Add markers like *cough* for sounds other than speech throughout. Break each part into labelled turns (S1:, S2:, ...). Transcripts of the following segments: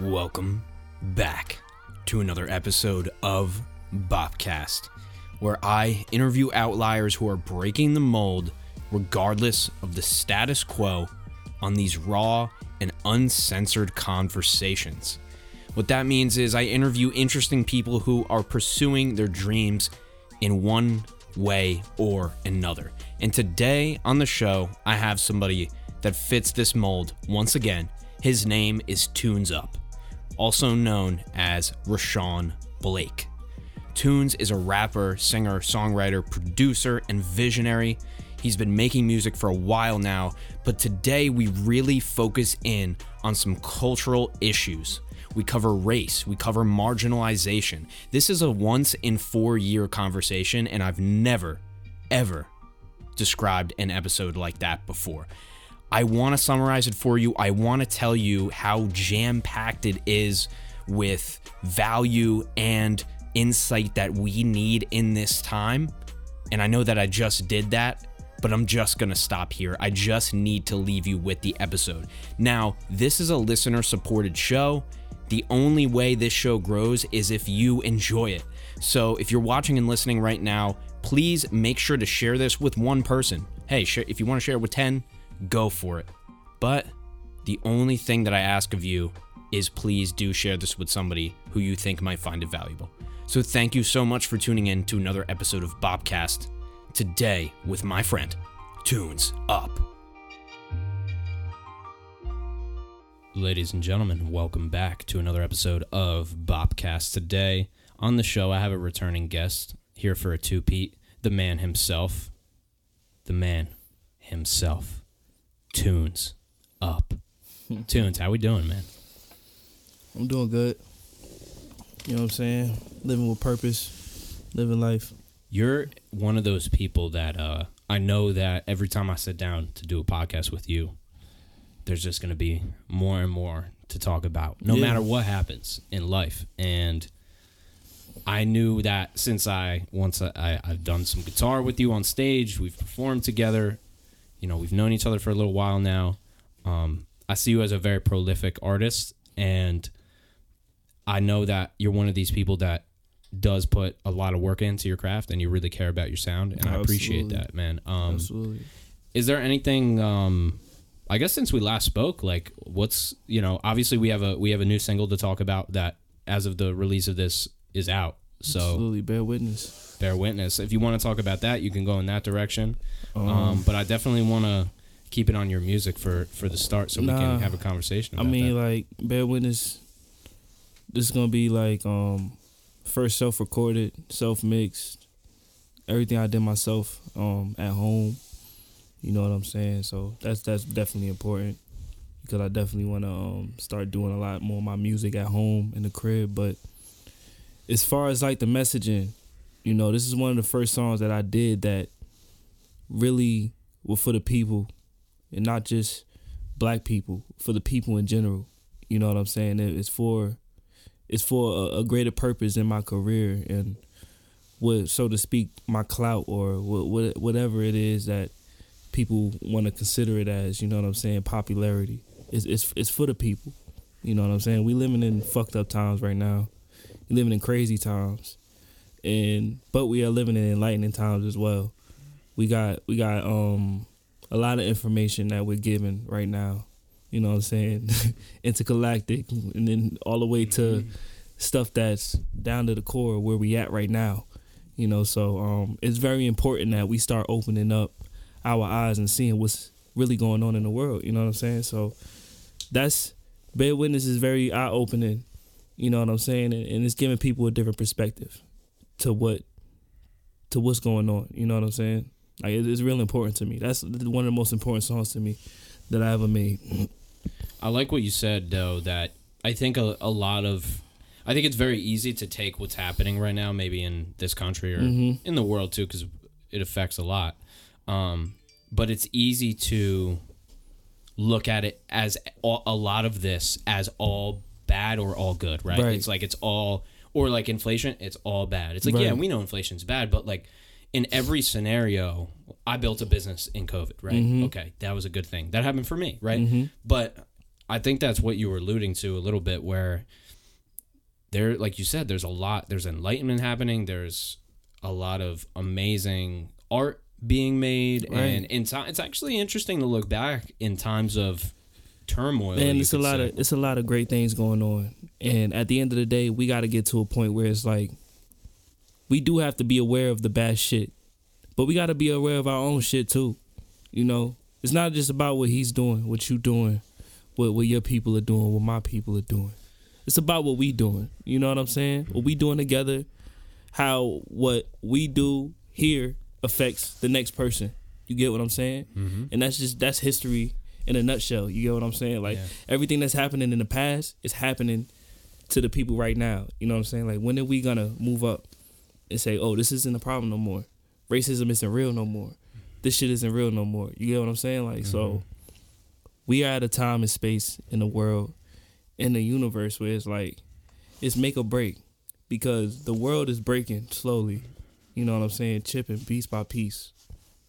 S1: Welcome back to another episode of Bopcast, where I interview outliers who are breaking the mold regardless of the status quo on these raw and uncensored conversations. What that means is I interview interesting people who are pursuing their dreams in one way or another. And today on the show, I have somebody that fits this mold once again. His name is Tunes Up also known as Rashawn Blake. Tunes is a rapper, singer, songwriter, producer, and visionary. He's been making music for a while now, but today we really focus in on some cultural issues. We cover race, we cover marginalization. This is a once in four year conversation, and I've never, ever described an episode like that before. I want to summarize it for you. I want to tell you how jam packed it is with value and insight that we need in this time. And I know that I just did that, but I'm just going to stop here. I just need to leave you with the episode. Now, this is a listener supported show. The only way this show grows is if you enjoy it. So if you're watching and listening right now, please make sure to share this with one person. Hey, if you want to share it with 10, go for it. But the only thing that I ask of you is please do share this with somebody who you think might find it valuable. So thank you so much for tuning in to another episode of Bobcast Today with my friend, Tunes Up. Ladies and gentlemen, welcome back to another episode of Bobcast Today on the show, I have a returning guest here for a two-peat, the man himself, the man himself. Tunes up. Tunes, how we doing, man?
S2: I'm doing good. You know what I'm saying? Living with purpose, living life.
S1: You're one of those people that uh, I know that every time I sit down to do a podcast with you, there's just going to be more and more to talk about, no yeah. matter what happens in life. And I knew that since I once I, I've done some guitar with you on stage, we've performed together, you know, we've known each other for a little while now. Um, I see you as a very prolific artist, and I know that you're one of these people that does put a lot of work into your craft, and you really care about your sound, and Absolutely. I appreciate that, man. Um, Absolutely. Is there anything? Um, I guess since we last spoke, like, what's you know, obviously we have a we have a new single to talk about that as of the release of this is out. So
S2: absolutely, bear witness
S1: bear witness. If you want to talk about that, you can go in that direction. Um, um, but I definitely want to keep it on your music for for the start, so nah, we can have a conversation. I
S2: mean,
S1: that.
S2: like bear witness. This is gonna be like um, first self recorded, self mixed, everything I did myself um, at home. You know what I'm saying? So that's that's definitely important because I definitely want to um, start doing a lot more of my music at home in the crib. But as far as like the messaging, you know, this is one of the first songs that I did that really were for the people and not just black people, for the people in general. You know what I'm saying? It's for it's for a, a greater purpose in my career and what so to speak my clout or what, whatever it is that people want to consider it as, you know what I'm saying, popularity. It's it's it's for the people. You know what I'm saying? We living in fucked up times right now. We living in crazy times and but we are living in enlightening times as well. We got we got um a lot of information that we're given right now. You know what I'm saying? *laughs* Intergalactic and then all the way to mm-hmm. stuff that's down to the core where we at right now. You know, so um it's very important that we start opening up our eyes and seeing what's really going on in the world. You know what I'm saying? So that's Bear Witness is very eye opening. You know what I'm saying? And, and it's giving people a different perspective to what to what's going on. You know what I'm saying? Like it's real important to me. That's one of the most important songs to me that I ever made.
S1: I like what you said though. That I think a, a lot of I think it's very easy to take what's happening right now, maybe in this country or mm-hmm. in the world too, because it affects a lot. Um, but it's easy to look at it as all, a lot of this as all bad or all good, right? right? It's like it's all or like inflation, it's all bad. It's like, right. yeah, we know inflation's bad, but like in every scenario, I built a business in COVID, right? Mm-hmm. Okay, that was a good thing. That happened for me, right? Mm-hmm. But I think that's what you were alluding to a little bit, where there, like you said, there's a lot. There's enlightenment happening. There's a lot of amazing art being made,
S2: Right.
S1: and in time, it's actually interesting to look back in times of turmoil. And
S2: it's a lot
S1: say.
S2: of it's a lot of great things going on, and at the end of the day, we got to get to a point where it's like we do have to be aware of the bad shit, but we got to be aware of our own shit too. You know, it's not just about what he's doing, what you doing, what what your people are doing, what my people are doing. It's about what we doing. You know what I'm saying? What we doing together, how what we do here affects the next person. You get what I'm saying?
S1: Mm-hmm.
S2: And that's just that's history in a nutshell. You get what I'm saying? Like
S1: Yeah.
S2: everything that's happening in the past is happening to the people right now. You know what I'm saying? Like when are we gonna move up and say, "Oh, this isn't a problem no more. Racism isn't real no more. This shit isn't real no more." You get what I'm saying? Like so, mm-hmm. we are at a time and space in the world, in the universe where it's like it's make or break because the world is breaking slowly. You know what I'm saying? Chipping piece by piece,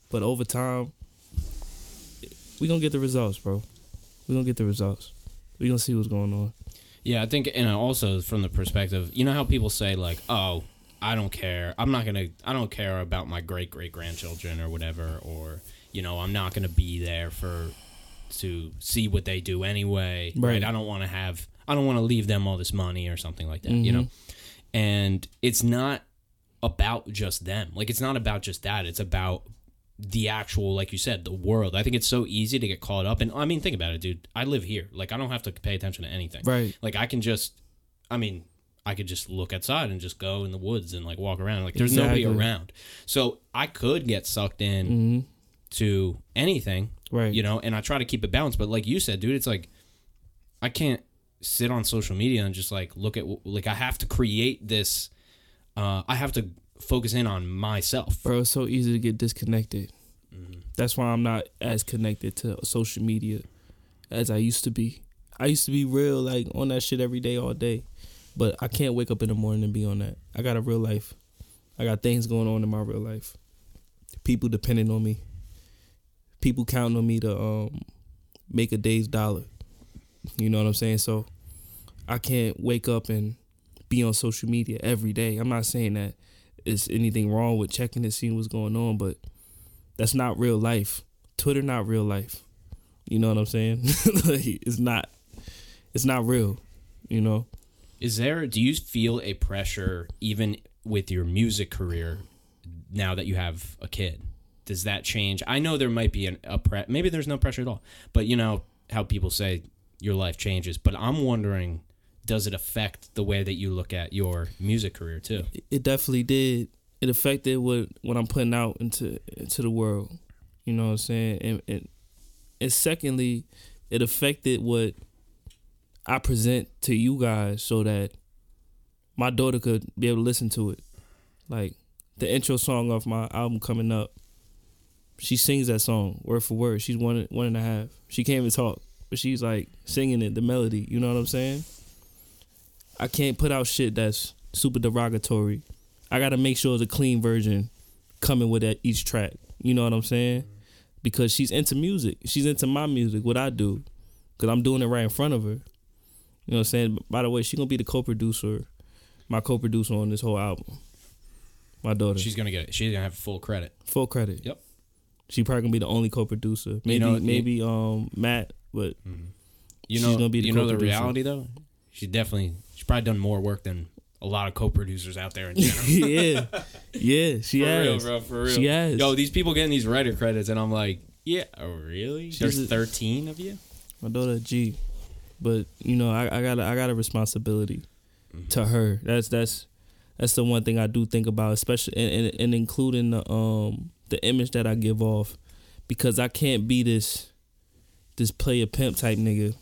S2: but over time, we gonna get the results, bro. We gonna get the results. We gonna see what's going on.
S1: Yeah, I think, and also from the perspective, you know how people say like, "Oh, I don't care. I'm not gonna. I don't care about my great great grandchildren or whatever, or you know, I'm not gonna be there for to see what they do anyway.
S2: Right.
S1: I don't want to have. I don't want to leave them all this money or something like that. You know, mm-hmm. and it's not about just them. Like it's not about just that. It's about the actual, like you said, the world. I think it's so easy to get caught up. And I mean, think about it, dude. I live here. Like I don't have to pay attention to anything.
S2: Right.
S1: Like I can just, I mean, I could just look outside and just go in the woods and like walk around. Like there's nobody
S2: Exactly.
S1: around. So I could get sucked in
S2: hmm
S1: to anything,
S2: Right.
S1: you know, and I try to keep it balanced. But like you said, dude, it's like I can't sit on social media and just like look at like I have to create this. Uh, I have to focus in on myself.
S2: Bro, it's so easy to get disconnected.
S1: Mm-hmm.
S2: That's why I'm not as connected to social media as I used to be. I used to be real like on that shit every day, all day. But I can't wake up in the morning and be on that. I got a real life. I got things going on in my real life. People depending on me. People counting on me to um make a day's dollar. You know what I'm saying? So I can't wake up and be on social media every day. I'm not saying that is anything wrong with checking and seeing what's going on, but that's not real life. Twitter not real life. You know what I'm saying? *laughs* like, it's not. It's not real. You know.
S1: Is there? Do you feel a pressure even with your music career now that you have a kid? Does that change? I know there might be an, a pre- maybe there's no pressure at all, but you know how people say your life changes. But I'm wondering, does it affect the way that you look at your music career too?
S2: It- It definitely did. It affected what what I'm putting out into into the world. You know what I'm saying? And and, and secondly, it affected what I present to you guys so that my daughter could be able to listen to it. Like the intro song of my album coming up. She sings that song word for word. She's one one and a half. She can't even talk, but she's like singing it, the melody. You know what I'm saying? I can't put out shit that's super derogatory. I gotta make sure it's a clean version coming with that each track. You know what I'm saying? Because she's into music. She's into my music, what I do. Cause I'm doing it right in front of her. You know what I'm saying? By the way, she gonna be the co-producer, my co-producer on this whole album. My daughter.
S1: She's gonna get it. She's gonna have full credit.
S2: full credit.
S1: Yep.
S2: She probably gonna be the only co-producer. Maybe
S1: know, you-
S2: maybe um Matt, but
S1: You know
S2: She's
S1: know,
S2: gonna be the
S1: you know the reality though. She definitely she's probably done more work than a lot of co-producers out there in general. *laughs*
S2: yeah, yeah, she
S1: for
S2: has.
S1: real, bro. For real.
S2: She has.
S1: Yo, these people getting these writer credits, and I'm like, yeah, oh, really?
S2: She's
S1: There's
S2: a-
S1: 13 of you.
S2: my daughter G, but you know I, I got a, I got a responsibility mm-hmm. to her. That's that's that's the one thing I do think about, especially and, and, and including the um the image that I give off, because I can't be this this player pimp type nigga.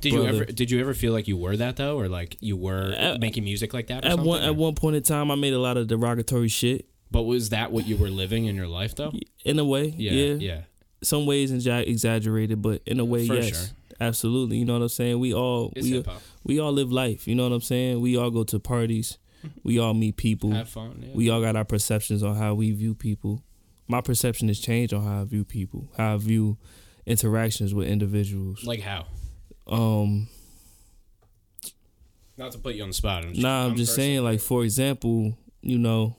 S1: Did you ever? Did you ever feel like you were that though, or like you were
S2: At-
S1: making music like that? Or
S2: At
S1: something?
S2: one at one point in time, I made a lot of derogatory shit.
S1: But was that what you were living in your life though?
S2: In a way,
S1: Yeah,
S2: yeah,
S1: yeah.
S2: some ways exa- exaggerated, but in a way,
S1: For
S2: yes,
S1: sure.
S2: Absolutely. You know what I'm saying? We all
S1: It's
S2: we we all live life. You know what I'm saying? We all go to parties. *laughs* We all meet people.
S1: Have fun. Yeah.
S2: We all got our perceptions on how we view people. My perception has changed on how I view people, how I view interactions with individuals.
S1: like how?
S2: Um,
S1: Not to put you on the spot. I'm just,
S2: nah, I'm just saying, like for example, you know,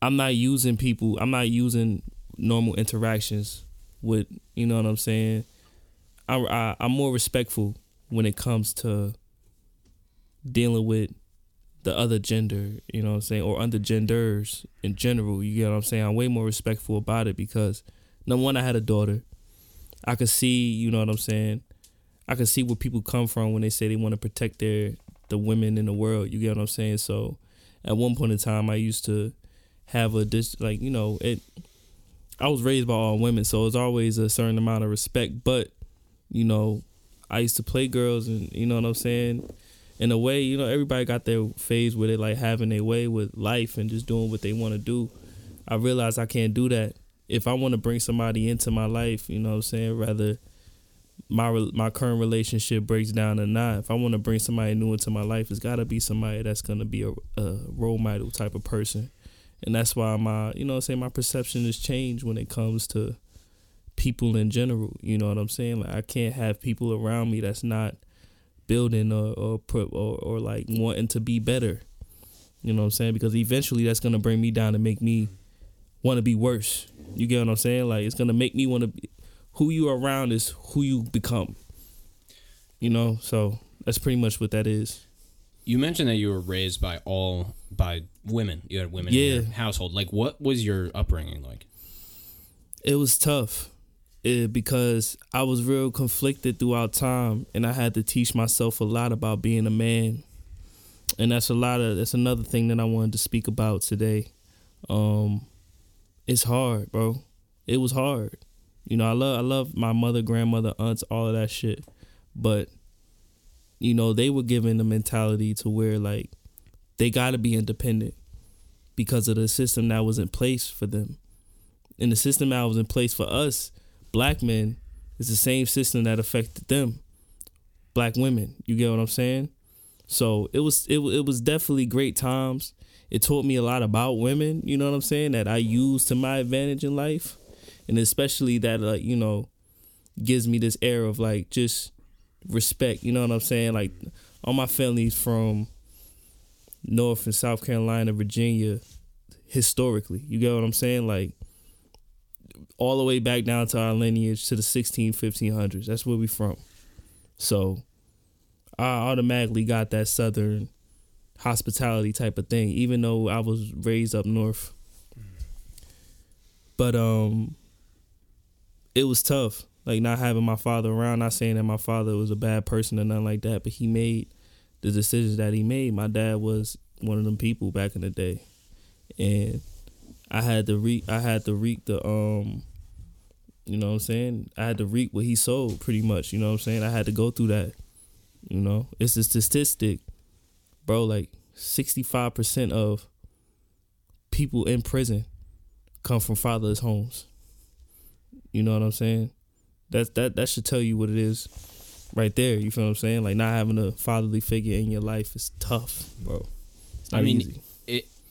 S2: I'm not using people. I'm not using normal interactions with. You know what I'm saying? I, I I'm more respectful when it comes to dealing with the other gender, you know what I'm saying, or under genders in general. You get what I'm saying? I'm way more respectful about it because number one, I had a daughter. I could see, you know what I'm saying. I could see where people come from when they say they want to protect their the women in the world. You get what I'm saying? So, at one point in time, I used to have a dis like you know it. I was raised by all women, so it's always a certain amount of respect. But you know, I used to play girls, and you know what I'm saying in a way, you know, everybody got their phase with it, like having their way with life and just doing what they want to do. I realized I can't do that. If I want to bring somebody into my life, you know what I'm saying, rather my my current relationship breaks down or not, if I want to bring somebody new into my life, it's got to be somebody that's going to be a, a role model type of person. And that's why my, you know what I'm saying, my perception has changed when it comes to people in general. You know what I'm saying? Like I can't have people around me that's not – building or or, or or like wanting to be better. You know what I'm saying? Because eventually that's gonna bring me down and make me want to be worse. You get what I'm saying? Like it's gonna make me want to. be Who you are around is who you become. You know, so that's pretty much what that is.
S1: You mentioned that you were raised by all by women. You had women
S2: Yeah.
S1: in your household. Like, what was your upbringing like?
S2: It was tough. It, because I was real conflicted throughout time, and I had to teach myself a lot about being a man, and that's a lot of that's another thing that I wanted to speak about today. Um, it's hard, bro. It was hard. You know, I love I love my mother, grandmother, aunts, all of that shit, but you know they were given the mentality to where like they got to be independent because of the system that was in place for them and the system that was in place for us black men is the same system that affected them. Black women you get what i'm saying? So it was it, it was definitely great times. It taught me a lot about women you know what i'm saying that i use to my advantage in life. And especially that like you know gives me this air of like just respect you know what i'm saying? Like all my family's from north and south carolina virginia historically you get what i'm saying? Like all the way back down to our lineage to the 16 1500s that's where we from. So i automatically got that southern hospitality type of thing even though i was raised up north. But um it was tough like not having my father around not saying that my father was a bad person or nothing like that but he made the decisions that he made. My dad was one of them people back in the day. And I had to reap I had to reap the um you know what I'm saying? I had to reap what he sold, pretty much, you know what I'm saying? I had to go through that. You know? It's a statistic, bro, like 65% of people in prison come from fatherless homes. You know what I'm saying? That that that should tell you what it is right there. You feel what I'm saying? Like not having a fatherly figure in your life is tough, bro. It's not
S1: I mean,
S2: easy.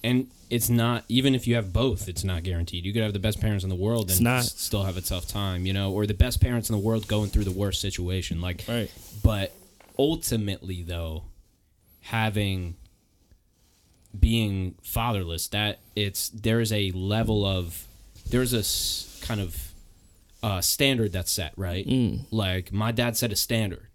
S1: And it's not even if you have both, it's not guaranteed. You could have the best parents in the world and s- still have a tough time, you know, or the best parents in the world going through the worst situation. Like,
S2: Right.
S1: but ultimately, though, having being fatherless, that it's there is a level of there's a s- kind of uh, standard that's set, right?
S2: Mm.
S1: Like my dad set a standard.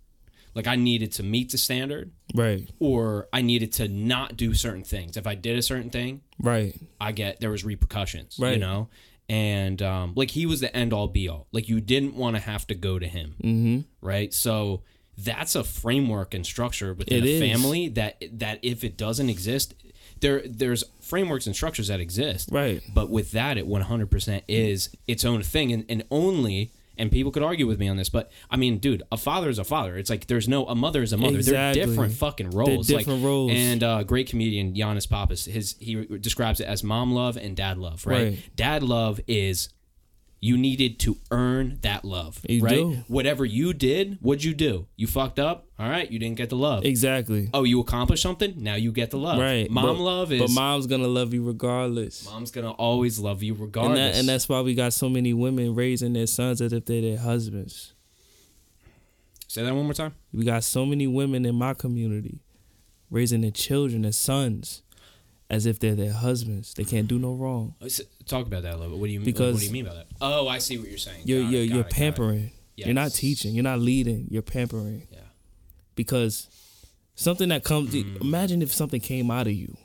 S1: Like I needed to meet the standard,
S2: Right.
S1: or I needed to not do certain things. If I did a certain thing,
S2: Right.
S1: I get there was repercussions,
S2: right?
S1: you know. And um, like he was the end all be all. Like you didn't want to have to go to him,
S2: Mm-hmm.
S1: right? So that's a framework and structure within
S2: It
S1: a
S2: is.
S1: family that that if it doesn't exist, there there's frameworks and structures that exist,
S2: Right.
S1: but with that, it 100% is its own thing, and, and only. And people could argue with me on this, but I mean, dude, a father is a father. It's like there's no a mother is a mother.
S2: Exactly.
S1: They're different fucking roles.
S2: They're different
S1: like,
S2: roles.
S1: And uh, great comedian Giannis Pappas, his he describes it as mom love and dad love. Right?
S2: Right.
S1: Dad love is you needed to earn that love.
S2: You
S1: right?
S2: do.
S1: Whatever you did, what'd you do? You fucked up. All right, you didn't get the love.
S2: Exactly.
S1: Oh, you accomplished something. Now you get the love.
S2: Right.
S1: Mom
S2: But-
S1: love is
S2: But mom's gonna love you regardless.
S1: mom's gonna always love you
S2: and
S1: regardless.
S2: that, and that's why we got so many women raising their sons as if they're their husbands.
S1: Say that one more time.
S2: We got so many women in my community raising their children as sons as if they're their husbands. They can't do no wrong.
S1: Uh, s- Talk about that a little bit. What do you what
S2: Because-
S1: do you mean by that? Oh, I see what you're saying.
S2: You're
S1: Got
S2: you're
S1: got
S2: you're
S1: it, it.
S2: pampering. You're not teaching. You're not leading. You're pampering.
S1: Yeah.
S2: Because something that comes
S1: Mm.
S2: imagine if something came out of you.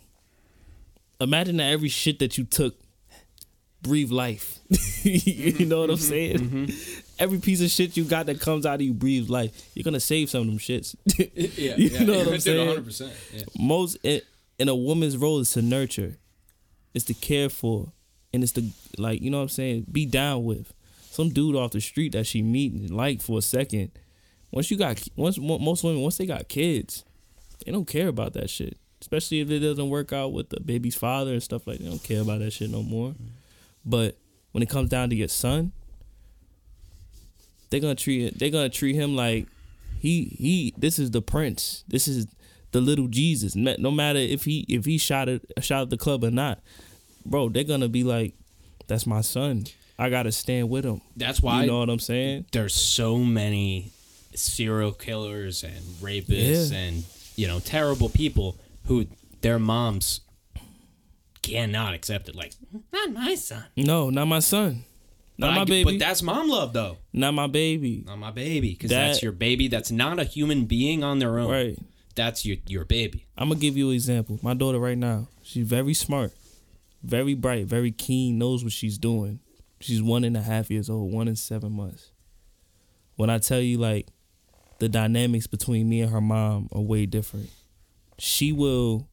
S2: Imagine that every shit that you took breathe life. *laughs* you know what I'm
S1: Mm-hmm.
S2: saying? *laughs* Every piece of shit you got that comes out of you breathes life. You're gonna save some of them shits. *laughs*
S1: Yeah,
S2: You
S1: yeah,
S2: know what
S1: yeah,
S2: I'm saying?
S1: 100%. Yeah.
S2: most in a woman's role is to nurture, is to care for, and it's to like you know what I'm saying. Be down with some dude off the street that she meet and like for a second. Once you got once most women once they got kids, they don't care about that shit. Especially if it doesn't work out with the baby's father and stuff like that. They don't care about that shit no more. But when it comes down to your son, they're gonna treat. They're gonna treat him like he he. This is the prince. This is the little Jesus. No matter if he if he shot at shot at the club or not, bro, they're gonna be like, "That's my son. I gotta stand with him."
S1: That's why
S2: You know what I'm saying?
S1: there's so many serial killers and rapists
S2: Yeah.
S1: and you know terrible people who their moms cannot accept it. Like, not my son.
S2: No, not my son. Not
S1: But
S2: my
S1: I-
S2: baby.
S1: But that's mom love though.
S2: not my baby.
S1: Not my baby, because
S2: That-
S1: that's your baby. That's not a human being on their own.
S2: Right.
S1: That's your your baby.
S2: I'm gonna give you an example. My daughter right now, she's very smart, very bright, very keen, knows what she's doing. She's one and a half years old, one and seven months. When I tell you like the dynamics between me and her mom are way different. She will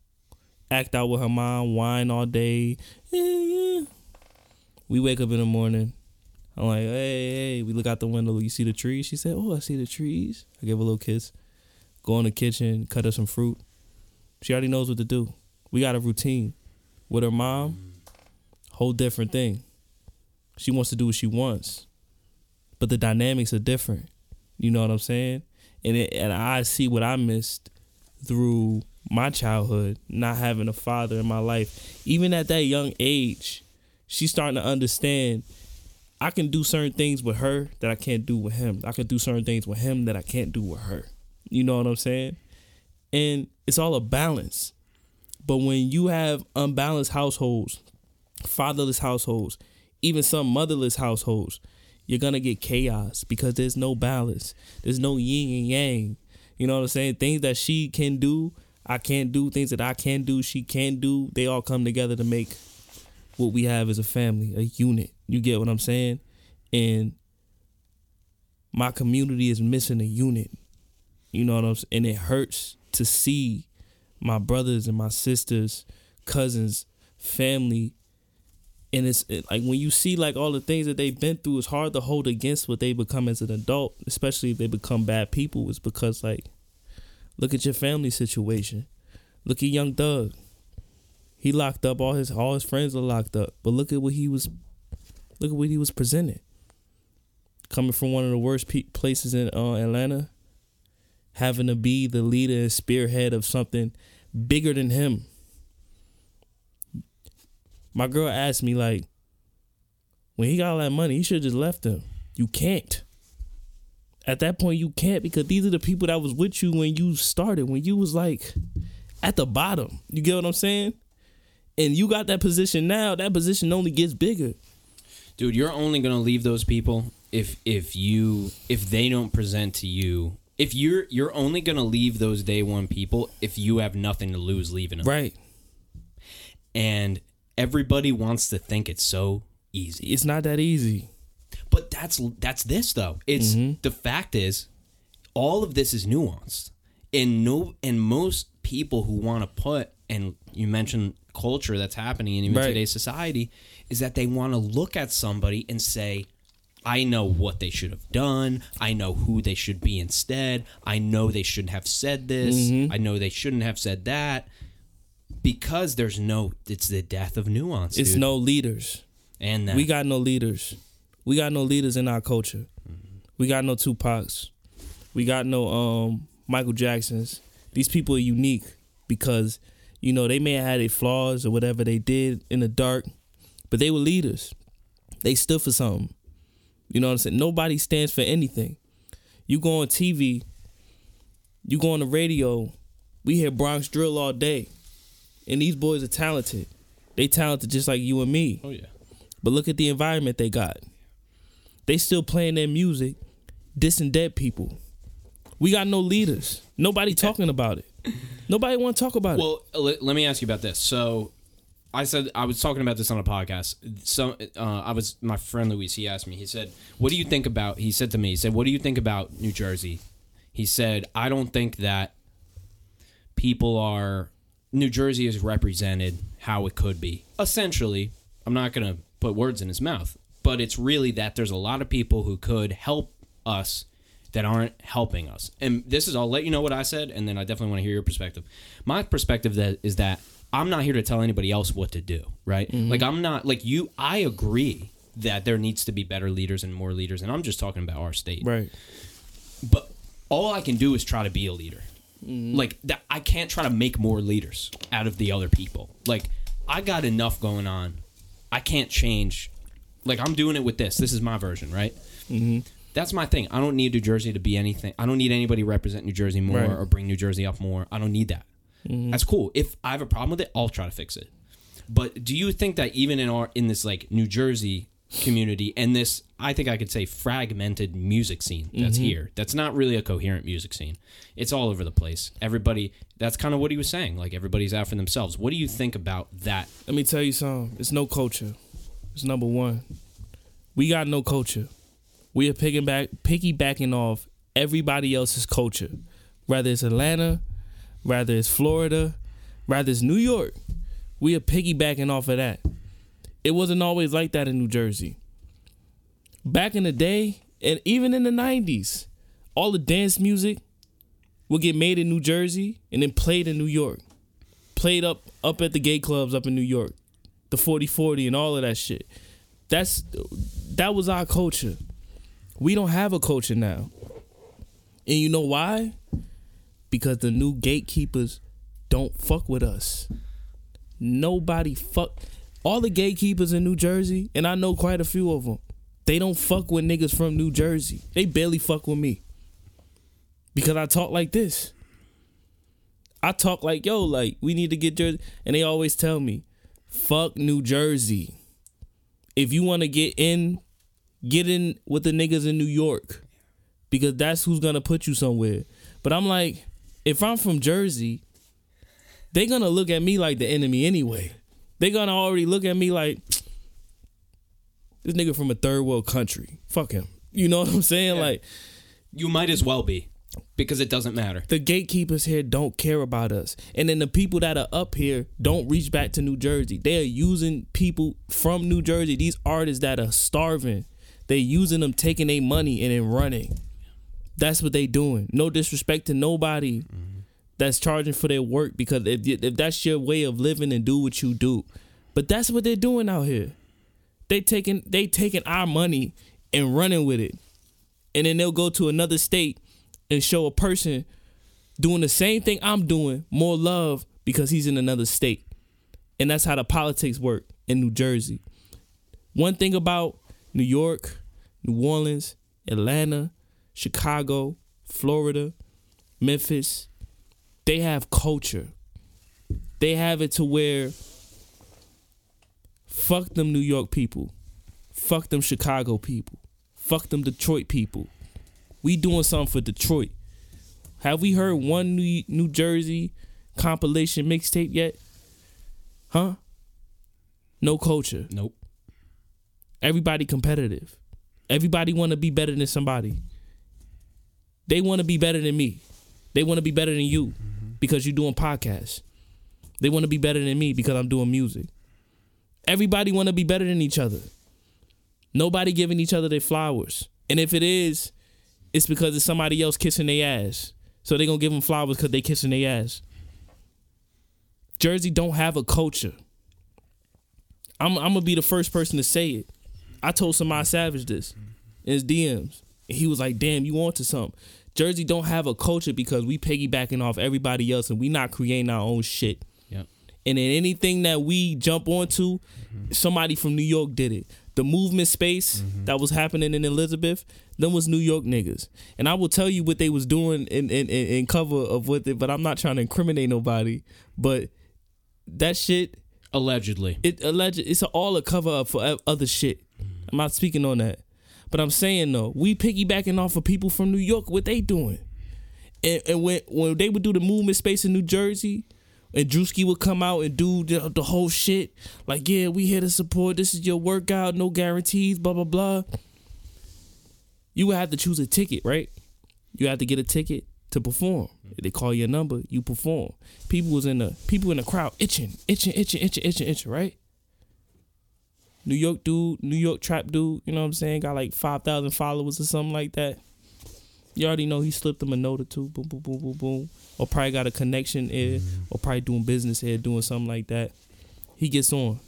S2: act out with her mom, whine all day. We wake up in the morning. I'm like, hey, hey, we look out the window. You see the trees? She said, oh, I see the trees. I give her a little kiss. Go in the kitchen, cut her some fruit. She already knows what to do. We got a routine. With her mom, whole different thing. She wants to do what she wants, but the dynamics are different. You know what I'm saying? And it, and I see what I missed through my childhood, not having a father in my life. Even at that young age, she's starting to understand. I can do certain things with her that I can't do with him. I can do certain things with him that I can't do with her. You know what I'm saying? And it's all a balance. But when you have unbalanced households, fatherless households, even some motherless households, you're gonna get chaos because there's no balance. There's no yin and yang. You know what I'm saying? Things that she can do, I can't do. Things that I can do, she can't do. They all come together to make what we have as a family, a unit. You get what I'm saying? And my community is missing a unit. You know what I'm saying? And it hurts to see my brothers and my sisters, cousins, family. And it's it, like when you see like all the things that they've been through, it's hard to hold against what they become as an adult, especially if they become bad people. It's because like, look at your family situation. Look at Young Thug. He locked up. All his all his friends are locked up. But look at what he was. Look at what he was presented. Coming from one of the worst pe- places in uh, Atlanta, having to be the leader and spearhead of something bigger than him. My girl asked me like, when he got all that money, he should have just left him. You can't. At that point, you can't because these are the people that was with you when you started, when you was like at the bottom. You get what I'm saying? And you got that position now. That position only gets bigger.
S1: Dude, you're only gonna leave those people if if you if they don't present to you. If you're you're only gonna leave those day one people if you have nothing to lose leaving them.
S2: Right.
S1: And everybody wants to think it's so easy.
S2: It's not that easy.
S1: But that's that's this though. It's
S2: Mm-hmm.
S1: the fact is, all of this is nuanced, and no, and most people who want to put and you mentioned culture that's happening in even
S2: Right.
S1: today's society is that they want to look at somebody and say, I know what they should have done. I know who they should be instead. I know they shouldn't have said this.
S2: Mm-hmm.
S1: I know they shouldn't have said that. Because there's no, it's the death of nuance.
S2: It's
S1: dude.
S2: no leaders.
S1: and that.
S2: We got no leaders. We got no leaders in our culture. We got no Tupacs. We got no um Michael Jacksons. These people are unique because you know they may have had their flaws or whatever they did in the dark, but they were leaders. They stood for something. You know what I'm saying? Nobody stands for anything. You go on TV, you go on the radio, we hear Bronx drill all day. And these boys are talented. They talented just like you and me.
S1: Oh yeah.
S2: But look at the environment they got. They still playing their music, dissing dead people. We got no leaders. Nobody talking about it. Nobody want to talk about it.
S1: Well, let me ask you about this. So, I said I was talking about this on a podcast. So, uh, I was my friend Luis. He asked me. He said, "What do you think about?" He said to me. He said, "What do you think about New Jersey?" He said, "I don't think that people are New Jersey is represented how it could be. Essentially, I'm not going to put words in his mouth, but it's really that there's a lot of people who could help us that aren't helping us. And this is I'll let you know what I said and then I definitely want to hear your perspective. My perspective that is that I'm not here to tell anybody else what to do, right? Like I'm not like you I agree that there needs to be better leaders and more leaders and I'm just talking about our state
S2: right.
S1: but all I can do is try to be a leader. Like that, I can't try to make more leaders out of the other people. Like I got enough going on. I can't change. Like I'm doing it with this. This is my version, right? Mm-hmm. That's my thing. I don't need New Jersey to be anything. I don't need anybody to represent New Jersey more
S2: Right.
S1: or bring New Jersey up more. I don't need that. Mm-hmm. That's cool. If I have a problem with it, I'll try to fix it. But do you think that even in our in this like New Jersey community and this I think I could say fragmented music scene that's mm-hmm. here. That's not really a coherent music scene. It's all over the place. Everybody that's kind of what he was saying. Like everybody's out for themselves. What do you think about that?
S2: Let me tell you something. It's no culture. It's number one. We got no culture. We are picking back, piggybacking off everybody else's culture, whether it's Atlanta, whether it's Florida, rather it's New York. We are piggybacking off of that. It wasn't always like that in New Jersey. Back in the day, and even in the '90s, all the dance music would get made in New Jersey and then played in New York played up up at the gay clubs up in New York, the 4040 and all of that shit. That's that was our culture. We don't have a culture now. And you know why? Because the new gatekeepers don't fuck with us. Nobody fuck all the gatekeepers in New Jersey, and I know quite a few of them. They don't fuck with niggas from New Jersey. They barely fuck with me. Because I talk like this. I talk like, yo, like, we need to get Jersey. And they always tell me, fuck New Jersey. If you want to get in, get in with the niggas in New York. Because that's who's gonna put you somewhere. But I'm like, if I'm from Jersey, they're gonna look at me like the enemy anyway. They're gonna already look at me like *tsk* this nigga from a third world country. Fuck him. You know what I'm saying? Like
S1: You might as well be because it doesn't matter.
S2: the gatekeepers here don't care about us. And then the people that are up here don't reach back to New Jersey. They are using people from New Jersey, these artists that are starving. They're using them, taking their money and then running. That's what they doing. No disrespect to nobody that's charging for their work because if, if that's your way of living and do what you do. But that's what they're doing out here. They taking they taking our money and running with it. And then they'll go to another state and show a person doing the same thing I'm doing more love because he's in another state. And that's how the politics work in New Jersey. One thing about New York, New Orleans, Atlanta, Chicago, Florida, Memphis, they have culture. They have it to where fuck them New York people. Fuck them Chicago people. Fuck them Detroit people. We doing something for Detroit. Have we heard one New New Jersey compilation mixtape yet? Huh? No culture.
S1: Nope.
S2: Everybody competitive. Everybody want to be better than somebody. They want to be better than me. They want to be better than you because you're doing podcasts. They want to be better than me because I'm doing music. Everybody want to be better than each other. Nobody giving each other their flowers. And if it is, it's because it's somebody else kissing their ass. So they going to give them flowers because they kissing their ass. Jersey don't have a culture. I'm, I'm gonna be the first person to say it. I told Samad Savage this in his DMs. And he was like, damn, you on to something. Jersey don't have a culture because we piggybacking off everybody else and we not creating our own shit.
S1: Yep.
S2: And then anything that we jump onto, mm-hmm. somebody from New York did it. the movement space mm-hmm. that was happening in Elizabeth, them was New York niggas. And I will tell you what they was doing in in, in, in cover of what they, but I'm not trying to incriminate nobody. But that shit,
S1: Allegedly.
S2: it alleged it's all a cover up for other shit. Mm-hmm. I'm not speaking on that. But I'm saying though, we piggybacking off of people from New York, what they doing. And, and when when they would do the movement space in New Jersey, and Drewski would come out and do the, the whole shit, like, yeah, we here to support. This is your workout, no guarantees, blah blah blah. You would have to choose a ticket, right? You have to get a ticket to perform. They call your number, you perform. People was in the people in the crowd itching, itching, itching, itching, itching, itching, right? New York dude, New York trap dude, you know what I'm saying? Got like 5,000 followers or something like that. You already know he slipped him a note or two, boom, boom, boom, boom, boom. Or probably got a connection here, mm-hmm. or probably doing business here, doing something like that. He gets on.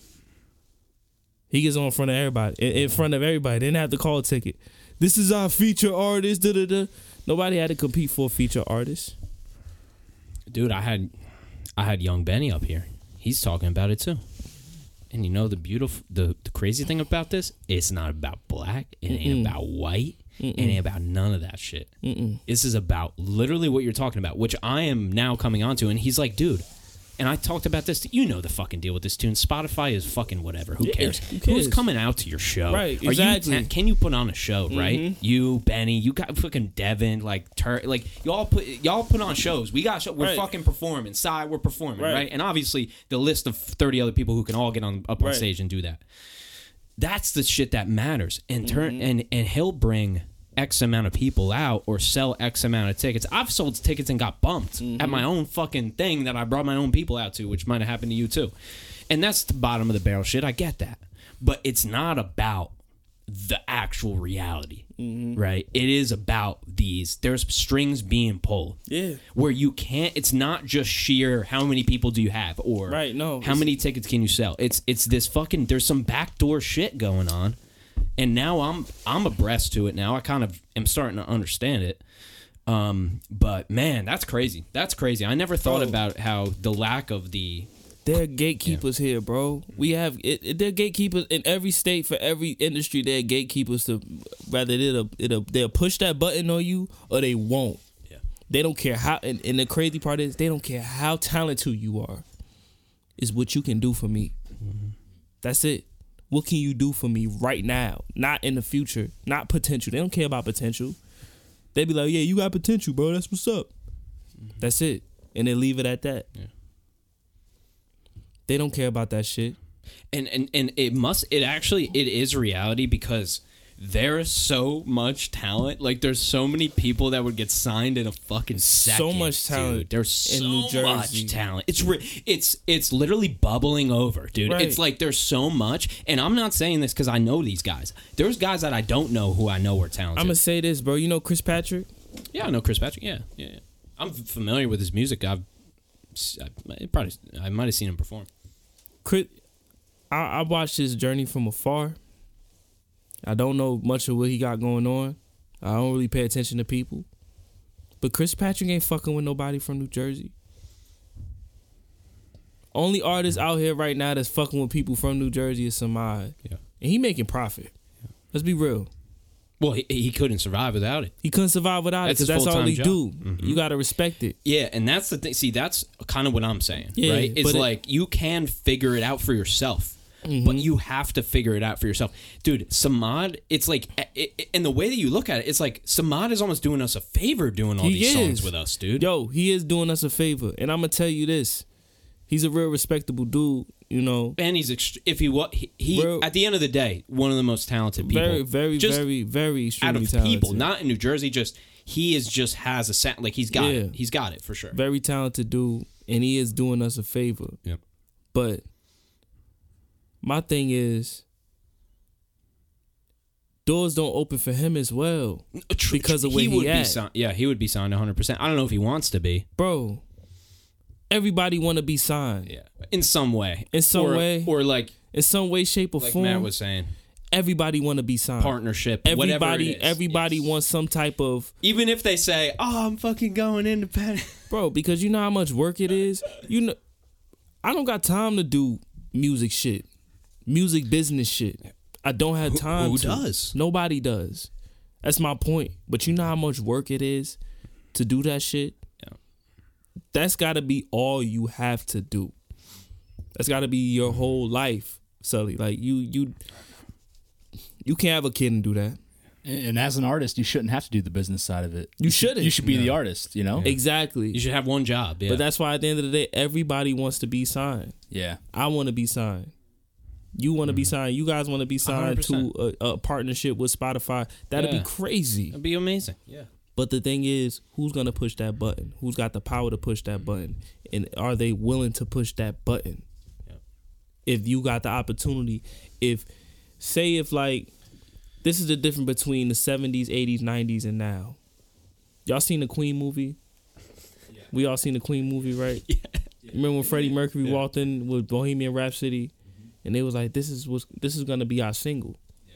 S2: He gets on in front of everybody, in, in front of everybody. They didn't have to call a ticket. This is our feature artist, da da da. Nobody had to compete for a feature artist.
S1: Dude, I had I had young Benny up here. He's talking about it too. And you know the beautiful the, the crazy thing about this? It's not about black. It ain't about white. It ain't about none of that shit. This is about literally what you're talking about, which I am now coming onto. And he's like, dude, and I talked about this. You know the fucking deal with this tune. Spotify is fucking whatever. Who cares?
S2: who
S1: Who's coming out to your show?
S2: Right,
S1: Are
S2: exactly. Mm-hmm.
S1: You, can you put on a show? Right? You, Benny, you got fucking Devin, like Tur, like y'all put y'all put on shows. We got show, we're
S2: Right.
S1: fucking performing. Side, we're performing,
S2: Right.
S1: right. And obviously the list of thirty other people who can all get on up on
S2: Right.
S1: stage and do that. That's the shit that matters. And turn
S2: Mm-hmm.
S1: and and he'll bring X amount of people out or sell X amount of tickets. I've sold tickets and got bumped
S2: Mm-hmm.
S1: at my own fucking thing that I brought my own people out to, which might have happened to you too. And that's the bottom of the barrel shit. I get that. But it's not about the actual reality,
S2: Mm-hmm.
S1: right? It is about these. There's strings being pulled.
S2: Yeah.
S1: Where you can't. It's not just sheer. How many people do you have, or
S2: Right, no,
S1: How many tickets can you sell? It's it's this fucking. There's some backdoor shit going on, and now I'm I'm abreast to it. Now I kind of am starting to understand it. Um, but man, that's crazy. That's crazy. I never thought
S2: Bro.
S1: about how the lack of the
S2: They're gatekeepers here, bro. We have it, it- they're gatekeepers in every state for every industry. They're gatekeepers to rather it'll it'll they'll push that button on you or they won't.
S1: Yeah.
S2: They don't care how. And, and the crazy part is they don't care how talented you are. Is what you can do for me. That's it. What can you do for me right now? Not in the future. Not potential. They don't care about potential. They be like, yeah, you got potential, bro. That's what's up. Mm-hmm. That's it. And they leave it at that. They don't care about that shit.
S1: and and and it must it actually it is reality because there's so much talent like there's so many people that would get signed in a fucking second So
S2: much talent
S1: dude. there's
S2: in
S1: so
S2: New Jersey.
S1: much talent it's re- it's it's literally bubbling over dude
S2: Right.
S1: it's like there's so much and i'm not saying this because i know these guys there's guys that i don't know who i know are talented
S2: I'm gonna say this, bro. You know Chris Patrick?
S1: yeah i know chris patrick yeah yeah, yeah. i'm familiar with his music i've I, probably i might have seen him perform
S2: Chris, I, I watched his journey from afar. I don't know much of what he got going on. I don't really pay attention to people. But Chris Patrick ain't fucking with nobody from New Jersey. Only artist out here right now that's fucking with people from New Jersey is Samad.
S1: Yeah.
S2: And he making profit. Let's be real.
S1: well he, he couldn't survive without it
S2: He couldn't survive without
S1: That's
S2: it because that's all he
S1: job. Mm-hmm.
S2: do. You gotta respect it.
S1: Yeah, and that's the thing. See, that's kind of what I'm saying,
S2: Yeah,
S1: right? It's
S2: but it-
S1: like you can figure it out for yourself,
S2: Mm-hmm.
S1: but you have to figure it out for yourself, dude. Samad, it's like, it, it, and the way that you look at it, it's like Samad is almost doing us a favor doing all
S2: He
S1: these songs with us, dude.
S2: Yo, he is doing us a favor, and I'm gonna tell you this: he's a real respectable dude. You know,
S1: And he's ext- if he what he, he
S2: Bro.
S1: at the end of the day, one of the most talented people,
S2: very, very,
S1: just
S2: very, very
S1: out of
S2: talented.
S1: people, not in New Jersey. Just he is just has a sound like he's got
S2: Yeah.
S1: it. He's got it for sure.
S2: very talented dude, and he is doing us a favor.
S1: Yep.
S2: But my thing is, doors don't open for him as well, because of where he
S1: would be
S2: at.
S1: signed. Yeah, he would be signed 100. percent I don't know if he wants to be.
S2: bro. Everybody want to be signed
S1: Yeah, in some way.
S2: In some
S1: Or-
S2: way.
S1: or like
S2: in some way, shape, or
S1: like
S2: form.
S1: Matt was saying,
S2: everybody want to be signed.
S1: partnership, whatever
S2: Everybody,
S1: it is.
S2: everybody
S1: Yes.
S2: wants some type of
S1: Even if they say, "Oh, I'm fucking going independent," *laughs*
S2: bro because you know how much work it is you know i don't got time to do music shit music business shit I don't have time.
S1: who
S2: to.
S1: does?
S2: Nobody does. That's my point. But you know how much work it is to do that shit.
S1: Yeah.
S2: That's got to be all you have to do. That's got to be your whole life, Sully. Like you, you, you can't have a kid and do that.
S3: And and as an artist, you shouldn't have to do the business side of it.
S2: You shouldn't.
S3: You should be the artist. You know.
S2: Exactly.
S1: You should have one job. Yeah.
S2: But that's why at the end of the day, everybody wants to be signed.
S3: Yeah.
S2: I want to be signed. You want to be signed. You guys want to be signed to a, a partnership with Spotify. That'd
S1: Yeah.
S2: be crazy.
S1: That'd be amazing. Yeah.
S2: But the thing is, who's gonna push that button? Who's got the power to push that button? And are they willing to push that button?
S1: Yeah.
S2: If you got the opportunity, if say if like this is the difference between the seventies, eighties, nineties, and now. Y'all seen the Queen movie? *laughs* Yeah. We all seen the Queen movie, right? *laughs* Yeah. Remember when Freddie Mercury walked in with Bohemian Rhapsody, and they was like, "This is what's this is gonna be our single." Yeah.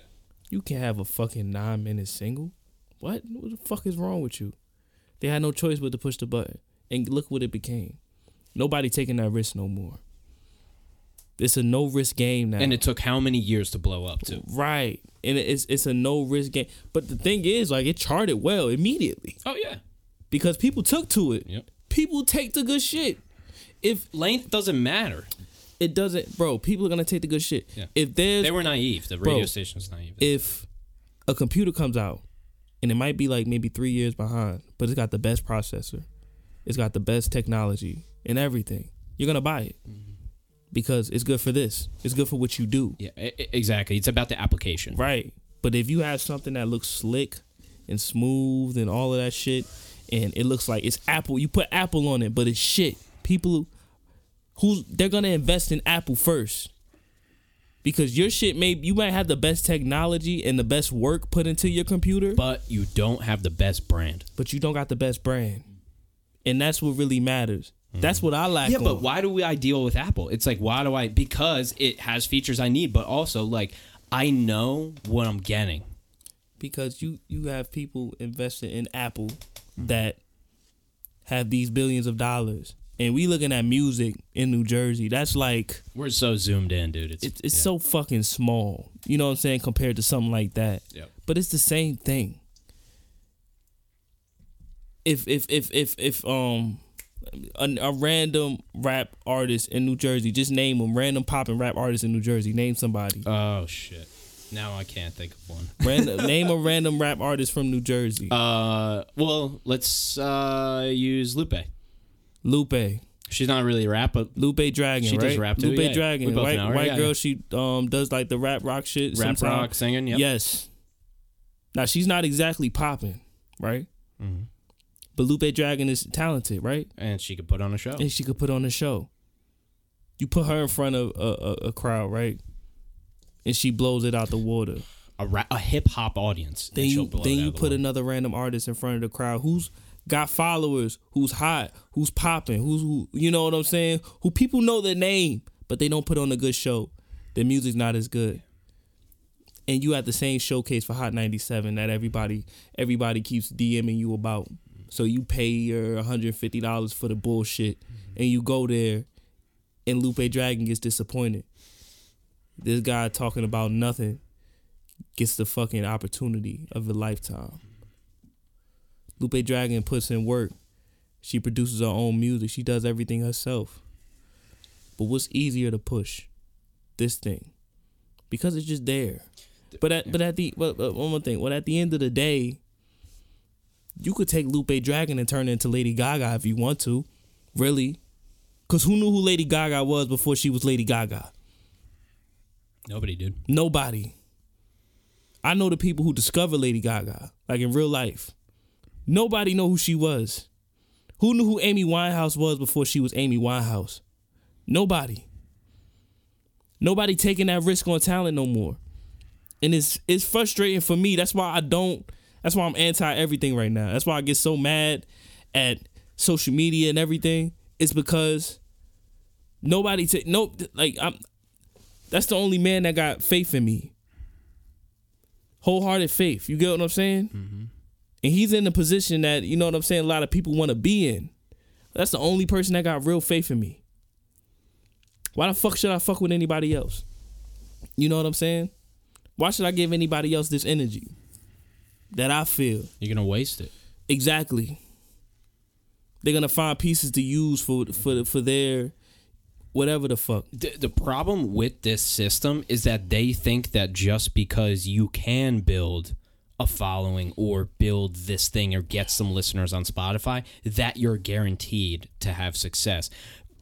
S2: You can't have a fucking nine minute single. What? What the fuck is wrong with you? They had no choice but to push the button, and look what it became. Nobody taking that risk no more. It's a no risk game now.
S1: And it took how many years to blow up too?
S2: Right. And it's it's a no risk game. But the thing is, like it charted well immediately.
S1: Oh yeah.
S2: Because people took to it.
S1: Yep.
S2: People take the good shit. If
S1: Length doesn't matter.
S2: It doesn't bro, people are gonna take the good shit.
S1: Yeah.
S2: If there's
S1: They were naive. The
S2: Bro,
S1: radio station's naive.
S2: if a computer comes out and it might be like maybe three years behind, but it's got the best processor, it's got the best technology and everything, you're gonna buy it. Mm-hmm. Because it's good for this. It's good for what you do.
S1: yeah, exactly. It's about the application.
S2: Right. But if you have something that looks slick and smooth and all of that shit, and it looks like it's Apple, you put Apple on it, but it's shit. People who's they're gonna invest in Apple first. Because your shit may you might have the best technology and the best work put into your computer,
S1: But you don't have the best brand.
S2: but you don't got the best brand. And that's what really matters. That's what I like.
S1: Yeah, but why do we I deal with Apple? It's like why do I because it has features I need, but also like I know what I'm getting.
S2: because you you have people investing in Apple that have these billions of dollars, and we looking at music in New Jersey. That's like
S1: We're so zoomed in, dude. It's
S2: it's it's
S1: yeah.
S2: so fucking small. You know what I'm saying compared to something like that.
S1: Yep.
S2: But it's the same thing. If if if if if um a, a random rap artist in New Jersey, just name them. Random pop and rap artist in New Jersey. Name somebody.
S1: Oh shit. Now I can't think of one. *laughs*
S2: Random, name a random rap artist from New Jersey.
S1: Uh well, let's uh use Lupe.
S2: Lupe.
S1: She's not really a rap, but
S2: Lupe Dragon,
S1: She
S2: right?
S1: does rap too,
S2: Lupe
S1: yeah.
S2: Dragon, white,
S1: know
S2: white
S1: yeah,
S2: girl.
S1: yeah.
S2: She um does like the rap rock shit.
S1: rap
S2: sometimes.
S1: rock singing, yep.
S2: Yes. Now she's not exactly popping, right?
S1: Mhm.
S2: But Lupe Dragon is talented, right?
S1: And she could put on a show.
S2: And she could put on a show. You put her in front of a, a, a crowd, right? And she blows it out the water.
S1: A, ra- a hip hop audience.
S2: Then you then you put another random artist in front of the crowd who's got followers, who's hot, who's popping, who's who you know what I'm saying? Who people know their name, but they don't put on a good show. Their music's not as good. And you at the same showcase for Hot 97 that everybody everybody keeps DMing you about. So you pay your $150 for the bullshit and you go there and Lupe Dragon gets disappointed. This guy talking about nothing gets the fucking opportunity of a lifetime. Lupe Dragon puts in work. She produces her own music. She does everything herself. But what's easier to push? This thing. Because it's just there. But at but at the but, but one more thing. Well, at the end of the day, you could take Lupe Dragon and turn it into Lady Gaga if you want to. Really. Cause who knew who Lady Gaga was before she was Lady Gaga?
S1: Nobody, did.
S2: Nobody. I know the people who discovered Lady Gaga, like in real life. Nobody know who she was. Who knew who Amy Winehouse was before she was Amy Winehouse? Nobody. Nobody taking that risk on talent no more. And it's it's frustrating for me. That's why I don't that's why I'm anti everything right now. That's why I get so mad at social media and everything. It's because nobody take nope like I'm that's the only man that got faith in me. Wholehearted faith. You get what I'm saying? Mm-hmm. And he's in the position that, you know what I'm saying, a lot of people want to be in. That's the only person that got real faith in me. Why the fuck should I fuck with anybody else? You know what I'm saying? Why should I give anybody else this energy that I feel?
S1: You're gonna waste it.
S2: Exactly. They're gonna find pieces to use for for for their whatever the fuck.
S1: The, the problem with this system is that they think that just because you can build a following or build this thing or get some listeners on Spotify, that you're guaranteed to have success.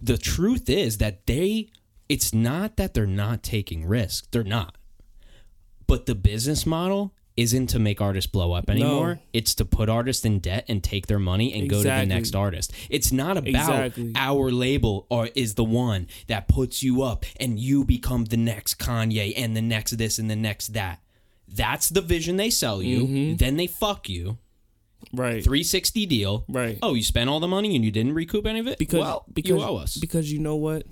S1: The truth is that they, it's not that they're not taking risks, they're not. But the business model isn't to make artists blow up anymore. It's to put artists in debt and take their money and go to the next artist. It's not about
S2: Exactly.
S1: our label or is the one that puts you up and you become the next Kanye and the next this and the next that. That's the vision they sell you.
S2: Mm-hmm.
S1: Then they fuck you.
S2: Right.
S1: 360 deal.
S2: Right.
S1: Oh, you spent all the money and you didn't recoup any of it?
S2: Because
S1: well,
S2: because
S1: you owe us.
S2: because you know what?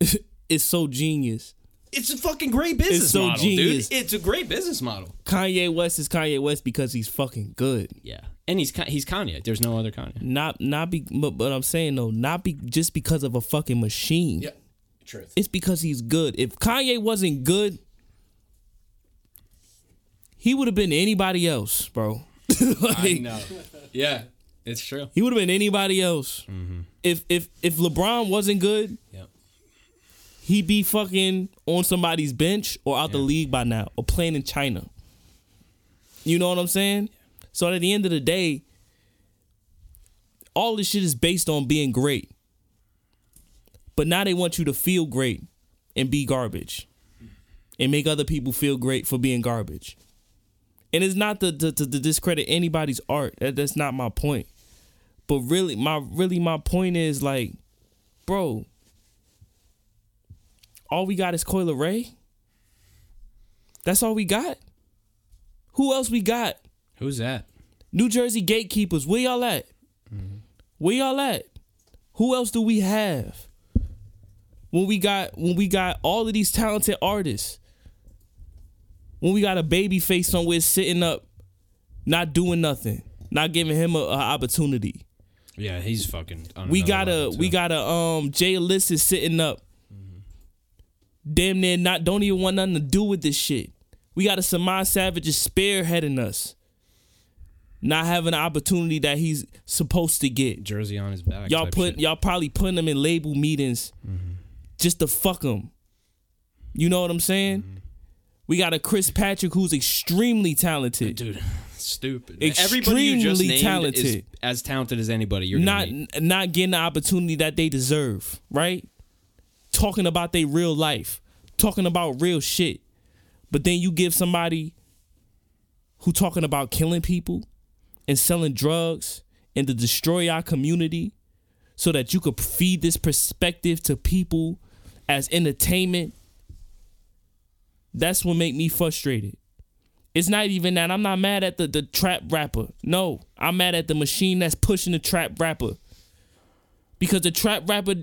S2: *laughs* it's so genius.
S1: it's a fucking great business
S2: so
S1: model,
S2: genius.
S1: dude. It's a great business model.
S2: Kanye West is Kanye West because he's fucking good.
S1: Yeah. And he's he's Kanye. There's no other Kanye.
S2: Not not be but, but I'm saying though, not be just because of a fucking machine.
S1: Yeah, truth.
S2: It's because he's good. If Kanye wasn't good, he would have been anybody else, bro. *laughs* Like,
S1: know. Yeah. It's true.
S2: He would have been anybody else. Mm-hmm. If if if LeBron wasn't good,
S1: Yep.
S2: he'd be fucking on somebody's bench or out the league by now or playing in China. You know what I'm saying? So at the end of the day, all this shit is based on being great. But now they want you to feel great and be garbage and make other people feel great for being garbage. And it's not to, to, to discredit anybody's art. That, that's not my point. But really, my really my point is like, bro, all we got is Coi Leray. That's all we got. Who else we got?
S1: Who's that?
S2: New Jersey gatekeepers. Where y'all at? Mm-hmm. Where y'all at? Who else do we have? When we got when we got all of these talented artists. When we got a baby face somewhere sitting up, not doing nothing, not giving him a, a opportunity.
S1: Yeah, he's fucking.
S2: We got a we got a um Jay Illicit sitting up. Damn near not don't even want nothing to do with this shit. We got a Samad Savage is spearheading us. Not having the opportunity that he's supposed to get.
S1: Jersey on his back.
S2: Y'all put
S1: shit. Mm-hmm.
S2: y'all probably putting him in label meetings just to fuck him. You know what I'm saying?
S1: Mm-hmm.
S2: We got a Chris Patrick who's extremely talented.
S1: dude. Stupid. Everybody you just named is as talented as anybody. You're
S2: not
S1: meet.
S2: not getting the opportunity that they deserve, right? Talking about their real life, talking about real shit. But then you give somebody who talking about killing people and selling drugs and to destroy our community so that you could feed this perspective to people as entertainment. That's what make me frustrated. It's not even that I'm not mad at the, the trap rapper. No, I'm mad at the machine that's pushing the trap rapper. Because the trap rapper,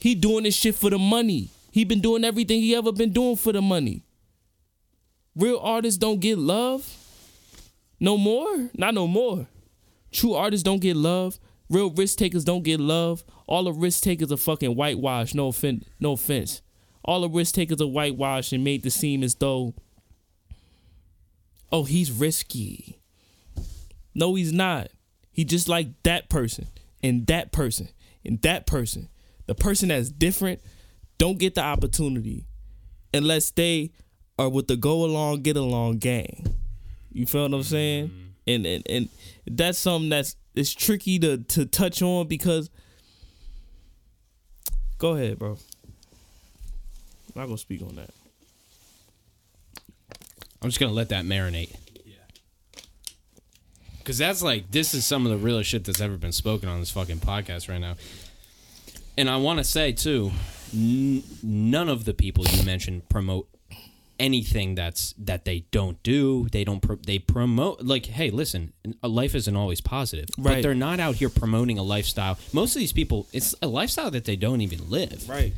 S2: he doing this shit for the money. He been doing everything he ever been doing for the money. Real artists don't get love. No more. Not no more. True artists don't get love. Real risk takers don't get love. All the risk takers are fucking whitewash. No offense. No offense. All the risk takers are whitewash and made to seem as though, oh, he's risky. No, he's not. He just like that person and that person and that person. The person that's different don't get the opportunity unless they are with the go along, get along gang. You feel what I'm saying? Mm-hmm. And and and that's something that's it's tricky to to touch on because go ahead, bro. I'm not gonna speak on that.
S1: I'm just gonna let that marinate. Yeah. Cause that's like this is some of the realest shit that's ever been spoken on this fucking podcast right now. And I want to say too, n- none of the people you mentioned promote anything that's that they don't do. They don't. Pro- they promote like, hey, listen, a life isn't always positive, right. but
S2: Right.
S1: they're not out here promoting a lifestyle. Most of these people, it's a lifestyle that they don't even live.
S2: Right.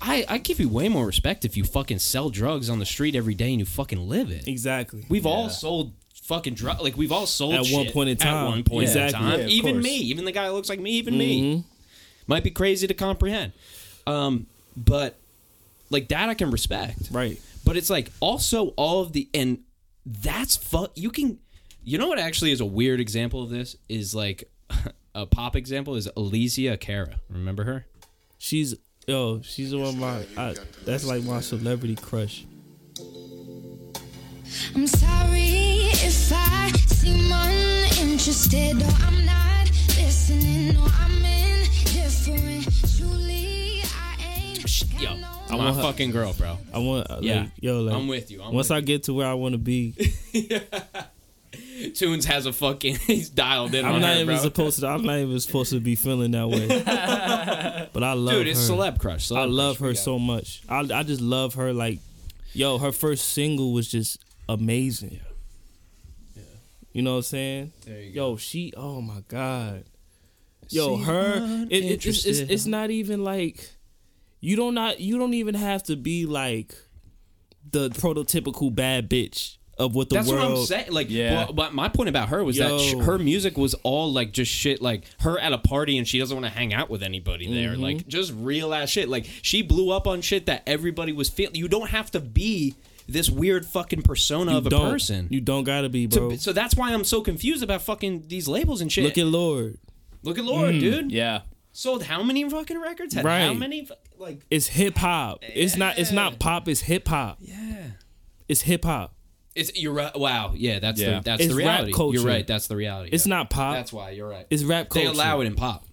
S1: I, I give you way more respect if you fucking sell drugs on the street every day and you fucking live it.
S2: Exactly.
S1: We've all sold fucking drugs. Like we've all sold
S2: At one point in time.
S1: At
S2: time.
S1: one point
S2: Exactly.
S1: in time.
S2: Yeah,
S1: even
S2: course.
S1: me, even the guy who looks like me, even me, might be crazy to comprehend. Um, but like that, I can respect.
S2: Right.
S1: But it's like also all of the and that's fuck. you can you know what actually is a weird example of this is like *laughs* a pop example is Alessia Cara. Remember her?
S2: She's yo, she's one of my. I, that's like my celebrity crush.
S4: I'm sorry if I seem uninterested or I'm not listening or I'm indifferent. Truly, I ain't.
S1: Yo,
S4: got no
S1: my
S2: want her-
S1: fucking girl, bro.
S2: I want. uh,
S1: Yeah.
S2: like, yo, like,
S1: I'm with you. I'm
S2: once
S1: with
S2: I get to where I want to be, *laughs*
S1: Tunes has a fucking *laughs* he's dialed in
S2: I'm not
S1: her,
S2: even
S1: bro.
S2: supposed to. I'm not even supposed to be feeling that way. *laughs* but I love her.
S1: Dude, it's
S2: her.
S1: celeb crush. Celeb
S2: I love
S1: crush,
S2: her so much. I I just love her. Like, yo, her first single was just amazing. Yeah. You know what I'm saying?
S1: There you go.
S2: Yo, she. Oh my god. Yo, her. It, it, it's, it's it's not even like you don't not you don't even have to be like the prototypical bad bitch of what the
S1: That's
S2: world.
S1: what I'm saying. Like,
S3: Yeah.
S1: well, but my point about her was that sh- her music was all like just shit. Like her at a party and she doesn't want to hang out with anybody there.
S2: Mm-hmm.
S1: Like just real ass shit. Like she blew up on shit that everybody was feeling. You don't have to be this weird fucking persona
S2: You
S1: of a person.
S2: You don't gotta be, bro.
S1: so that's why I'm so confused about fucking these labels and shit.
S2: Look at Lorde.
S1: Look at Lorde, dude.
S3: Yeah.
S1: Sold how many fucking records? Had
S2: Right.
S1: how many? Like,
S2: It's hip hop. It's not. It's not pop. It's hip hop.
S1: yeah.
S2: It's hip hop.
S1: It's you're right. Wow. Yeah, that's
S3: Yeah.
S1: the that's
S2: It's
S1: the
S2: rap
S1: reality.
S2: culture.
S1: You're right. That's the reality.
S2: It's
S1: yeah.
S2: not pop.
S1: That's why you're right.
S2: It's rap culture.
S1: they
S2: culture.
S1: allow it in pop.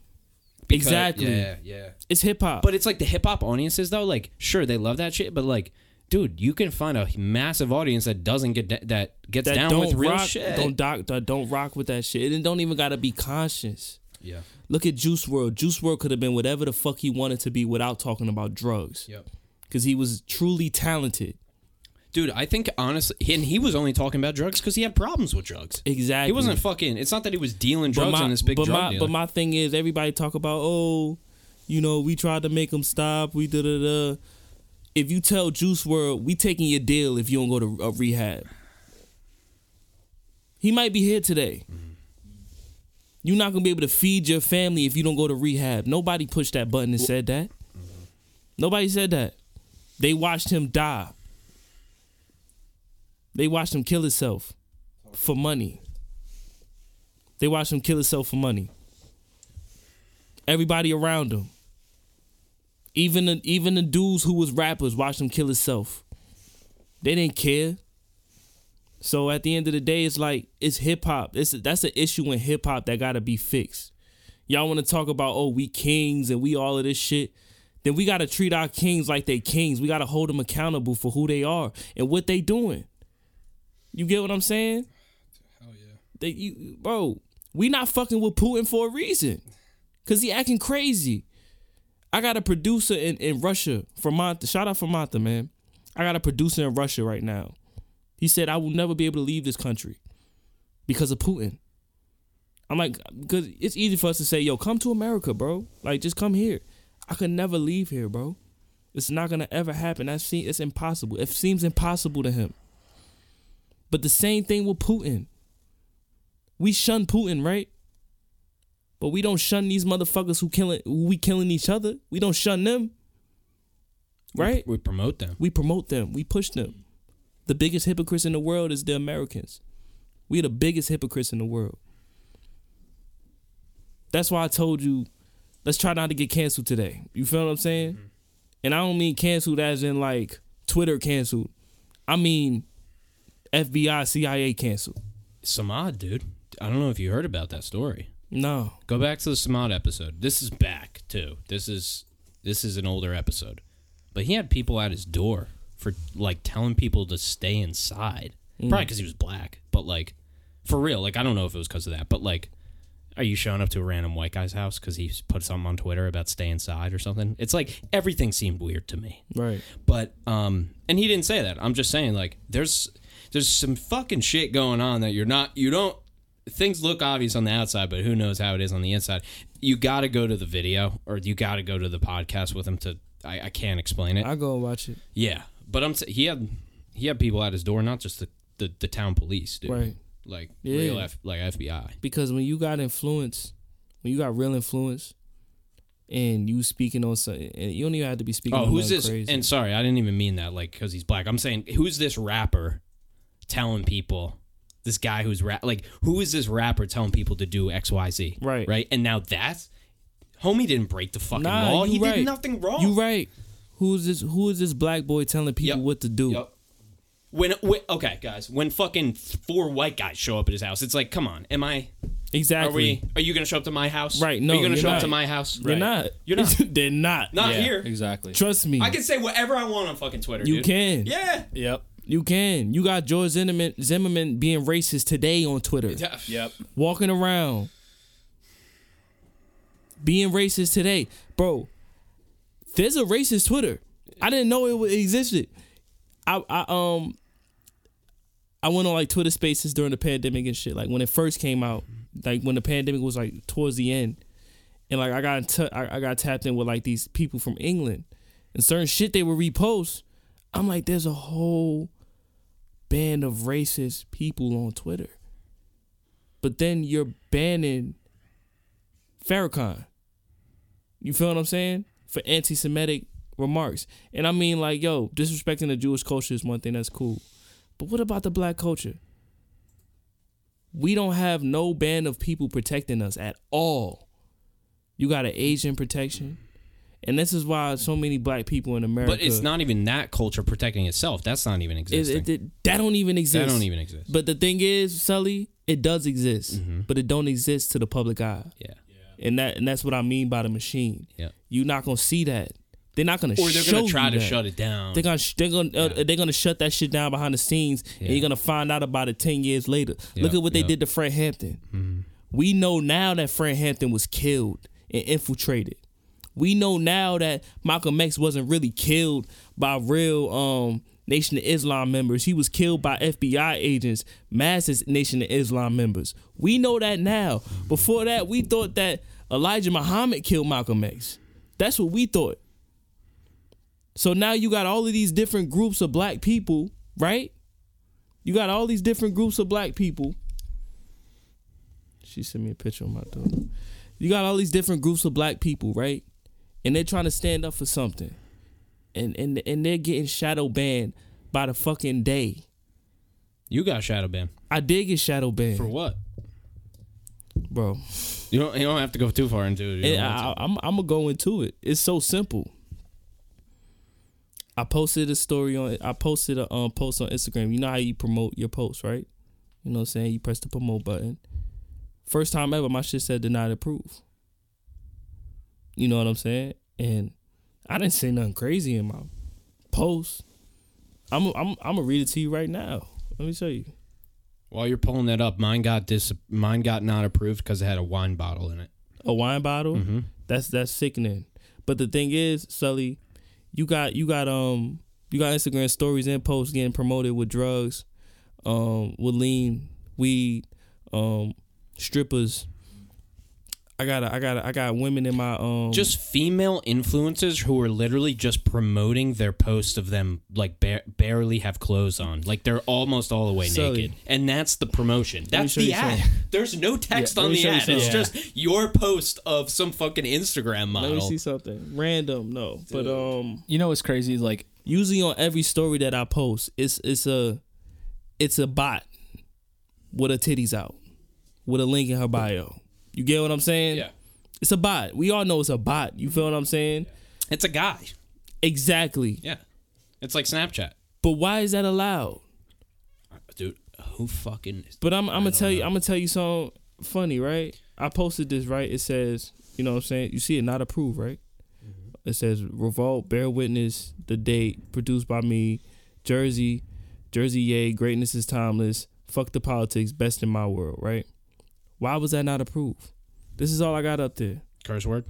S1: Because-
S2: Exactly.
S1: Yeah, yeah.
S2: It's hip hop.
S1: But it's like the hip hop audiences though. Like, sure, they love that shit, but like, dude, you can find a massive audience that doesn't get da- that gets
S2: that
S1: down
S2: don't
S1: with real
S2: rock.
S1: shit.
S2: Don't doc. That don't rock with that shit. and don't even gotta be conscious.
S1: yeah.
S2: Look at Juice WRLD. Juice WRLD could have been whatever the fuck he wanted to be without talking about drugs.
S1: Yep.
S2: Because he was truly talented.
S1: Dude, I think honestly, and he was only talking about drugs because he had problems with drugs.
S2: Exactly.
S1: He wasn't fucking. It's not that he was dealing drugs
S2: my,
S1: on this big
S2: but
S1: drug
S2: my,
S1: dealer.
S2: but my thing is, everybody talk about, oh, you know, we tried to make him stop. We da da da. If you tell Juice WRLD, we taking your deal if you don't go to a rehab. He might be here today. Mm-hmm. You're not gonna be able to feed your family if you don't go to rehab. Nobody pushed that button and said that. Nobody said that. They watched him die. They watched him kill himself for money. They watched him kill himself for money. Everybody around him, even the, even the dudes who was rappers, watched him kill himself. They didn't care. So at the end of the day, it's like it's hip hop. It's that's an issue in hip hop that gotta be fixed. Y'all want to talk about oh we kings and we all of this shit. Then we gotta treat our kings like they kings. We gotta hold them accountable for who they are and what they doing. You get what I'm saying?
S1: Hell yeah.
S2: They, you, bro, we not fucking with Putin for a reason. Cause he acting crazy. I got a producer in, in Russia, Fermanta. Shout out Fermanta, man. I got a producer in Russia right now. He said I will never be able to leave this country because of Putin. I'm like, because it's easy for us to say, yo, come to America, bro. Like, just come here. I could never leave here, bro. It's not gonna ever happen. That seems it's impossible. It seems impossible to him. But the same thing with Putin. We shun Putin, right? But we don't shun these motherfuckers who killing who we killing each other. We don't shun them. Right?
S1: We promote them.
S2: We promote them. We push them. The biggest hypocrites in the world is the Americans. We're the biggest hypocrites in the world. That's why I told you, let's try not to get canceled today. You feel what I'm saying? Mm-hmm. And I don't mean canceled as in like Twitter canceled. I mean FBI, CIA canceled.
S1: Samad, dude. I don't know if you heard about that story.
S2: No.
S1: Go back to the Samad episode. This is back too. This is this is an older episode. But he had people at his door for like telling people to stay inside. Probably because he was black, but like for real. Like I don't know if it was because of that, but like, are you showing up to a random white guy's house because he put something on Twitter about stay inside or something? It's like everything seemed weird to me.
S2: Right.
S1: But um, and he didn't say that. I'm just saying like there's there's some fucking shit going on that you're not you don't things look obvious on the outside, but who knows how it is on the inside. You got to go to the video or you got to go to the podcast with him to. I, I can't explain it.
S2: I'll go and watch it.
S1: yeah, but I'm he had he had people at his door, not just the the, the town police, dude.
S2: Right.
S1: Like
S2: Yeah.
S1: real F, like FBI.
S2: Because when you got influence, when you got real influence, and you speaking on something, and you don't even have to be speaking.
S1: Oh, who's this?
S2: Crazy.
S1: And sorry, I didn't even mean that like because he's black. I'm saying who's this rapper telling people this guy who's rap like who is this rapper telling people to do X Y Z?
S2: Right.
S1: right. And now that's homie didn't break the fucking
S2: Nah,
S1: law.
S2: you
S1: He
S2: right.
S1: did nothing wrong.
S2: You right. Who's this? Who is this black boy telling people
S1: Yep.
S2: what to do?
S1: Yep. When, when okay, guys, when fucking four white guys show up at his house, it's like, come on, am I?
S2: Exactly.
S1: Are we? Are you gonna show up to my house?
S2: Right, no,
S1: Are you gonna
S2: you're
S1: show
S2: not.
S1: up to my house?
S2: You're
S1: Right.
S2: not.
S1: You're not. *laughs*
S2: They're not.
S1: Not
S3: yeah,
S1: here.
S3: Exactly.
S2: Trust me.
S1: I can say whatever I want on fucking Twitter.
S2: you
S1: dude.
S2: can.
S1: Yeah.
S3: Yep.
S2: You can. You got George Zimmerman, Zimmerman being racist today on Twitter.
S1: Yeah.
S3: Yep.
S2: Walking around. Being racist today. Bro, there's a racist Twitter. I didn't know it existed. I, I um I went on like Twitter spaces during the pandemic and shit. Like when it first came out, like when the pandemic was like towards the end. And like I got in t- I, I got tapped in with like these people from England and certain shit they would repost. I'm like, there's a whole band of racist people on Twitter. But then you're banning Farrakhan. You feel what I'm saying? For anti Semitic remarks. And I mean, like, yo, disrespecting the Jewish culture is one thing that's cool. But what about the black culture? We don't have no band of people protecting us at all. You got an Asian protection. And this is why so many black people in America.
S1: But it's not even that culture protecting itself. That's not even existing.
S2: it, it- that don't even exist.
S1: that don't even exist.
S2: But the thing is, Sully, it does exist,
S1: Mm-hmm.
S2: but it don't exist to the public eye.
S1: yeah.
S2: And that and that's what I mean by the machine.
S1: Yeah.
S2: You're not gonna see that. They're not gonna.
S1: Or they're gonna try to
S2: that.
S1: shut it down.
S2: They're gonna they're gonna uh, they're gonna shut that shit down behind the scenes, and you're gonna find out about it ten years later. Look at what they
S1: yeah.
S2: did to Fred Hampton. We know now that Fred Hampton was killed and infiltrated. We know now that Malcolm X wasn't really killed by real um, Nation of Islam members. He was killed by FBI agents, massive Nation of Islam members. We know that now. Before that, we thought that Elijah Muhammad killed Malcolm X. That's what we thought. So now you got all of these different groups of black people, right? You got all these different groups of black people. She sent me a picture of my daughter. You got all these different groups of black people, right? And they're trying to stand up for something. And and and they're getting shadow banned by the fucking day.
S1: you got shadow banned.
S2: I did get shadow banned,
S1: for what?
S2: bro.
S1: You don't. You don't have to go too far into it.
S2: I, I'm I'm gonna go into it. It's so simple. I posted a story on. I posted a um post on Instagram. You know how you promote your post, right? You know what I'm saying? You press the promote button. First time ever, my shit said denied approve. You know what I'm saying? And I didn't say nothing crazy in my post. I'm I'm I'm gonna read it to you right now. Let me show you.
S1: While you're pulling that up, mine got dis. Mine got not approved because it had a wine bottle in it.
S2: a wine bottle.
S1: Mm-hmm.
S2: That's that's sickening. But the thing is, Sully, you got you got um you got Instagram stories and posts getting promoted with drugs, um, with lean, weed, um, strippers. I got I got I got women in my um
S1: Just female influencers who are literally just promoting their post of them like ba- barely have clothes on, like they're almost all the way
S2: Sully.
S1: naked, and that's the promotion. That's the ad.
S2: something.
S1: There's no text
S2: Yeah,
S1: on the
S2: show you
S1: ad. It's
S2: something.
S1: just your post of some fucking Instagram model
S2: let me see something random no but um
S3: You know what's crazy? is Like
S2: usually on every story that I post, it's it's a it's a bot with her titties out, with a link in her bio. You get what I'm saying?
S1: Yeah.
S2: It's a bot. We all know it's a bot. You feel what I'm saying?
S1: It's a guy.
S2: Exactly.
S1: Yeah. It's like Snapchat.
S2: But why is that allowed?
S1: Dude, who fucking
S2: But I'm I'm gonna tell you I'm gonna tell you something funny, right? I posted this right. It says, you know what I'm saying? You see it not approved, right? Mm-hmm. It says revolt, bear witness, the date, produced by me, Jersey, Jersey Yay, greatness is timeless, fuck the politics, best in my world, right? Why was that not approved? This is all I got up there.
S1: curse word?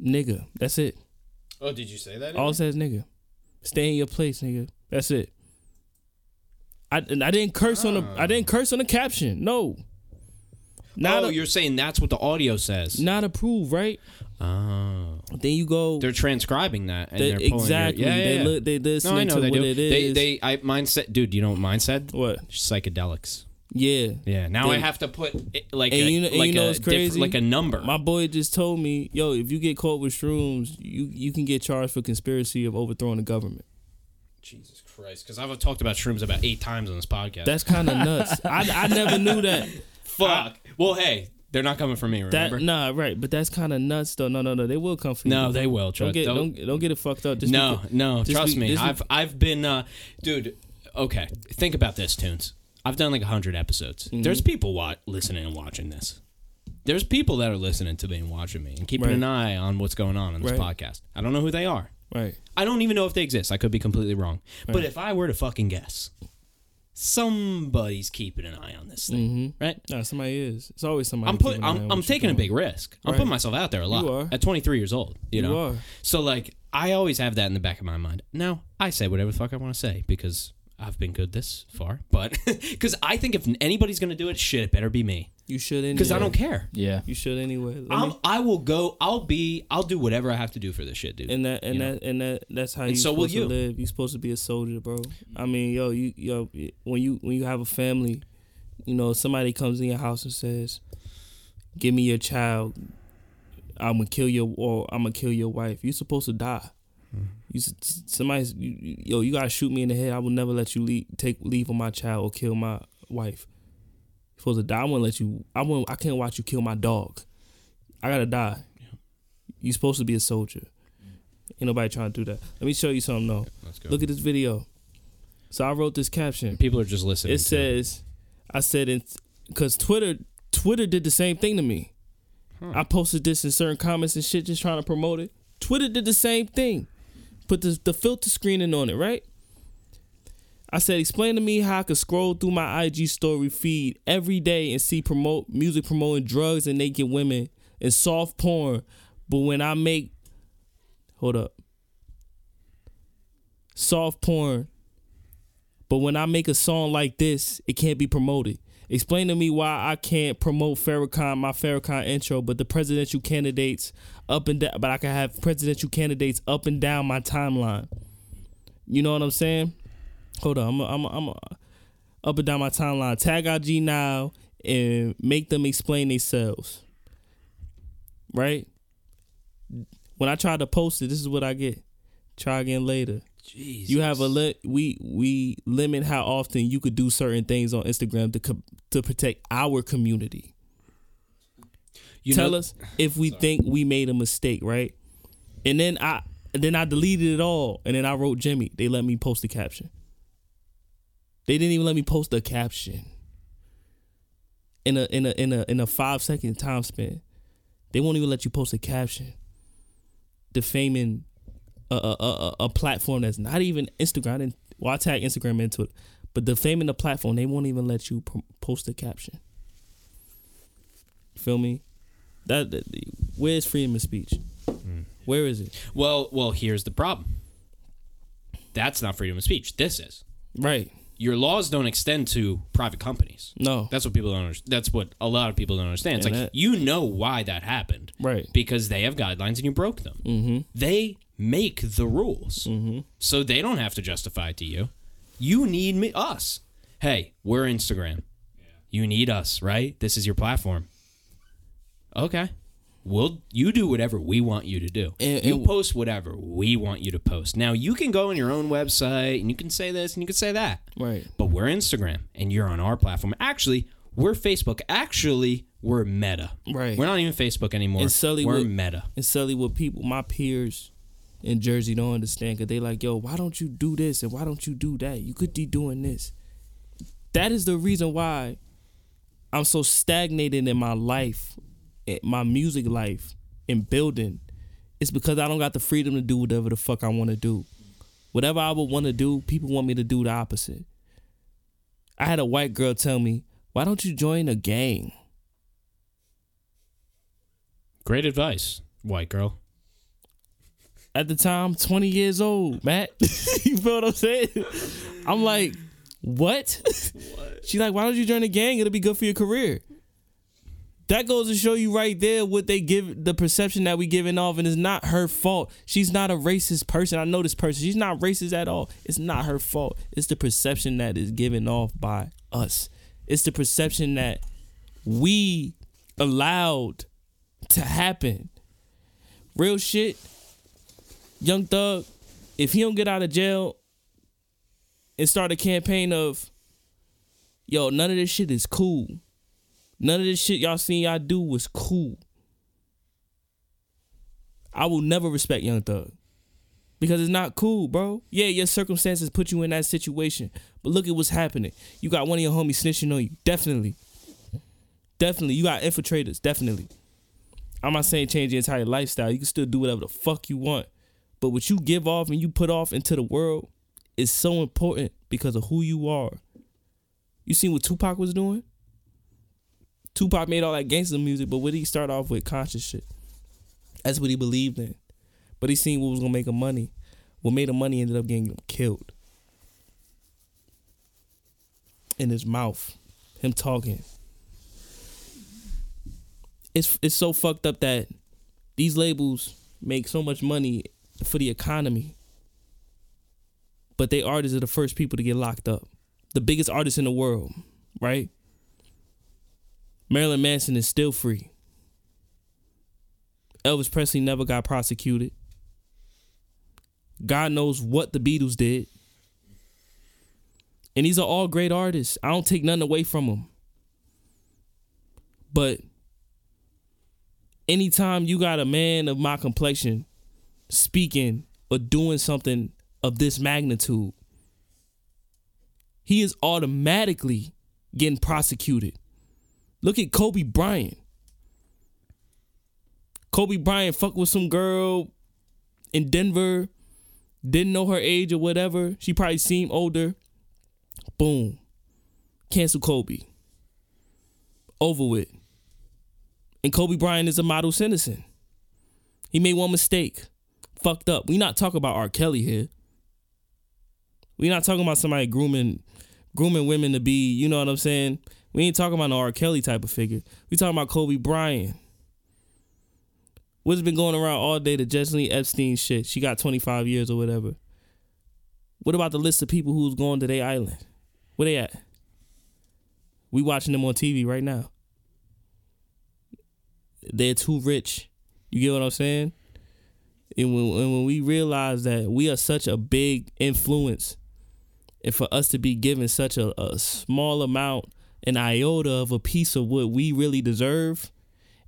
S2: Nigga. That's it.
S1: Oh, did you say that?
S2: All it says nigga. Stay in your place, nigga. That's it. I and I didn't curse on the I didn't curse on the caption. No. Not
S1: oh,
S2: a-
S1: you're saying that's what the audio says.
S2: not approved, right?
S1: Oh.
S2: Then you go
S1: They're transcribing that and
S2: they-
S1: they're
S2: exactly.
S1: Your, yeah, yeah,
S2: they
S1: yeah.
S2: look they
S1: no, I
S2: listening
S1: know
S2: to
S1: they
S2: what
S1: do.
S2: it
S1: They, they, I, mine said, dude. You know what mine said?
S2: what?
S1: Psychedelics.
S2: Yeah.
S1: Yeah. Now I have to put it, like
S2: And
S1: a,
S2: you know, and
S1: like
S2: you know
S1: a
S2: what's
S1: diff-
S2: crazy?
S1: like a number.
S2: My boy just told me, yo, if you get caught with shrooms, you you can get charged for conspiracy of overthrowing the government.
S1: Jesus Christ, because I've talked about shrooms about eight times on this podcast.
S2: That's kind of nuts. *laughs* I, I never knew that.
S1: fuck. well, hey, they're not coming for me. Remember?
S2: That nah, right, but that's kind of nuts though. No, no, no, they will come for you.
S1: no, they will.
S2: don't
S1: Trust.
S2: get
S1: don't-
S2: don't, don't get it fucked up. Just
S1: no,
S2: because-
S1: no.
S2: just
S1: Trust
S2: be-
S1: me.
S2: just be-
S1: I've I've been, uh, dude. Okay, think about this, tunes. I've done like hundred episodes.
S2: Mm-hmm.
S1: There's people wa- listening and watching this. There's people that are listening to me and watching me and keeping
S2: Right.
S1: an eye on what's going on in this
S2: Right.
S1: podcast. I don't know who they are.
S2: right.
S1: I don't even know if they exist. I could be completely wrong. But if I were to fucking guess, somebody's keeping an eye on this thing,
S2: Mm-hmm.
S1: right?
S2: No, somebody is. It's always somebody.
S1: I'm putting.
S2: keeping an eye
S1: I'm, I'm taking a big risk. I'm
S2: Right.
S1: putting myself out there a lot
S2: You are.
S1: at 23 years old. You,
S2: You
S1: know.
S2: are.
S1: So like, I always have that in the back of my mind. Now I say whatever the fuck I want to say because I've been good this far. But *laughs* because I think if anybody's gonna do it, shit, it better be me.
S2: You should anyway.
S1: Because I don't care.
S3: Yeah.
S2: You should anyway. Let
S1: I'm,
S2: me-
S1: I will go. I'll be. I'll do whatever I have to do for this shit, dude.
S2: and that and
S1: you know?
S2: that and that that's how
S1: And
S2: you
S1: so will
S2: supposed
S1: you.
S2: to live. You're supposed to be a soldier, bro. I mean, yo, you yo when you when you have a family, you know, somebody comes in your house and says, "Give me your child. I'm gonna kill your or I'm gonna kill your wife." You're supposed to die. You s- somebody's you, yo, you gotta shoot me in the head. I will never let you leave, take leave on my child or kill my wife. You're supposed to die. I won't let you. I won't. I can't watch you kill my dog. I gotta die. You're supposed to be a soldier. Ain't nobody trying to do that. Let me show you something though.
S1: Let's go.
S2: Look at this video. So I wrote this caption.
S1: People are just listening.
S2: It says, I said it because Twitter Twitter did the same thing to me. I posted this in certain comments and shit, just trying to promote it. Twitter did the same thing. Put the the filter screening on it, right? I said, explain to me how I could scroll through my IG story feed every day and see promote music promoting drugs and naked women and soft porn, but when I make, hold up, soft porn but when I make a song like this, it can't be promoted. Explain to me why I can't promote Farrakhan, my Farrakhan intro, but the presidential candidates up and down, but I can have presidential candidates up and down my timeline. You know what I'm saying? Hold on, I'm a, I'm a, I'm a, up and down my timeline. Tag IG now and make them explain themselves. Right? When I try to post it, this is what I get. Try again later. You have a li- we we limit how often you could do certain things on Instagram to co- to protect our community.
S1: You
S2: Tell
S1: know-
S2: us if we think we made a mistake, right? And then I then I deleted it all, and then I wrote Jimmy. They let me post the caption. They didn't even let me post the caption. In a in a in a in a five second time span, they won't even let you post a caption. Defaming a a, a, platform that's not even Instagram. Didn't, well, I tag Instagram into it, but the fame in the platform, they won't even let you post a caption. Feel me? That, that where's freedom of speech? Where is it?
S1: Well, well, here's the problem. That's not freedom of speech. This is.
S2: Right?
S1: Your laws don't extend to private companies.
S2: No.
S1: That's what people don't understand. That's what a lot of people don't understand. It's
S2: And
S1: like
S2: that-
S1: you know why that happened.
S2: Right.
S1: Because they have guidelines and you broke them.
S2: Mm-hmm.
S1: They make the rules.
S2: Mm-hmm.
S1: So they don't have to justify it to you. You need me us. Hey, we're Instagram. You need us, right? This is your platform. Okay. We'll you do whatever we want you to do.
S2: And-
S1: you post whatever we want you to post. Now you can go on your own website and you can say this and you can say that.
S2: Right.
S1: But we're Instagram and you're on our platform. Actually, we're Facebook. Actually, we're Meta.
S2: Right.
S1: We're not even Facebook anymore.
S2: And Sully
S1: we're
S2: would-
S1: Meta.
S2: And Sully, what people, my peers in Jersey don't understand, cause they like, yo, why don't you do this and why don't you do that? You could be doing this. That is the reason why I'm so stagnated in my life, in my music life, in building. It's because I don't got the freedom to do whatever the fuck I want to do. Whatever I would want to do, people want me to do the opposite. I had a white girl tell me, why don't you join a gang?
S1: Great advice, white girl.
S2: At the time 20 years old, Matt. *laughs* you feel what I'm saying? I'm like, what? She's like, why don't you join a gang? It'll be good for your career. That goes to show you right there what they give the perception that we giving off, and it's not her fault. She's not a racist person. I know this person. She's not racist at all. It's not her fault. It's the perception that is given off by us. It's the perception that we allowed to happen. Real shit. Young Thug, if he don't get out of jail and start a campaign of, yo, none of this shit is cool. None of this shit y'all seen y'all do was cool. I will never respect Young Thug because it's not cool, bro. Yeah, your circumstances put you in that situation, but look at what's happening. You got one of your homies snitching on you, definitely, definitely. You got infiltrators, definitely. I'm not saying change your entire lifestyle. You can still do whatever the fuck you want, but what you give off and you put off into the world is so important because of who you are. You seen what Tupac was doing? Tupac made all that gangster music, but what did he start off with? Conscious shit. That's what he believed in. But he seen what was gonna make him money. What made him money ended up getting him killed. In his mouth. Him talking. It's it's so fucked up that these labels make so much money for the economy. But they artists are the first people to get locked up. The biggest artists in the world, right? Marilyn Manson is still free. Elvis Presley never got prosecuted. God knows what the Beatles did. And these are all great artists. I don't take nothing away from them. But anytime you got a man of my complexion speaking or doing something of this magnitude, he is automatically getting prosecuted. Look at Kobe Bryant. Kobe Bryant fucked with some girl in Denver, didn't know her age or whatever. She probably seemed older. Boom. Cancel Kobe. Over with. And Kobe Bryant is a model citizen. He made one mistake. Fucked up. We not talking about R. Kelly here. We not talking about somebody grooming grooming women to be, you know what I'm saying? We ain't talking about no R. Kelly type of figure. We talking about Kobe Bryant. What's been going around all day? The Jeffrey Epstein shit. She got 25 years or whatever. What about the list of people who's going to their island? Where they at? We watching them on TV right now. They're too rich. You get what I'm saying? And when, and when we realize that we are such a big influence, and for us to be given such a, a small amount, an iota of a piece of what we really deserve,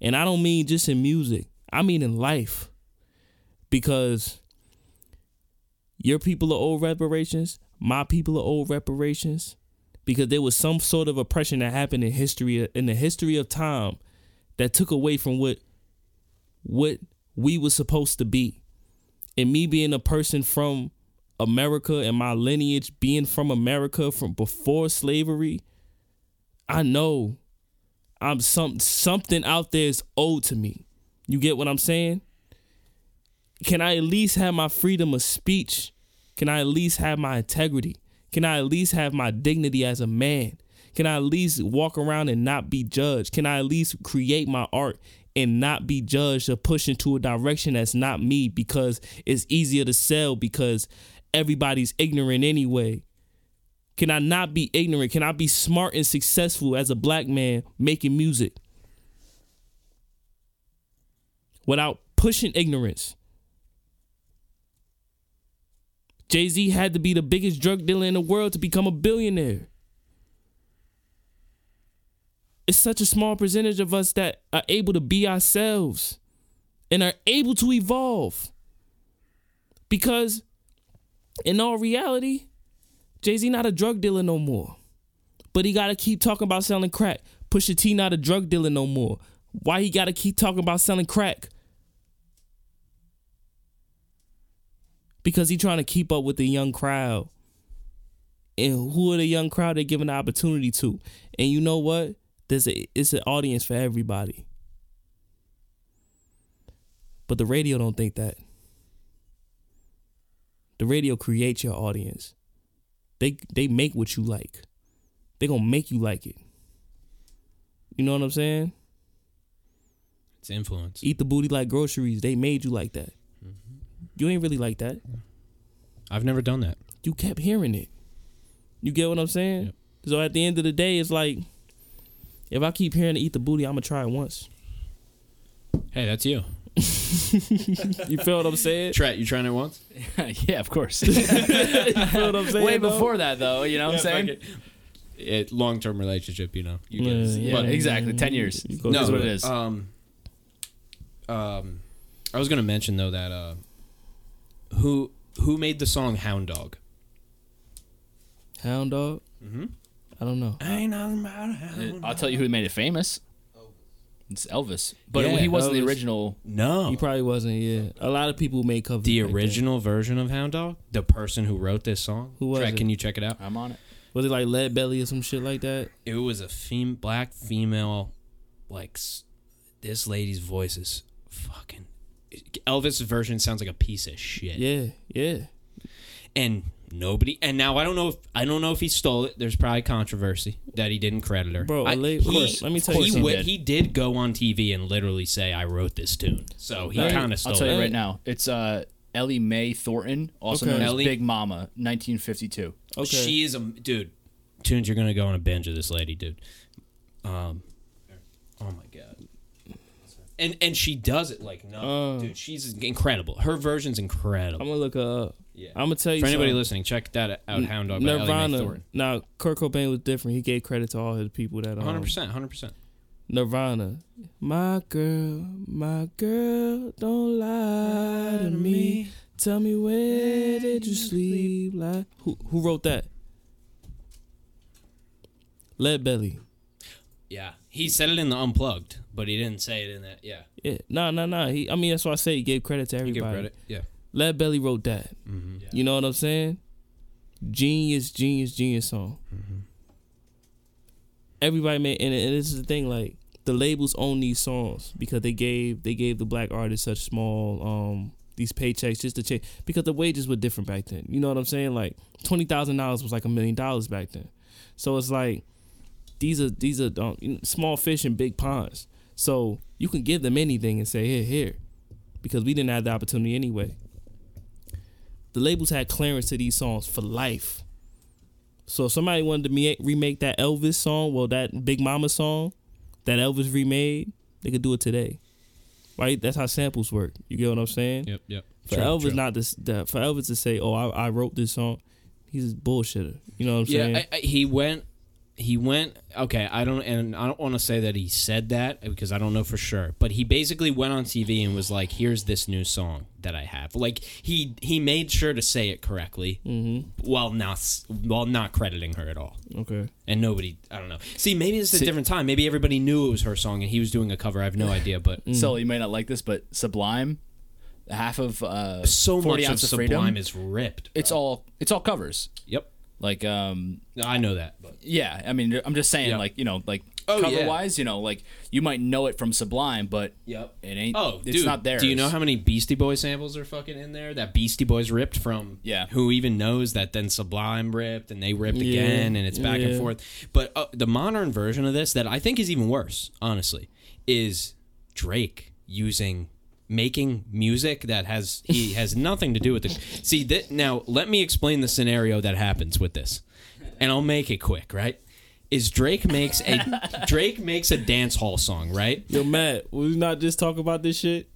S2: and I don't mean just in music, I mean in life. Because your people are old reparations, my people are old reparations. Because there was some sort of oppression that happened in history in the history of time that took away from what what we were supposed to be. And me being a person from America and my lineage being from America from before slavery, I know I'm some something out there is owed to me. You get what I'm saying? Can I at least have my freedom of speech? Can I at least have my integrity? Can I at least have my dignity as a man? Can I at least walk around and not be judged? Can I at least create my art and not be judged or pushed into a direction that's not me because it's easier to sell because everybody's ignorant anyway? Can I not be ignorant? Can I be smart and successful as a black man making music without pushing ignorance? Jay Z had to be the biggest drug dealer in the world to become a billionaire. It's such a small percentage of us that are able to be ourselves and are able to evolve. Because in all reality, Jay Z not a drug dealer no more. But he gotta keep talking about selling crack. Pusha T not a drug dealer no more. Why he gotta keep talking about selling crack? Because he trying to keep up with the young crowd. And who are the young crowd they're giving the opportunity to? And you know what? There's a it's an audience for everybody. But the radio don't think that. The radio creates your audience. They they make what you like. They gonna make you like it. You know what I'm saying?
S1: It's influence.
S2: Eat the booty like groceries. They made you like that. Mm-hmm. You ain't really like that.
S1: I've never done that.
S2: You kept hearing it. You get what I'm saying?
S1: Yep.
S2: So at the end of the day, it's like if I keep hearing to eat the booty, I'm gonna try it once.
S1: Hey, that's you. *laughs*
S2: You feel what I'm saying?
S1: Try you trying it once? *laughs*
S3: yeah, of course. *laughs*
S2: You feel what I'm saying?
S3: Way
S2: though?
S3: before that, though, you know what I'm saying?
S1: It long term relationship, you know. You get it.
S2: Yeah,
S3: Yeah,
S2: yeah.
S3: exactly. Ten years. No,
S2: through
S3: what
S2: it.
S3: it is.
S1: Um, um, I was gonna mention though that uh, who who made the song Hound Dog?
S2: Hound dog.
S1: Mm-hmm.
S2: I don't know.
S1: Ain't nothing about a hound.
S3: I'll tell you who made it famous. It's Elvis, but
S1: Yeah,
S3: he wasn't the original.
S1: No,
S2: He probably wasn't. Yeah, a lot of people made covers.
S1: the
S2: back then.
S1: original version of Hound Dog. The person who wrote this song.
S2: Who was
S1: Try-
S2: it?
S1: Can you check it out?
S3: I'm on it.
S2: was it like Lead Belly or some shit like that?
S1: It was a fem- black female, like s- this lady's voice is fucking. Elvis' version sounds like a piece of shit.
S2: Yeah, yeah.
S1: and nobody and now I don't know if I don't know if he stole it. There's probably controversy that he didn't credit her.
S2: Bro,
S1: I,
S2: a la-
S1: he,
S2: of course, let me tell you
S1: he,
S2: something.
S1: wi-
S3: did.
S1: he did go on TV and literally say I wrote this tune. So he
S2: Right.
S1: kind of stole it.
S3: I'll
S1: stole
S3: tell you
S1: it.
S3: right now. It's uh, Willie Mae Thornton, also
S2: Okay.
S3: known
S1: Ellie-
S3: as Big Mama, 1952.
S2: Okay.
S1: She is a dude. Tunes you're gonna go on a binge of this lady, dude. Um, oh my god. And and she does it like no,
S2: Uh.
S1: dude. She's incredible. Her version's incredible.
S2: I'm gonna look her up.
S1: yeah.
S2: I'm gonna tell you
S1: For anybody
S2: something.
S1: listening, check that out. Hound Dog by Willie Mae
S2: Nirvana. Now, Kurt Cobain was different. He gave credit to all his people that. Um,
S1: 100, percent 100. percent
S2: Nirvana. My girl, my girl, don't lie to me. Tell me where did you sleep? Like who? Who wrote that? Lead Belly.
S1: Yeah, he said it in the unplugged, but he didn't say it in that. Yeah,
S2: Yeah, no, no, no. He, I mean, that's why I say he gave credit to
S1: you
S2: everybody.
S1: give credit. Yeah,
S2: Lead Belly wrote that.
S1: mm-hmm.
S2: You know what I'm saying? Genius, genius, genius song. Everybody made, and, and this is the thing. Like the labels own these songs because they gave they gave the black artists such small um these paychecks just to change because the wages were different back then. You know what I'm saying? Like twenty thousand dollars was like a million dollars back then. So it's like these are these are um, small fish in big ponds. So you can give them anything and say here here because we didn't have the opportunity anyway the labels had clearance to these songs for life. So if somebody wanted to me- remake that Elvis song, well, that Big Mama song that Elvis remade, they could do it today. Right? That's how samples work. You get what I'm saying?
S1: yep, yep.
S2: For
S1: True,
S2: Elvis
S1: true.
S2: not this, the, for Elvis to say, "Oh, I, I wrote this song," he's a bullshitter. You know what I'm
S1: Yeah,
S2: saying?
S1: I, I, he went. He went. Okay, I don't, and I don't want to say that he said that because I don't know for sure. But he basically went on TV and was like, "Here's this new song that I have." Like he he made sure to say it correctly,
S2: mm-hmm.
S1: while not while not crediting her at all.
S2: Okay.
S1: And nobody, I don't know. See, maybe it's a
S3: See-
S1: different time. Maybe everybody knew it was her song and he was doing a cover. I have no idea, but *laughs*
S2: Mm.
S3: So you may not like this, but Sublime, half of uh,
S1: so
S3: 40
S1: much of
S3: Ounce of
S1: Sublime
S3: Freedom,
S1: is ripped.
S3: it's all it's all covers.
S1: Yep,
S3: Like um,
S1: I know that. But
S3: yeah, I mean, I'm just saying,
S1: Yeah.
S3: like you know, like
S1: Oh,
S3: cover
S1: yeah.
S3: wise, you know, like you might know it from Sublime, but
S1: yep.
S3: it ain't.
S1: Oh,
S3: it's
S1: dude,
S3: not there.
S1: Do you know how many Beastie Boy samples are fucking in there? That Beastie Boys ripped from.
S3: Yeah.
S1: Who even knows that then Sublime ripped and they ripped
S2: Yeah,
S1: again and it's back and forth. But uh, the modern version of this that I think is even worse, honestly, is Drake using making music that has he *laughs* has nothing to do with the See that now. Let me explain the scenario that happens with this, and I'll make it quick. Right? Is Drake makes a *laughs* Drake makes a dance hall song, right?
S2: Yo, Matt, will we not just talk about this shit?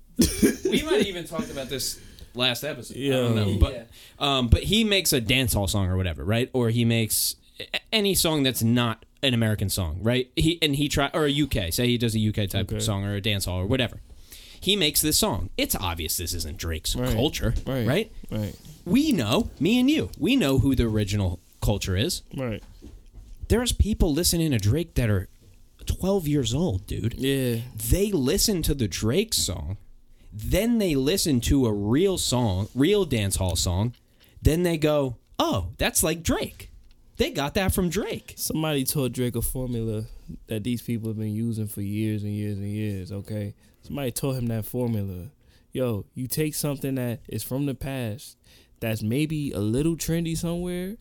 S1: we might even talked about this last episode. I
S2: Yeah.
S1: don't know, but um, but he makes a dance hall song or whatever, right? Or he makes any song that's not an American song, right? He and he try or a UK. Say he does a UK type
S2: Okay.
S1: song or a dance hall or whatever. He makes this song. It's obvious this isn't Drake's
S2: Right.
S1: culture,
S2: Right.
S1: right?
S2: Right.
S1: We know, me and you, we know who the original culture is.
S2: Right.
S1: There's people listening to Drake that are 12 years old, dude
S2: Yeah.
S1: they listen to the Drake song, then they listen to a real song, real dance hall song, then they go, "Oh, that's like Drake." They got that from Drake.
S2: Somebody taught Drake a formula that these people have been using for years and years and years, okay? Somebody taught him that formula. Yo, you take something that is from the past that's maybe a little trendy somewhere,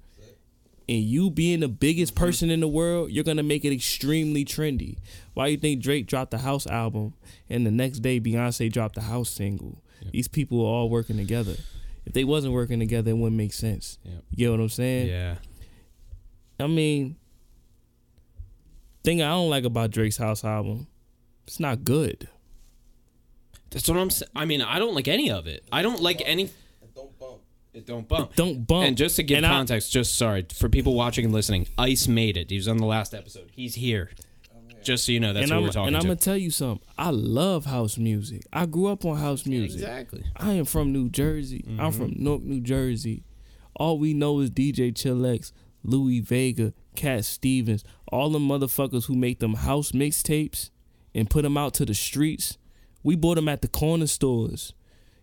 S2: and you being the biggest mm-hmm. person in the world, you're gonna make it extremely trendy. Why you think Drake dropped the House album and the next day Beyonce dropped the House single? These people are all working together. If they wasn't working together, it wouldn't make sense.
S1: Yep.
S2: You get what I'm saying?
S1: Yeah.
S2: I mean, thing I don't like about Drake's House album, it's not good.
S1: That's what I'm saying. I mean, I don't like any of it. I don't like any.
S5: Don't bump.
S1: It don't bump.
S2: Don't bump.
S1: And just to give
S2: And I-
S1: context, just sorry for people watching and listening, Ice made it. He was on the last episode. He's here. Just so you know, that's
S2: and
S1: what
S2: I'm,
S1: we're talking about.
S2: and I'm
S1: to.
S2: gonna tell you something. I love house music. I grew up on house music.
S1: Exactly.
S2: I am from New Jersey. I'm mm-hmm. from Newark, New Jersey. All we know is DJ Chillax, Louie Vega, Cat Stevens, all the motherfuckers who make them house mixtapes and put them out to the streets. We bought them at the corner stores.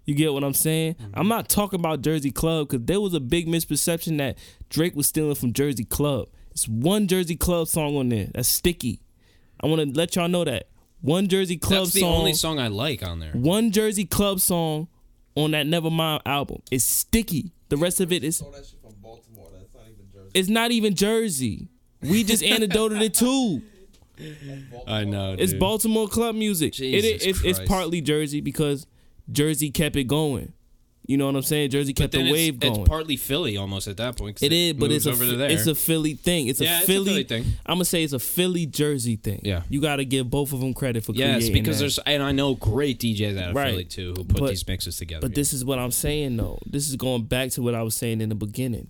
S2: You get what I'm saying? Mm-hmm. I'm not talking about Jersey Club because there was a big misperception that Drake was stealing from Jersey Club. It's one Jersey Club song on there. That's sticky. I want to let y'all know that one Jersey Club song.
S1: That's the
S2: song.
S1: only song I like on there.
S2: One Jersey Club song on that Nevermind album is sticky. The rest of it is
S5: Stole that shit from Baltimore. That's not
S2: it's not even Jersey. We just *laughs* anecdoted it too.
S1: I know.
S2: It's Baltimore club music. It,
S1: Jesus
S2: it's, it's partly Jersey because Jersey kept it going. You know what I'm saying? Jersey kept the wave
S1: it's,
S2: going.
S1: it's partly Philly almost at that point. 'cause
S2: It is, but it's a
S1: over to there.
S2: it's a Philly thing. It's a
S1: Yeah, it's a
S2: Philly,
S1: Philly thing.
S2: I'm gonna say it's a Philly Jersey thing.
S1: Yeah.
S2: you got to give both of them credit for
S1: yes,
S2: creating
S1: because
S2: that.
S1: there's and I know great DJs out of
S2: Right.
S1: Philly too who put
S2: But-
S1: these mixes together.
S2: But this is what I'm saying though. This is going back to what I was saying in the beginning.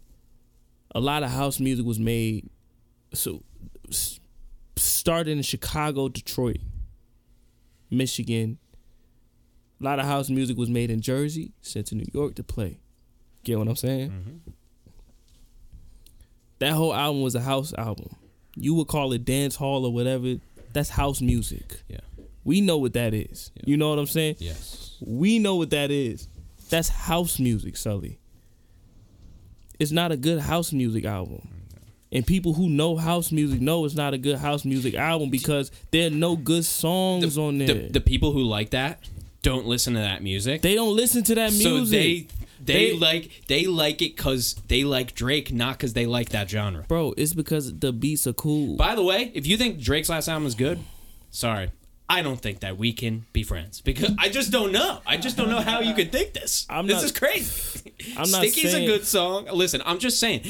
S2: A lot of house music was made so s- started in Chicago, Detroit, Michigan. A lot of house music was made in Jersey, sent to New York to play. Get what I'm saying?
S1: Mm-hmm.
S2: That whole album was a house album. You would call it dance hall or whatever. That's house music.
S1: yeah.
S2: We know what that is. You know what I'm saying?
S1: Yes.
S2: We know what that is. That's house music, Sully. It's not a good house music album. And people who know house music know it's not a good house music album because there are no good songs on there.
S1: The, the people who like that don't listen to that music.
S2: they don't listen to that music.
S1: so they, they
S2: They-
S1: like they like it because they like Drake, not because they like that genre.
S2: Bro, it's because the beats are cool.
S1: By the way, if you think Drake's last album is good, sorry. I don't think that we can be friends because I just don't know. I just don't know how you could think this.
S2: I'm
S1: this
S2: not-
S1: is crazy.
S2: I'm not
S1: Sticky's
S2: saying-
S1: a good song. Listen, I'm just saying.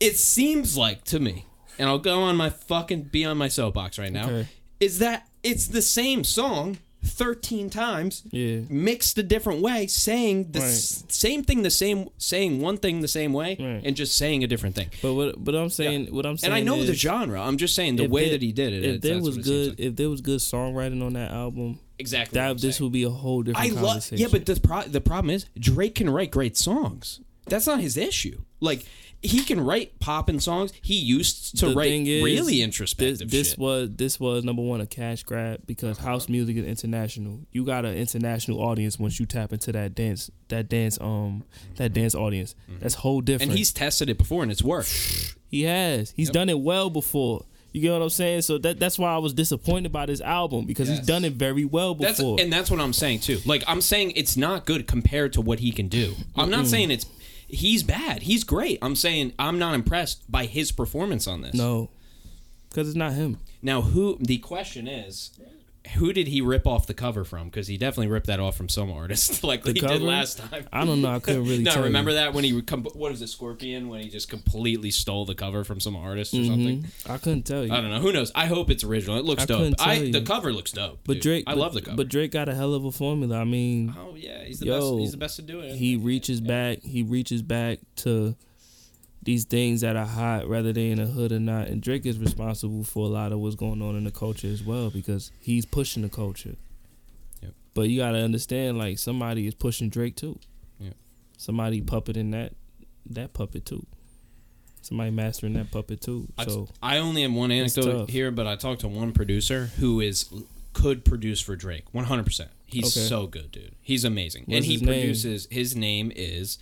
S1: It seems like to me, and I'll go on my fucking be on my soapbox right now.
S2: Okay.
S1: Is that it's the same song 13 times,
S2: Yeah.
S1: mixed a different way, saying the s- same thing, the same, saying one thing the same way,
S2: Right.
S1: and just saying a different thing.
S2: But what but I'm saying what I'm saying
S1: And I know the genre. I'm just saying the way
S2: there-
S1: that he did it.
S2: If there was
S1: what it seems
S2: good
S1: like.
S2: if there was good songwriting on that album,
S1: exactly.
S2: that this
S1: saying.
S2: would be a whole different
S1: I love. Yeah, but the pro- the problem is Drake can write great songs. That's not his issue. Like he can write poppin' songs. He used to
S2: the
S1: write
S2: is,
S1: really
S2: this,
S1: introspective
S2: this
S1: shit.
S2: was this was number one a cash grab because house music is international. You got an international audience once you tap into that dance, that dance, um, that dance audience. That's whole different.
S1: and he's tested it before, and it's worked.
S2: he has he's done it well before. You get what I'm saying? So that that's why I was disappointed by this album because
S1: Yes.
S2: he's done it very well
S1: That's
S2: before.
S1: and that's what I'm saying too. Like I'm saying it's not good compared to what he can do. I'm not saying it's he's bad. He's great. I'm saying I'm not impressed by his performance on this.
S2: no, because it's not him.
S1: Now, who? The question is, who did he rip off the cover from? Because he definitely ripped that off from some artist, *laughs* like
S2: The
S1: he did
S2: cover?
S1: last time.
S2: I don't know. I couldn't really. *laughs*
S1: no,
S2: tell
S1: remember
S2: you.
S1: that when he com- what was it, Scorpion? When he just completely stole the cover from some artist or something.
S2: Mhm. I couldn't tell you.
S1: I don't know. Who knows? I hope it's original. It looks
S2: I
S1: dope. I
S2: tell
S1: the cover looks dope.
S2: But
S1: dude.
S2: Drake,
S1: I love the cover.
S2: But Drake got a hell of a formula. I mean,
S1: oh yeah, he's the
S2: Yo,
S1: best. He's the best to do it.
S2: he reaches back. He reaches back to these things that are hot, whether they in the hood or not. And Drake is responsible for a lot of what's going on in the culture as well because he's pushing the culture.
S1: Yep.
S2: But you gotta understand, like somebody is pushing Drake too.
S1: Yep.
S2: Somebody puppeting that that puppet too. Somebody mastering that puppet too.
S1: I,
S2: So
S1: I only have one anecdote here, but I talked to one producer who is could produce for Drake 100. percent He's
S2: Okay.
S1: so good, dude. He's amazing, and he
S2: his name?
S1: produces. His name is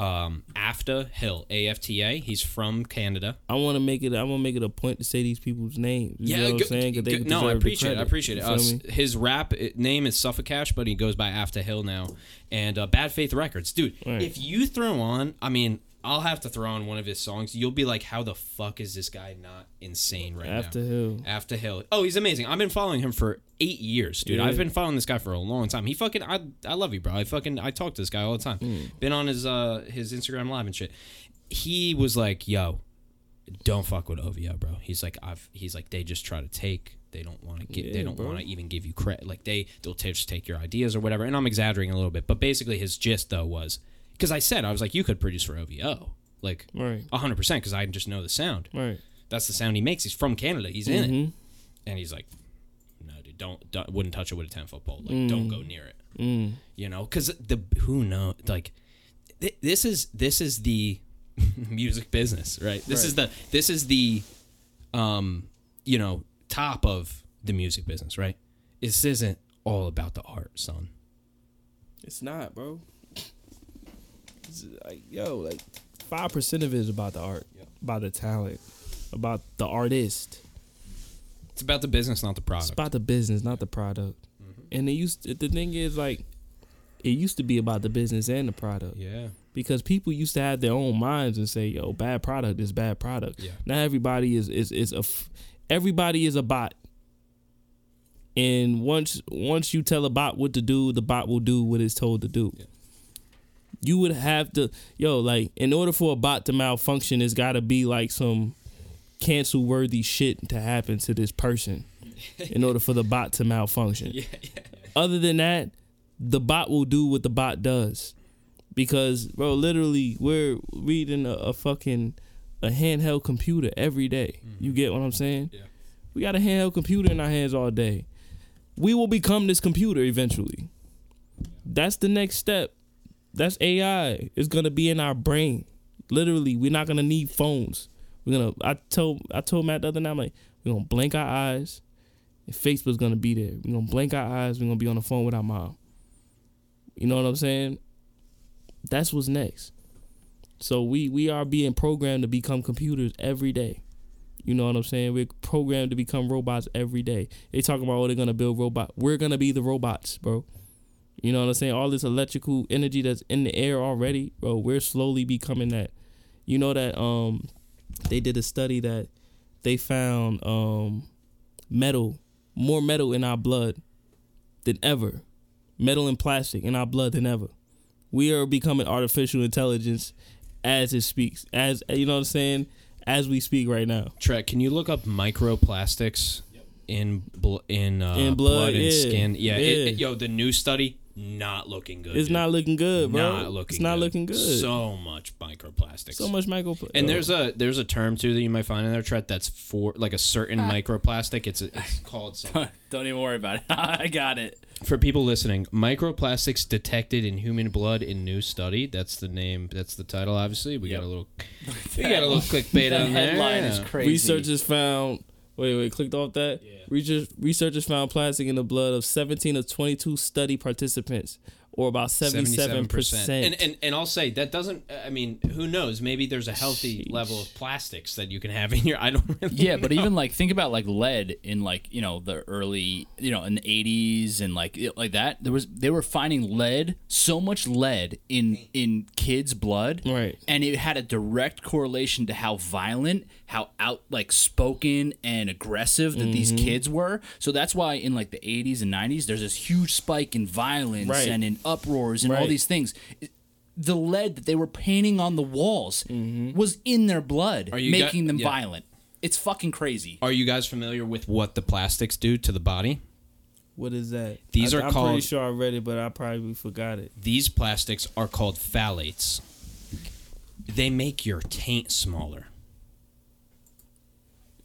S1: um, Afta Hill, A F T A. He's from Canada.
S2: I want to make it. I want to make it a point to say these people's names. You know what I'm
S1: good-
S2: saying?
S1: good- no, I appreciate it. I appreciate it. Uh, his rap uh, name is Suffocash, but he goes by Afta Hill now. And uh, Bad Faith Records, dude.
S2: Right.
S1: If you throw on, I mean, I'll have to throw on one of his songs. You'll be like, how the fuck is this guy not insane right now?
S2: After
S1: now?
S2: Hill.
S1: Afta Hill. Oh, he's amazing. I've been following him for eight years, dude.
S2: Yeah.
S1: I've been following this guy for a long time. He fucking, I, I love you, bro. I fucking, I talk to this guy all the time.
S2: Mm.
S1: Been on his, uh, his Instagram live and shit. He was like, yo, don't fuck with OVO, bro. He's like, I've. He's like, they just try to take. They don't want to get. they don't want to even give you credit. Like they, they'll just take your ideas or whatever. And I'm exaggerating a little bit, but basically his gist though was, because I said I was like, you could produce for OVO, like,
S2: Right.
S1: hundred percent, because I just know the sound.
S2: Right.
S1: That's the sound he makes. He's from Canada. He's in it,
S2: Mhm.
S1: and he's like, no, dude, don't, don't wouldn't touch it with a ten foot pole. Like, don't go near it.
S2: Mm.
S1: You know, because the who know like th- this is this is the *laughs* music business, right? This is the this is the um you know top of the music business, right? This isn't all about the art, son.
S2: It's not, bro. It's like, yo, like five percent of it is about the art, about the talent, about the artist.
S1: It's about the business, not the product.
S2: It's about the business, not the product.
S1: Mm-hmm.
S2: And it used the thing is like it used to be about the business and the product
S1: yeah,
S2: because people used to have their own minds and say, "Yo, bad product is bad product."
S1: Yeah.
S2: Now everybody is is is a f- everybody is a bot. And once once you tell a bot what to do, the bot will do what it's told to do. You would have to yo like in order for a bot to malfunction, it's got to be like some cancel worthy shit to happen to this person in order for the bot to malfunction. *laughs* Other than that, the bot will do what the bot does. Because bro, literally we're reading a, a fucking a handheld computer every day. Mm-hmm. You get what I'm saying?
S1: Yeah.
S2: We got a handheld computer in our hands all day. We will become this computer eventually. That's the next step. That's AI. It's gonna be in our brain. Literally, we're not gonna need phones. We're gonna. I told I told Matt the other night, I'm like, we're gonna blink our eyes, and Facebook's gonna be there. We're gonna blink our eyes. We're gonna be on the phone with our mom. You know what I'm saying? That's what's next. So we we are being programmed to become computers every day. You know what I'm saying? We're programmed to become robots every day. They talking about oh they're gonna build robot. We're gonna be the robots, bro. You know what I'm saying? All this electrical energy that's in the air already, bro. We're slowly becoming that. You know that um they did a study that they found um metal, more metal in our blood than ever. Metal and plastic in our blood than ever. We are becoming artificial intelligence as it speaks. As you know what I'm saying? As we speak right now.
S1: Trek, can you look up microplastics in bl- in uh,
S2: In blood,
S1: and
S2: yeah.
S1: skin? Yeah, it- it- yo, the new study not looking good.
S2: It's
S1: dude.
S2: not looking good, bro.
S1: Not looking.
S2: it's not
S1: good.
S2: looking good. So,
S1: So much microplastics.
S2: So much micro.
S1: And there's a there's a term too that you might find in there, Tret. That's for like a certain *laughs* microplastic. It's it's called *laughs* something.
S3: Don't even worry about it. *laughs* I got it.
S1: for people listening. Microplastics detected in human blood in new study. That's the name. That's the title. Obviously, we got a little we got a little clickbait
S3: That
S1: on there.
S3: headline is
S1: Yeah.
S3: crazy.
S2: Researchers found. Wait, wait, clicked off that.
S1: Yeah.
S2: Research, researchers found plastic in the blood of 17 of 22 study participants, or about 77 percent.
S1: And, and and I'll say that doesn't. I mean, who knows? Maybe there's a healthy
S2: Sheesh.
S1: level of plastics that you can have in your. I don't really.
S3: Yeah, but even like think about like lead in like you know the early you know in the eighties and like like that. There was they were finding lead, so much lead in in kids' blood,
S2: Right.
S3: And it had a direct correlation to how violent, how out like spoken and aggressive that these
S2: Mm-hmm.
S3: kids were. So that's why in like the eighties and nineties, there's this huge spike in violence
S2: Right.
S3: and in uproars and all these things. The lead that they were painting on the walls
S2: Mm-hmm.
S3: was in their blood,
S1: Are you
S3: making
S1: got-
S3: them
S1: yeah.
S3: violent. It's fucking crazy.
S1: Are you guys familiar with what the plastics do to the body?
S2: what is that?
S1: These
S2: I,
S1: are
S2: I'm
S1: called-
S2: pretty sure I read it, but I probably forgot it.
S1: These plastics are called phthalates. They make your taint smaller.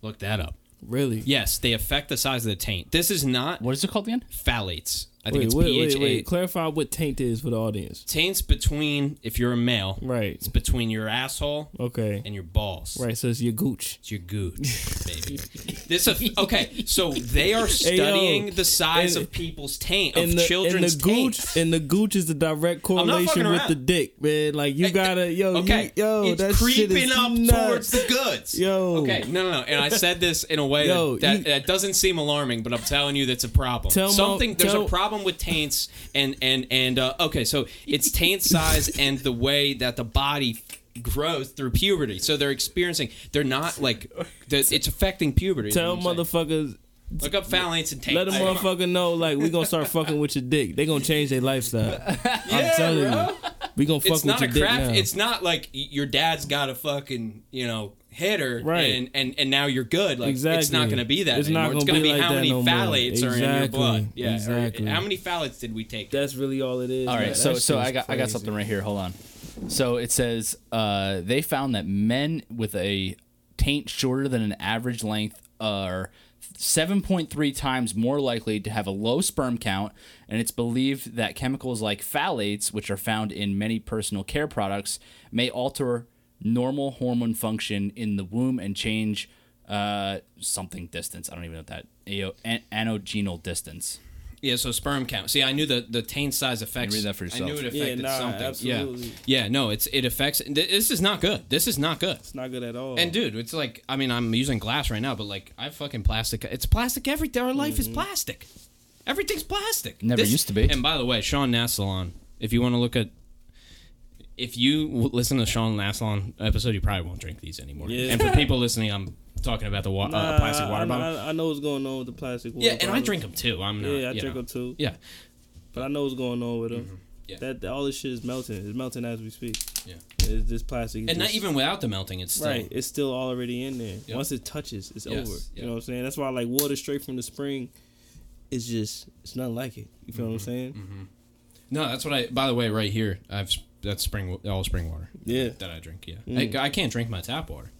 S1: Look that up.
S2: Really?
S1: Yes, they affect the size of the taint. This is not
S3: What is it called again?
S1: phthalates. I think
S2: Wait,
S1: it's
S2: wait,
S1: PHA.
S2: wait, wait. Clarify what taint is for the audience.
S1: Taints between, if you're a male,
S2: Right.
S1: it's between your asshole
S2: Okay.
S1: and your balls.
S2: Right. So it's your gooch.
S1: It's your gooch, *laughs* baby. this a, okay. So they are
S2: yo,
S1: studying the size
S2: and-
S1: of people's taint of
S2: And the, and
S1: children's
S2: the gooch
S1: taints.
S2: and the gooch is the direct correlation with the dick, man. Like you gotta, yo,
S1: okay,
S2: you, yo,
S1: it's
S2: that shit
S1: creeping
S2: is
S1: up
S2: nuts.
S1: towards the goods.
S2: Yo.
S1: okay, no, no, no. And I said this in a way *laughs*
S2: Yo,
S1: that, that,
S2: you-
S1: that doesn't seem alarming, but I'm telling you that's a problem.
S2: Tell Mo-
S1: Something there's
S2: tell-
S1: a problem with taints, and and and uh, okay, so it's taint size and the way that the body grows through puberty. So they're experiencing. They're not like the, it's affecting puberty.
S2: Tell
S1: saying.
S2: motherfuckers,
S1: Look up phthalates and taints.
S2: let a motherfucker know, like we gonna start fucking with your dick. They gonna change their lifestyle. *laughs* I'm telling you, we gonna fuck
S1: It's
S2: with
S1: not
S2: your
S1: a
S2: dick
S1: crap.
S2: now.
S1: It's not like your dad's got a fucking you know hitter,
S2: Right.
S1: and, and and now you're good. Like
S2: exactly.
S1: it's not going to be that
S2: It's not
S1: anymore. It's
S2: gonna
S1: going to
S2: be
S1: be
S2: like
S1: how many
S2: no more.
S1: phthalates are in your blood. Yeah, or
S2: Exactly.
S1: how many phthalates did we take?
S2: That's really all it is.
S3: All right,
S2: That-
S3: so so I got I got something right here. Hold on. So it says uh, they found that men with a taint shorter than an average length are 7.3 times more likely to have a low sperm count, and it's believed that chemicals like phthalates, which are found in many personal care products, may alter normal hormone function in the womb and change uh, something distance. I don't even know what that AO, an- anogenal distance.
S1: Yeah, so sperm count. See, I knew the the taint size affects.
S3: read that for yourself.
S1: I knew it
S2: Yeah,
S1: affected
S2: nah,
S1: something.
S2: absolutely.
S1: Yeah, yeah. No, it's it affects. This is not good. This is not good.
S2: It's not good at all.
S1: And dude, it's like I mean, I'm using glass right now, but like I have fucking plastic. It's plastic. Everything. Our life is plastic. Everything's plastic.
S3: Never used to be.
S1: And by the way, Sean Nassalon, if you want to look at. If you listen to Sean Nassalon episode, you probably won't drink these anymore.
S2: Yeah.
S1: And for *laughs* people listening, I'm talking about the wa-
S2: Nah,
S1: uh, plastic water
S2: I,
S1: bottle.
S2: I, I know what's going on with the plastic water
S1: yeah, and I drink them too. I'm not.
S2: Yeah, I drink
S1: know.
S2: them too.
S1: Yeah,
S2: But I know what's going on with them.
S1: Mm-hmm. Yeah.
S2: That, that all this shit is melting. It's melting as we speak.
S1: Yeah.
S2: It's just plastic.
S1: and not even without the melting, it's still
S2: right. It's still already in there.
S1: Yep.
S2: Once it touches, it's
S1: Yes,
S2: over.
S1: yep.
S2: You know what I'm saying? That's why like water straight from the spring. It's just it's nothing like it. You feel what I'm
S1: Mm-hmm.
S2: saying?
S1: No, that's what I. By the way, right here, I've that's spring all spring water.
S2: Yeah.
S1: that I drink. Yeah,
S2: Mm.
S1: I, I can't drink my tap water,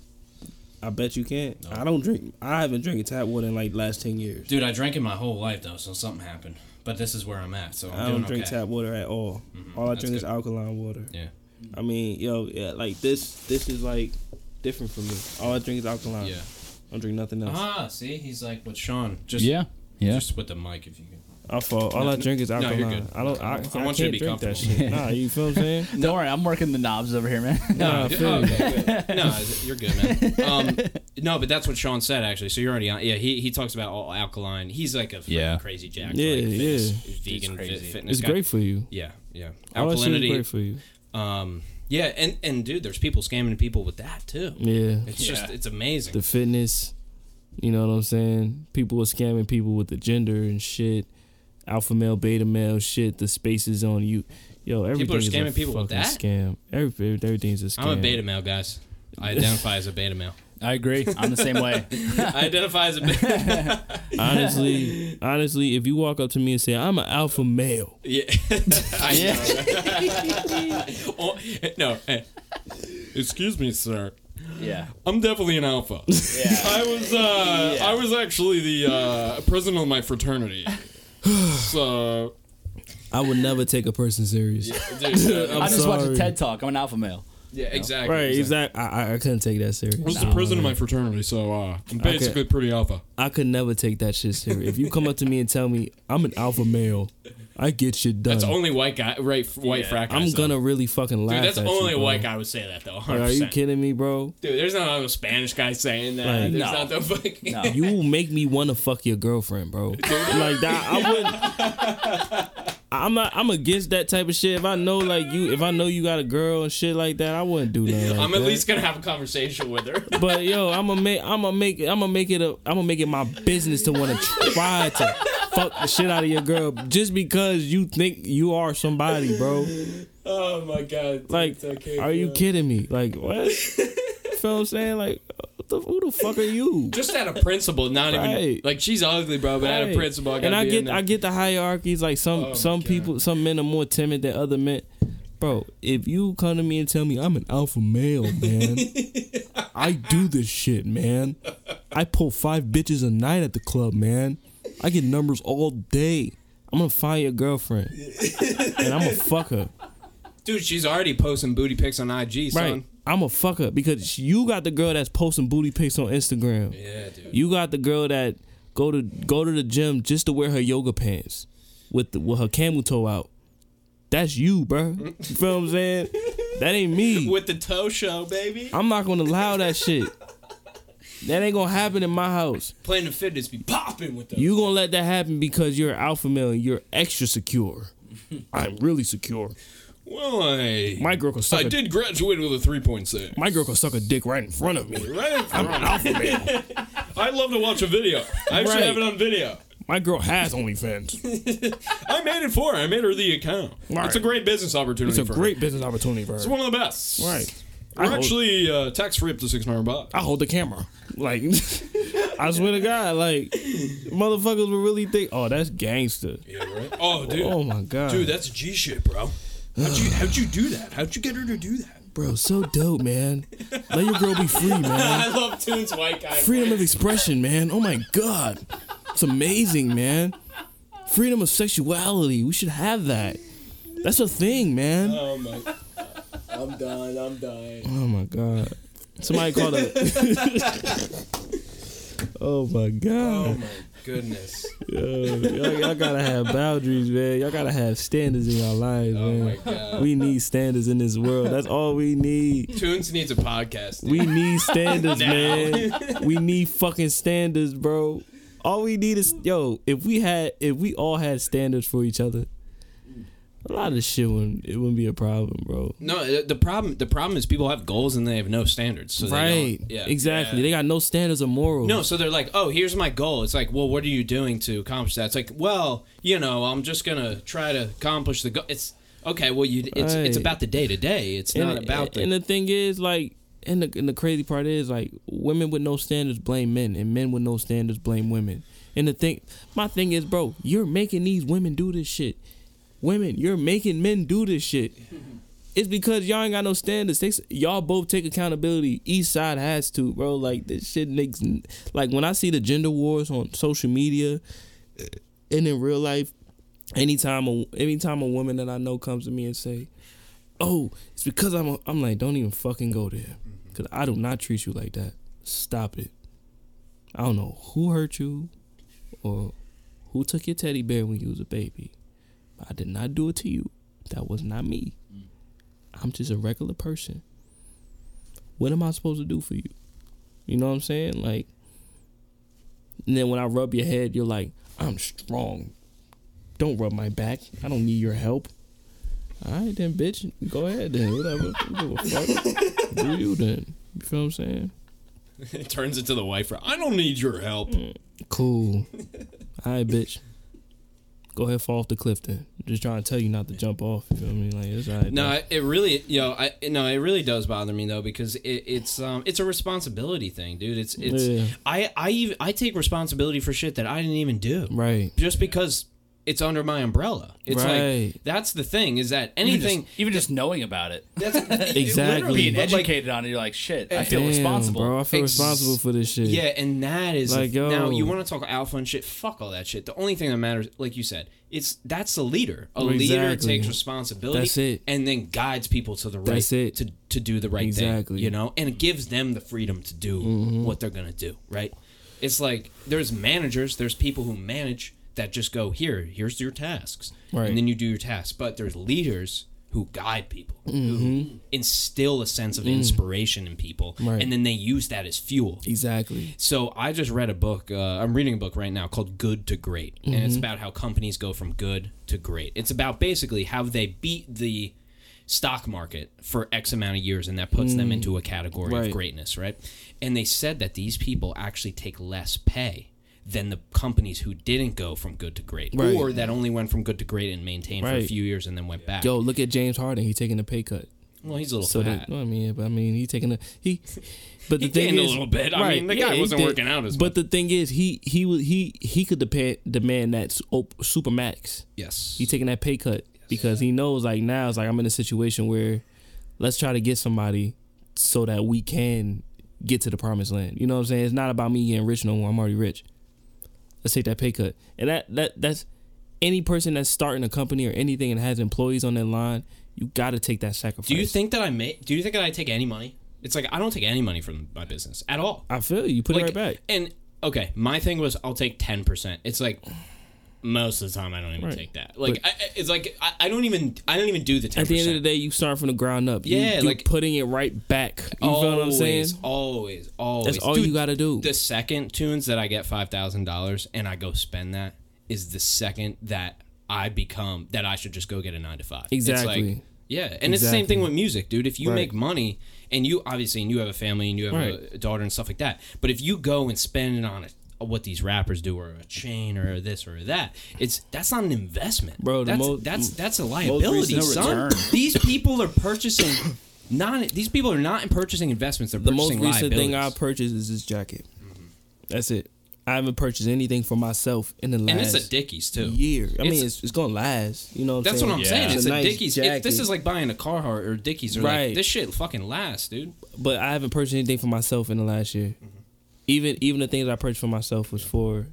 S2: I bet you can't. I don't drink. I haven't drank tap water in like last ten years.
S1: dude. I drank it my whole life though, so something happened. But this is where I'm at, so I'm
S2: I don't drink
S1: okay. Mm-hmm.
S2: tap water at all. All I
S1: That's
S2: drink is alkaline water.
S1: Yeah,
S2: I mean, yo, yeah, like this. This is like different for me. All I drink is alkaline.
S1: yeah.
S2: I don't drink nothing else.
S1: Ah, see, he's like with Sean. Just
S3: Yeah, yeah.
S1: just with the mic if you can.
S2: I fall. All I drink is
S1: No,
S2: alkaline. I don't. I,
S1: I
S2: I,
S1: want
S2: can't
S1: you to be
S2: drink that shit. Nah, you feel what I'm saying? *laughs*
S3: Don't worry, I'm working the knobs over here, man.
S2: Nah, I feel you.
S1: no, you're good, man. Um, no, but that's what Sean said actually. So you're already on. Yeah, he, he talks about all alkaline. He's like a
S3: Yeah.
S1: crazy jack.
S2: Yeah,
S1: like, fitness,
S2: yeah.
S1: vegan
S3: crazy.
S1: fitness.
S2: It's
S1: guy.
S2: great for you.
S1: Yeah, yeah.
S2: All that shit is
S1: Alkalinity.
S2: great for you.
S1: Um, yeah, and and dude, there's people scamming people with that too.
S2: Yeah.
S1: It's just it's amazing.
S2: The fitness. You know what I'm saying? People are scamming people with the gender and shit. Alpha male, beta male, shit. The spaces on you. Yo, everything is a
S1: scamming people with
S2: fucking
S1: that?
S2: Scam. Every, everything's a scam.
S1: I'm a beta male, guys. I identify as a beta male.
S3: I agree. I'm the same way. *laughs*
S1: I identify as a beta. *laughs*
S2: honestly, honestly, if you walk up to me and say I'm an alpha male,
S1: Yeah, *laughs* I know. oh, no, hey. excuse me, sir.
S3: Yeah.
S1: I'm definitely an alpha.
S3: Yeah.
S1: I was uh, I was actually the uh, president of my fraternity. *sighs* So,
S2: I would never take a person serious. *laughs*
S1: dude, uh,
S3: I just watched a. TED talk. I'm an alpha male.
S1: yeah, exactly.
S2: Right, exactly. I, I- I couldn't take that serious.
S5: I was the president of my fraternity, so uh, I'm basically pretty alpha.
S2: I could never take that shit serious. If you come up to me and tell me I'm an alpha male, I get shit done.
S1: That's only white guy, right? White
S3: Yeah.
S1: frat guys.
S2: I'm
S1: though.
S2: gonna really fucking laugh.
S1: Dude, that's
S2: at
S1: only
S2: you,
S1: a
S2: bro.
S1: white guy would say that though. 100%.
S2: Like, are you kidding me, bro?
S1: Dude, there's not no Spanish guy saying that.
S2: Like,
S1: there's
S3: no.
S1: not the fucking.
S3: No.
S2: You will make me want to fuck your girlfriend, bro. like that, I wouldn't. *laughs* I'm not. I'm against that type of shit. If I know, like you, if I know you got a girl and shit like that, I wouldn't do that. Like
S1: I'm at
S2: that.
S1: least gonna have a conversation with her.
S2: But yo, I'm gonna make. I'm gonna make. I'm gonna make it a. I'm gonna make it my business to want to try to fuck the shit out of your girl just because you think you are somebody, bro.
S1: oh my god!
S2: Like, are you kidding me? Like what? *laughs* Feel what I'm saying? Like, what the, who the fuck are you?
S1: Just out of principle, not even like she's ugly, bro. But out of principle, I
S2: and I get. I get the hierarchies. Like some
S1: Oh
S2: some people, some men are more timid than other men. Bro, if you come to me and tell me I'm an alpha male, man, *laughs* I do this shit, man. I pull five bitches a night at the club, man. I get numbers all day. I'm gonna find your girlfriend, and I'm gonna fuck her.
S1: Dude, she's already posting booty pics on IG, son.
S2: Right? I'm gonna fuck her because you got the girl that's posting booty pics on Instagram.
S1: Yeah, dude.
S2: You got the girl that go to go to the gym just to wear her yoga pants with the, with her camel toe out. That's you, bro. You feel what I'm saying? That ain't me. *laughs*
S1: With the toe show, baby.
S2: I'm not gonna allow that shit. That ain't gonna happen in my house.
S1: Planet Fitness be popping with them.
S2: You gonna let that happen because you're an alpha male and you're extra secure. *laughs* I'm really secure.
S1: Well, I,
S2: My girl can suck.
S1: I
S2: a,
S1: did graduate with a 3.6.
S2: My girl can suck a dick right in front of me.
S1: Right in
S2: I'm
S1: front.
S2: an alpha male. *laughs*
S1: I'd love to watch a video. I actually
S2: Right.
S1: have it on video.
S2: My girl has OnlyFans. *laughs*
S1: I made it for her. I made her the account.
S2: Right.
S1: It's a great business opportunity
S2: It's a great
S1: her.
S2: business opportunity for her.
S1: It's one of the best.
S2: Right.
S5: We're
S2: hold-
S5: actually uh, tax free up to six hundred bucks.
S2: I hold the camera. Like, *laughs* I swear to God, like, motherfuckers would really think, oh, that's gangster.
S5: Yeah, right. Oh, dude,
S2: Oh my God.
S5: dude, that's G shit, bro. How'd you how'd you do that? How'd you get her to do that?
S2: Bro, so dope, man. Let your girl be free, *laughs* man.
S3: I love Tunes White Guy.
S2: Freedom of expression, man. Oh my God. It's amazing, man. Freedom of sexuality. We should have that. That's a thing, man.
S5: Oh my.
S3: I'm done. I'm done.
S2: Oh my God. Somebody called it. *laughs* oh my God.
S1: Oh my goodness.
S2: Yo, y'all, y'all gotta have boundaries, man. Y'all gotta have standards in your lives, man.
S1: Oh
S2: man.
S1: my god.
S2: We need standards in this world. That's all we need.
S1: Tunes needs a podcast. dude.
S2: We need standards, *laughs* man. We need fucking standards, bro. All we need is yo. If we had, if we all had standards for each other, a lot of shit wouldn't it wouldn't be a problem, bro.
S1: No, the- the problem the problem is people have goals and they have no standards. So
S2: right?
S1: yeah,
S2: exactly.
S1: yeah.
S2: They got no standards or morals.
S1: No, so they're like, "Oh, here's my goal." It's like, "Well, what are you doing to accomplish that?" It's like, "Well, you know, I'm just gonna try to accomplish the goal." It's okay. Well, you, it's it's about the day to day. It's
S2: and,
S1: not about the.
S2: and the thing is like and the, and the crazy part is like women with no standards blame men and men with no standards blame women. And the thing my thing is bro you're making these women do this shit. Women you're making men do this shit. It's because y'all ain't got no standards. Takes y'all both take accountability. East side has to bro. Like this shit makes like when i see the gender wars on social media uh, and in real life anytime a anytime a woman that i know comes to me and say oh, it's because I'm a, I'm like, don't even fucking go there. Because I do not treat you like that. Stop it. I don't know who hurt you or who took your teddy bear when you was a baby. But I did not do it to you. That was not me. Mm. I'm just a regular person. What am I supposed to do for you? You know what I'm saying? Like, and then when I rub your head, you're like, I'm strong. Don't rub my back. I don't need your help. All right, then, bitch. Go ahead, then. Whatever. Fuck. Do you then? You feel what I'm saying? *laughs*
S1: it turns into the wife. I don't need your help.
S2: Cool. All right, bitch. Go ahead, fall off the cliff then. Just trying to tell you not to jump off. You feel me? Like it's all right.
S1: No,
S2: though.
S1: it- it really, you know, I no, it really does bother me though because it, it's um it's a responsibility thing, dude. It's it's
S2: Yeah.
S1: I I even I take responsibility for shit that I didn't even do.
S2: right.
S1: Just because it's under my umbrella. It's
S2: Right.
S1: like that's the thing is that
S3: Even
S1: anything
S3: just, even just knowing about it,
S1: that's *laughs*
S2: Exactly.
S3: being
S1: but, like,
S3: educated on it, you're like, shit. I feel
S2: Damn,
S3: responsible.
S2: bro. I feel
S1: Ex-
S2: responsible for this shit.
S1: Yeah, and that is
S2: Like,
S1: now you want to talk alpha and shit. Fuck all that shit. The only thing that matters, like you said, it's that's the leader. A leader takes responsibility.
S2: That's it.
S1: and then guides people to the right.
S2: That's it.
S1: To to do the right thing.
S2: Exactly. Mm-hmm.
S1: You know, and it gives them the freedom to do what they're gonna do. Right. It's like there's managers. There's people who manage that just go here. Here's your tasks,
S2: Right.
S1: and then you do your tasks. But there's leaders who guide people, who instill a sense of inspiration in people,
S2: Mm-hmm. Mm. Right.
S1: and then they use that as fuel.
S2: Exactly.
S1: So I just read a book. Uh, I'm reading a book right now called "Good to Great," and
S2: Mm-hmm.
S1: it's about how companies go from good to great. It's about basically how they beat the stock market for X amount of years, and that puts them into a category
S2: Mm. Right.
S1: of greatness, right? And they said that these people actually take less pay than the companies who didn't go from good to great,
S2: Right.
S1: or that only went from good to great and maintained for a few years and then went back.
S2: Yo, look at James Harden. He taking a pay cut.
S1: well, he's a little
S2: So
S1: fat.
S2: that, well, I mean, but I mean, he taking a he. But the
S1: He *laughs*
S2: thing
S1: gained a
S2: is,
S1: little bit. I mean, the guy
S2: he
S1: wasn't
S2: did.
S1: working out as
S2: But the thing is, he he was he he could depend, demand that su- super max.
S1: yes,
S2: He taking that pay cut because he knows like now it's like I'm in a situation where let's try to get somebody so that we can get to the promised land. You know what I'm saying? It's not about me getting rich no more. I'm already rich. Let's take that pay cut. And that that that's any person that's starting a company or anything and has employees on their line, you got to take that sacrifice.
S1: Do you think that I make? Do you think that I take any money? It's like I don't take any money from my business at all.
S2: I feel you. Put
S1: Like,
S2: it right back.
S1: And okay, my thing was I'll take ten percent. It's like most of the time I don't even
S2: Right.
S1: take that. Like I, it's like I, I don't even I don't even do the ten
S2: At the end of the day, you start from the ground up. You-
S1: Yeah, like-
S2: putting it right back. You feel what I'm saying?
S1: Always, always.
S2: That's all you gotta do.
S1: The second tunes that I get five thousand dollars and I go spend that is the second that I become that I should just go get a nine to five.
S2: Exactly.
S1: like, yeah, and it's the same thing with music, dude. If you
S2: Right.
S1: make money and you obviously and you have a family and you have
S2: Right.
S1: a daughter and stuff like that, but if you go and spend it on a, what these rappers do or a chain or this or that, it's that's not an investment,
S2: Bro,
S1: That's
S2: mo-
S1: that's that's a liability, son. *laughs* These people are purchasing *coughs* not these people are not in purchasing investments. They're
S2: The most
S1: purchasing
S2: recent thing I purchased is this jacket. That's it. I haven't purchased anything for myself in the last
S1: and it's a Dickies too.
S2: year. I mean,
S1: It's-
S2: it's, it's gonna last. You know what
S1: That's
S2: saying?
S1: what I'm saying.
S3: Yeah.
S1: It's,
S2: a
S1: a,
S2: nice
S1: Dickies. It- this is like buying a Carhartt or Dickies or like
S2: Right.
S1: this shit fucking lasts, dude.
S2: But I haven't purchased anything for myself in the last year.
S1: Mm-hmm.
S2: Even even the things I purchased for myself was for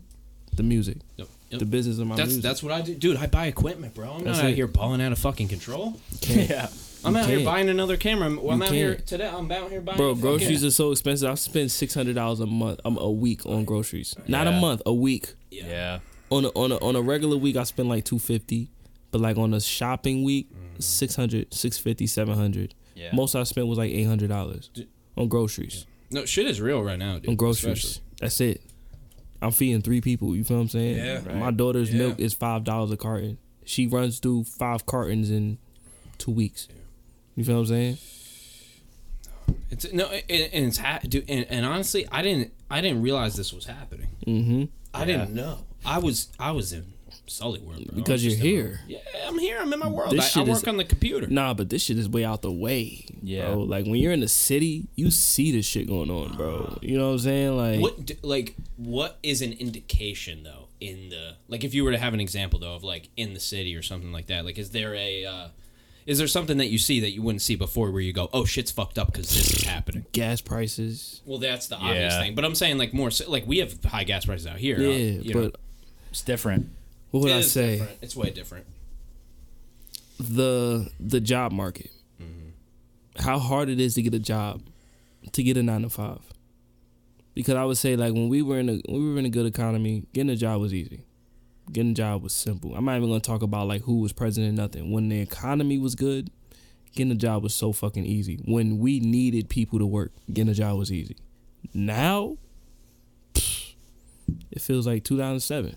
S2: the music,
S1: Yep. Yep.
S2: the business of my
S1: That's
S2: music.
S1: that's what I do, dude. I buy equipment, bro. I'm
S2: That's
S1: not out here balling out of fucking control. *laughs*
S3: Yeah.
S1: I'm
S2: You
S1: out here
S2: can't.
S1: buying another camera. I'm, I'm out here
S2: can't.
S1: today. I'm out here buying.
S2: Bro, groceries are so expensive. I spend six hundred dollars a month, um, a week on groceries. Not a month, a week.
S3: Yeah.
S2: On a, on a on a regular week, I spend like two fifty, but like on a shopping week,
S1: Mm.
S2: 600, 650, 700.
S3: Yeah.
S2: Most I spent was like eight hundred dollars on groceries.
S1: No, shit is real right now, dude.
S2: On groceries,
S1: especially.
S2: that's it. I'm feeding three people. You feel what I'm saying?
S1: Yeah. Right.
S2: My daughter's
S1: Yeah.
S2: milk is five dollars a carton. She runs through five cartons in two weeks. You feel what I'm saying?
S1: It's no, and, and it's ha- dude, and, and honestly, I didn't, I didn't realize this was happening.
S2: Mm-hmm.
S1: I didn't know. I was, I was in Sully world, bro. I
S2: Because you're
S1: just in
S2: here.
S1: yeah, I'm here. I'm in my world.
S2: This
S1: I, I work
S2: is-
S1: on the computer.
S2: Nah, but this shit is way out the way.
S3: Yeah.
S2: Bro. Like when you're in the city, you see this shit going on, bro. You know what I'm saying? Like
S1: What d- like what is an indication though in the like if you were to have an example though of like in the city or something like that like is there a uh, is there something that you see that you wouldn't see before where you go oh shit's fucked up because this is happening
S2: gas prices.
S1: well that's the obvious
S3: Yeah.
S1: thing but I'm saying like more like we have high gas prices out here uh,
S2: Yeah,
S1: you know.
S2: but
S3: It's different.
S2: What would
S1: It
S2: I say?
S1: different. it's way different
S2: The the job market.
S1: Mm-hmm.
S2: How hard it is to get a job, to get a nine to five. Because I would say like when we were in a when we were in a good economy, getting a job was easy. Getting a job was simple. I'm not even gonna talk about like who was president, nothing. When the economy was good, getting a job was so fucking easy. When we needed people to work, getting a job was easy. Now, it feels like 2007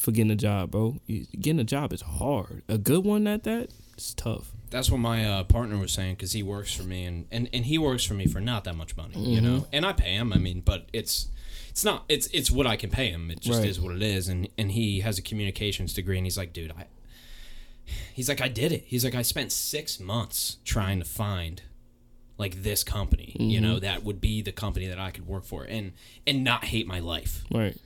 S2: for getting a job, bro. Getting a job is hard. A good one at that, it's tough.
S1: that's what my uh, partner was saying because he works for me and, and and he works for me for not that much money you
S2: Mm-hmm.
S1: know and I pay him I mean but it's it's not it's it's what I can pay him it just
S2: Right.
S1: is what it is and and he has a communications degree and he's like dude I he's like I did it he's like I spent six months trying to find like this company you
S2: Mm-hmm.
S1: know that would be the company that I could work for and and not hate my life
S2: Right.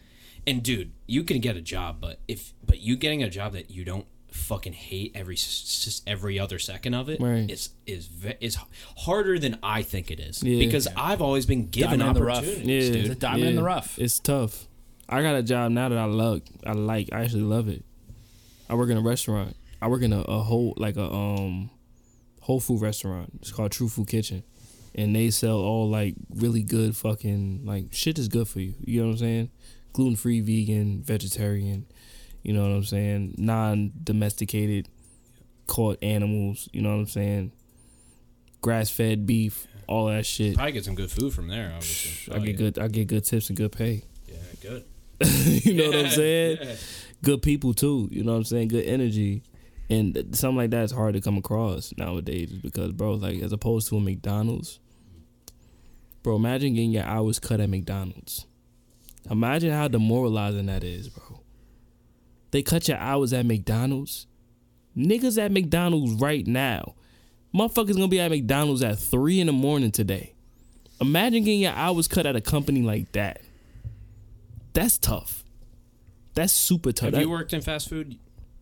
S1: And dude, you can get a job, but if but you getting a job that you don't fucking hate every s- s- every other second of it
S2: Right.
S1: is is is harder than I think it is.
S2: Yeah.
S1: Because I've always been given
S3: Diamond in the rough.
S1: opportunities,
S2: Yeah,
S1: dude.
S3: a diamond in the rough.
S2: It's tough. I got a job now that I love. I like. I actually love it. I work in a restaurant. I work in a, a whole like a um whole food restaurant. It's called True Food Kitchen, and they sell all like really good fucking like shit is good for you. You know what I'm saying? Gluten free, vegan, vegetarian. You know what I'm saying? Non domesticated, caught animals. You know what I'm saying? Grass fed beef, all that shit.
S1: Probably get some good food from there. Obviously,
S2: I get
S1: yeah.
S2: good. I get good tips and good pay.
S1: Yeah, good. *laughs*
S2: you know what I'm saying?
S1: yeah.
S2: Good people too. You know what I'm saying? Good energy. And something like that is hard to come across nowadays because, bro, like as opposed to a McDonald's, bro, imagine getting your hours cut at McDonald's. Imagine how demoralizing that is, bro. They cut your hours at McDonald's. Niggas at McDonald's right now. Motherfuckers gonna be at McDonald's at three in the morning today. Imagine getting your hours cut at a company like that. That's tough. That's super tough.
S1: Have
S2: That-
S1: you worked in fast food?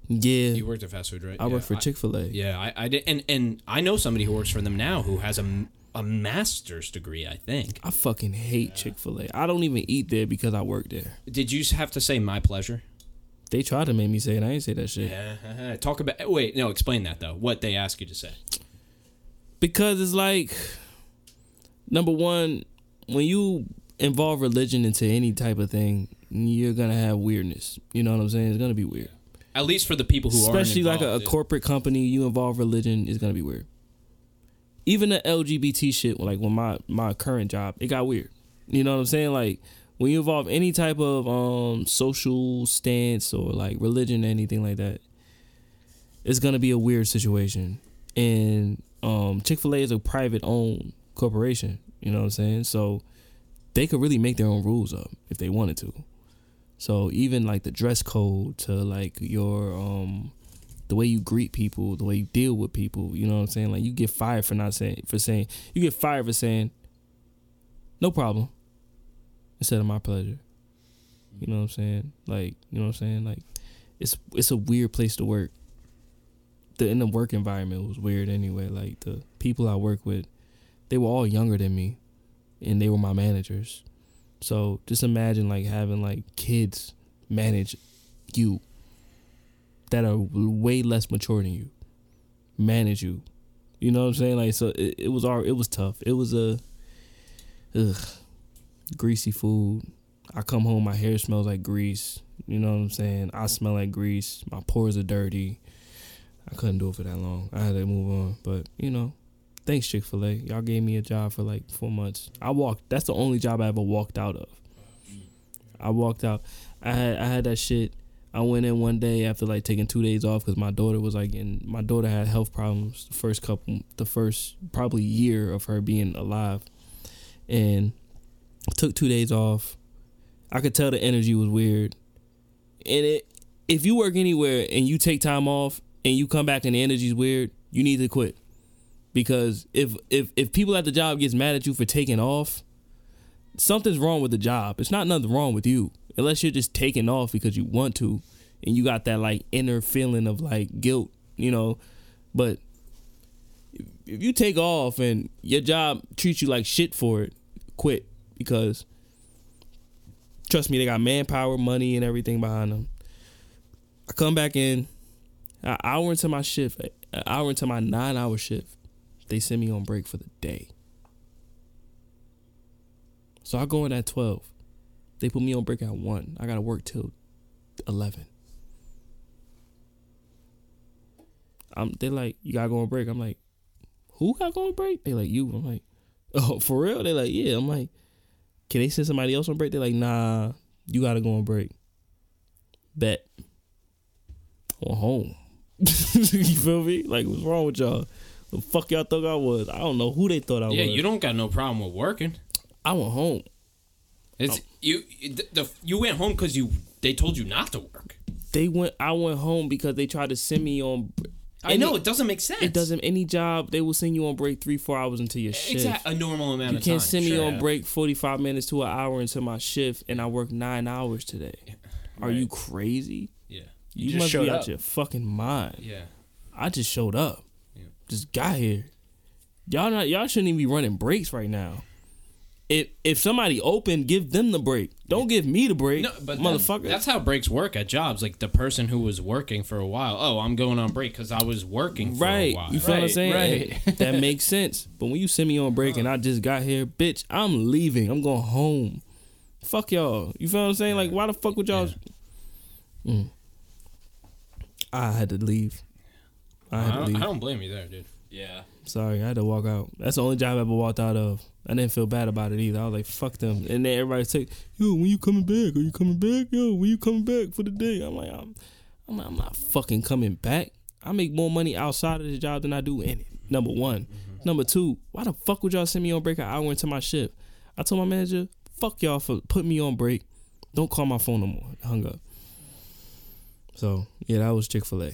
S2: yeah,
S1: You worked at fast food, right?
S2: I
S1: Yeah,
S2: work for Chick Fil A.
S1: Yeah, I, I did, and and I know somebody who works for them now who has a a master's degree. I think.
S2: I fucking hate Chick Fil A. I don't even eat there because I work there.
S1: Did you have to say my pleasure?
S2: They tried to make me say it. I ain't say that shit
S1: Yeah. *laughs* Talk about. Wait, no. Explain that though. What they ask you to say.
S2: because it's like number one, when you involve religion into any type of thing, you're gonna have weirdness. You know what I'm saying? It's gonna be weird.
S1: At least for the people who are
S2: especially like a, a corporate company you involve religion is gonna be weird even the lgbt shit like when my my current job it got weird. You know what i'm saying? Like when you involve any type of um social stance or like religion or anything like that it's gonna be a weird situation. And um chick-fil-a is a private owned corporation. You know what i'm saying? So they could really make their own rules up if they wanted to. So even like the dress code to like your um the way you greet people, the way you deal with people. You know what I'm saying? Like you get fired for not saying for saying you get fired for saying no problem instead of my pleasure. You know what I'm saying? Like you know what I'm saying? Like it's it's a weird place to work. The in the work environment was weird anyway. Like the people I work with, they were all younger than me, and they were my managers. So just imagine like having like kids manage you that are way less mature than you manage you. You know what I'm saying? Like so it, it was all it was tough. It was a ugh, greasy food. I come home, my hair smells like grease. You know what I'm saying? I smell like grease. My pores are dirty. I couldn't do it for that long. I had to move on. But you know, thanks Chick Fil A. Y'all gave me a job for like four months. I walked. That's the only job I ever walked out of. I walked out. I had I had that shit. I went in one day after like taking two days off because my daughter was like in. My daughter had health problems the first couple, the first probably year of her being alive, and took two days off. I could tell the energy was weird, and it. If you work anywhere and you take time off and you come back and the energy's weird, you need to quit because if if if people at the job gets mad at you for taking off, something's wrong with the job. It's not nothing wrong with you unless you're just taking off because you want to, and you got that like inner feeling of like guilt, you know. But if- you take off and your job treats you like shit for it, quit because trust me, they got manpower, money, and everything behind them. I come back in, an hour into my shift, an hour into my nine hour shift, they send me on break for the day. So I go in at 12. They put me on break at 1. I got to work till 11. I'm, they're like, you got to go on break. I'm like, who got to go on break? They like, you. I'm like, *laughs* oh, for real? They're like, yeah. I'm like, can they send somebody else on break? They're like, nah, you got to go on break. Bet. On home. *laughs* you feel me? Like, what's wrong with y'all? The fuck y'all thought I was? I don't know who they thought I
S1: Yeah,
S2: was.
S1: Yeah, you don't got no problem with working.
S2: I went home.
S1: It's oh. you. The, the you went home because you they told you not to work.
S2: They went. I went home because they tried to send me on.
S1: I
S2: any-
S1: know it doesn't make sense.
S2: It doesn't. Any job they will send you on break three, four hours into your shift.
S1: Exact a normal amount
S2: You
S1: of
S2: can't
S1: time.
S2: send me on break forty five minutes to an hour into my shift, and I work nine hours today. Are you crazy?
S1: Yeah,
S2: You,
S3: just
S2: must
S3: showed
S2: be out
S3: up.
S2: your fucking mind.
S1: yeah.
S2: I just showed up. Just got here. Y'all not. Y'all shouldn't even be running breaks right now. If if somebody open, give them the break. Don't give me the break,
S1: No, but
S2: motherfucker.
S1: That's, that's how breaks work at jobs. Like the person who was working for a while. Oh, I'm going on break because I was working for
S2: Right.
S1: a while.
S2: You feel what I'm saying?
S3: right. *laughs*
S2: that makes sense. But when you send me on break and I just got here, bitch, I'm leaving. I'm going home. Fuck y'all. You feel what I'm saying? Like, why the fuck would y'all? Mm. I had to leave. I
S1: I
S2: had to
S1: don't,
S2: leave.
S1: I don't blame you there, dude.
S3: Yeah.
S2: Sorry, I had to walk out. That's the only job I ever walked out of. I didn't feel bad about it either. I was like, fuck them. And then everybody say, yo, when you coming back? Are you coming back? Yo, when you coming back for the day? I'm like, I'm, I'm, I'm not fucking coming back. I make more money outside of this job than I do in it. Number one. Mm-hmm. Number two, why the fuck would y'all send me on break an hour into my shift? I told my manager, fuck y'all for putting me on break. Don't call my phone no more. I hung up. So, yeah, that was Chick fil A.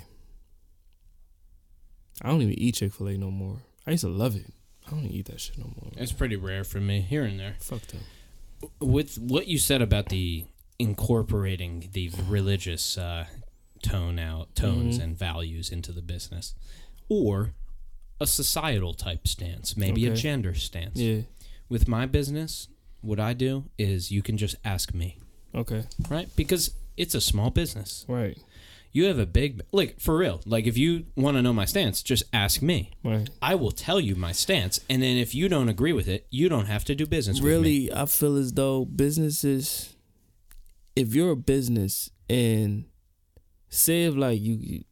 S2: I don't even eat Chick fil A no more. I used to love it. I don't eat that shit no more.
S1: It's pretty rare for me here and there.
S2: Fuck them.
S1: With what you said about the incorporating the religious uh, tone out tones
S2: Mm-hmm.
S1: and values into the business, or a societal type stance, maybe a gender stance.
S2: Yeah.
S1: With my business, what I do is you can just ask me,
S2: Okay.
S1: right? Because it's a small business.
S2: Right.
S1: You have a big like for real. Like if you want to know my stance, just ask me.
S2: Right.
S1: I will tell you my stance, and then if you don't agree with it, you don't have to do business with me.
S2: Really, I feel as though businesses, if you're a business and say if like you, you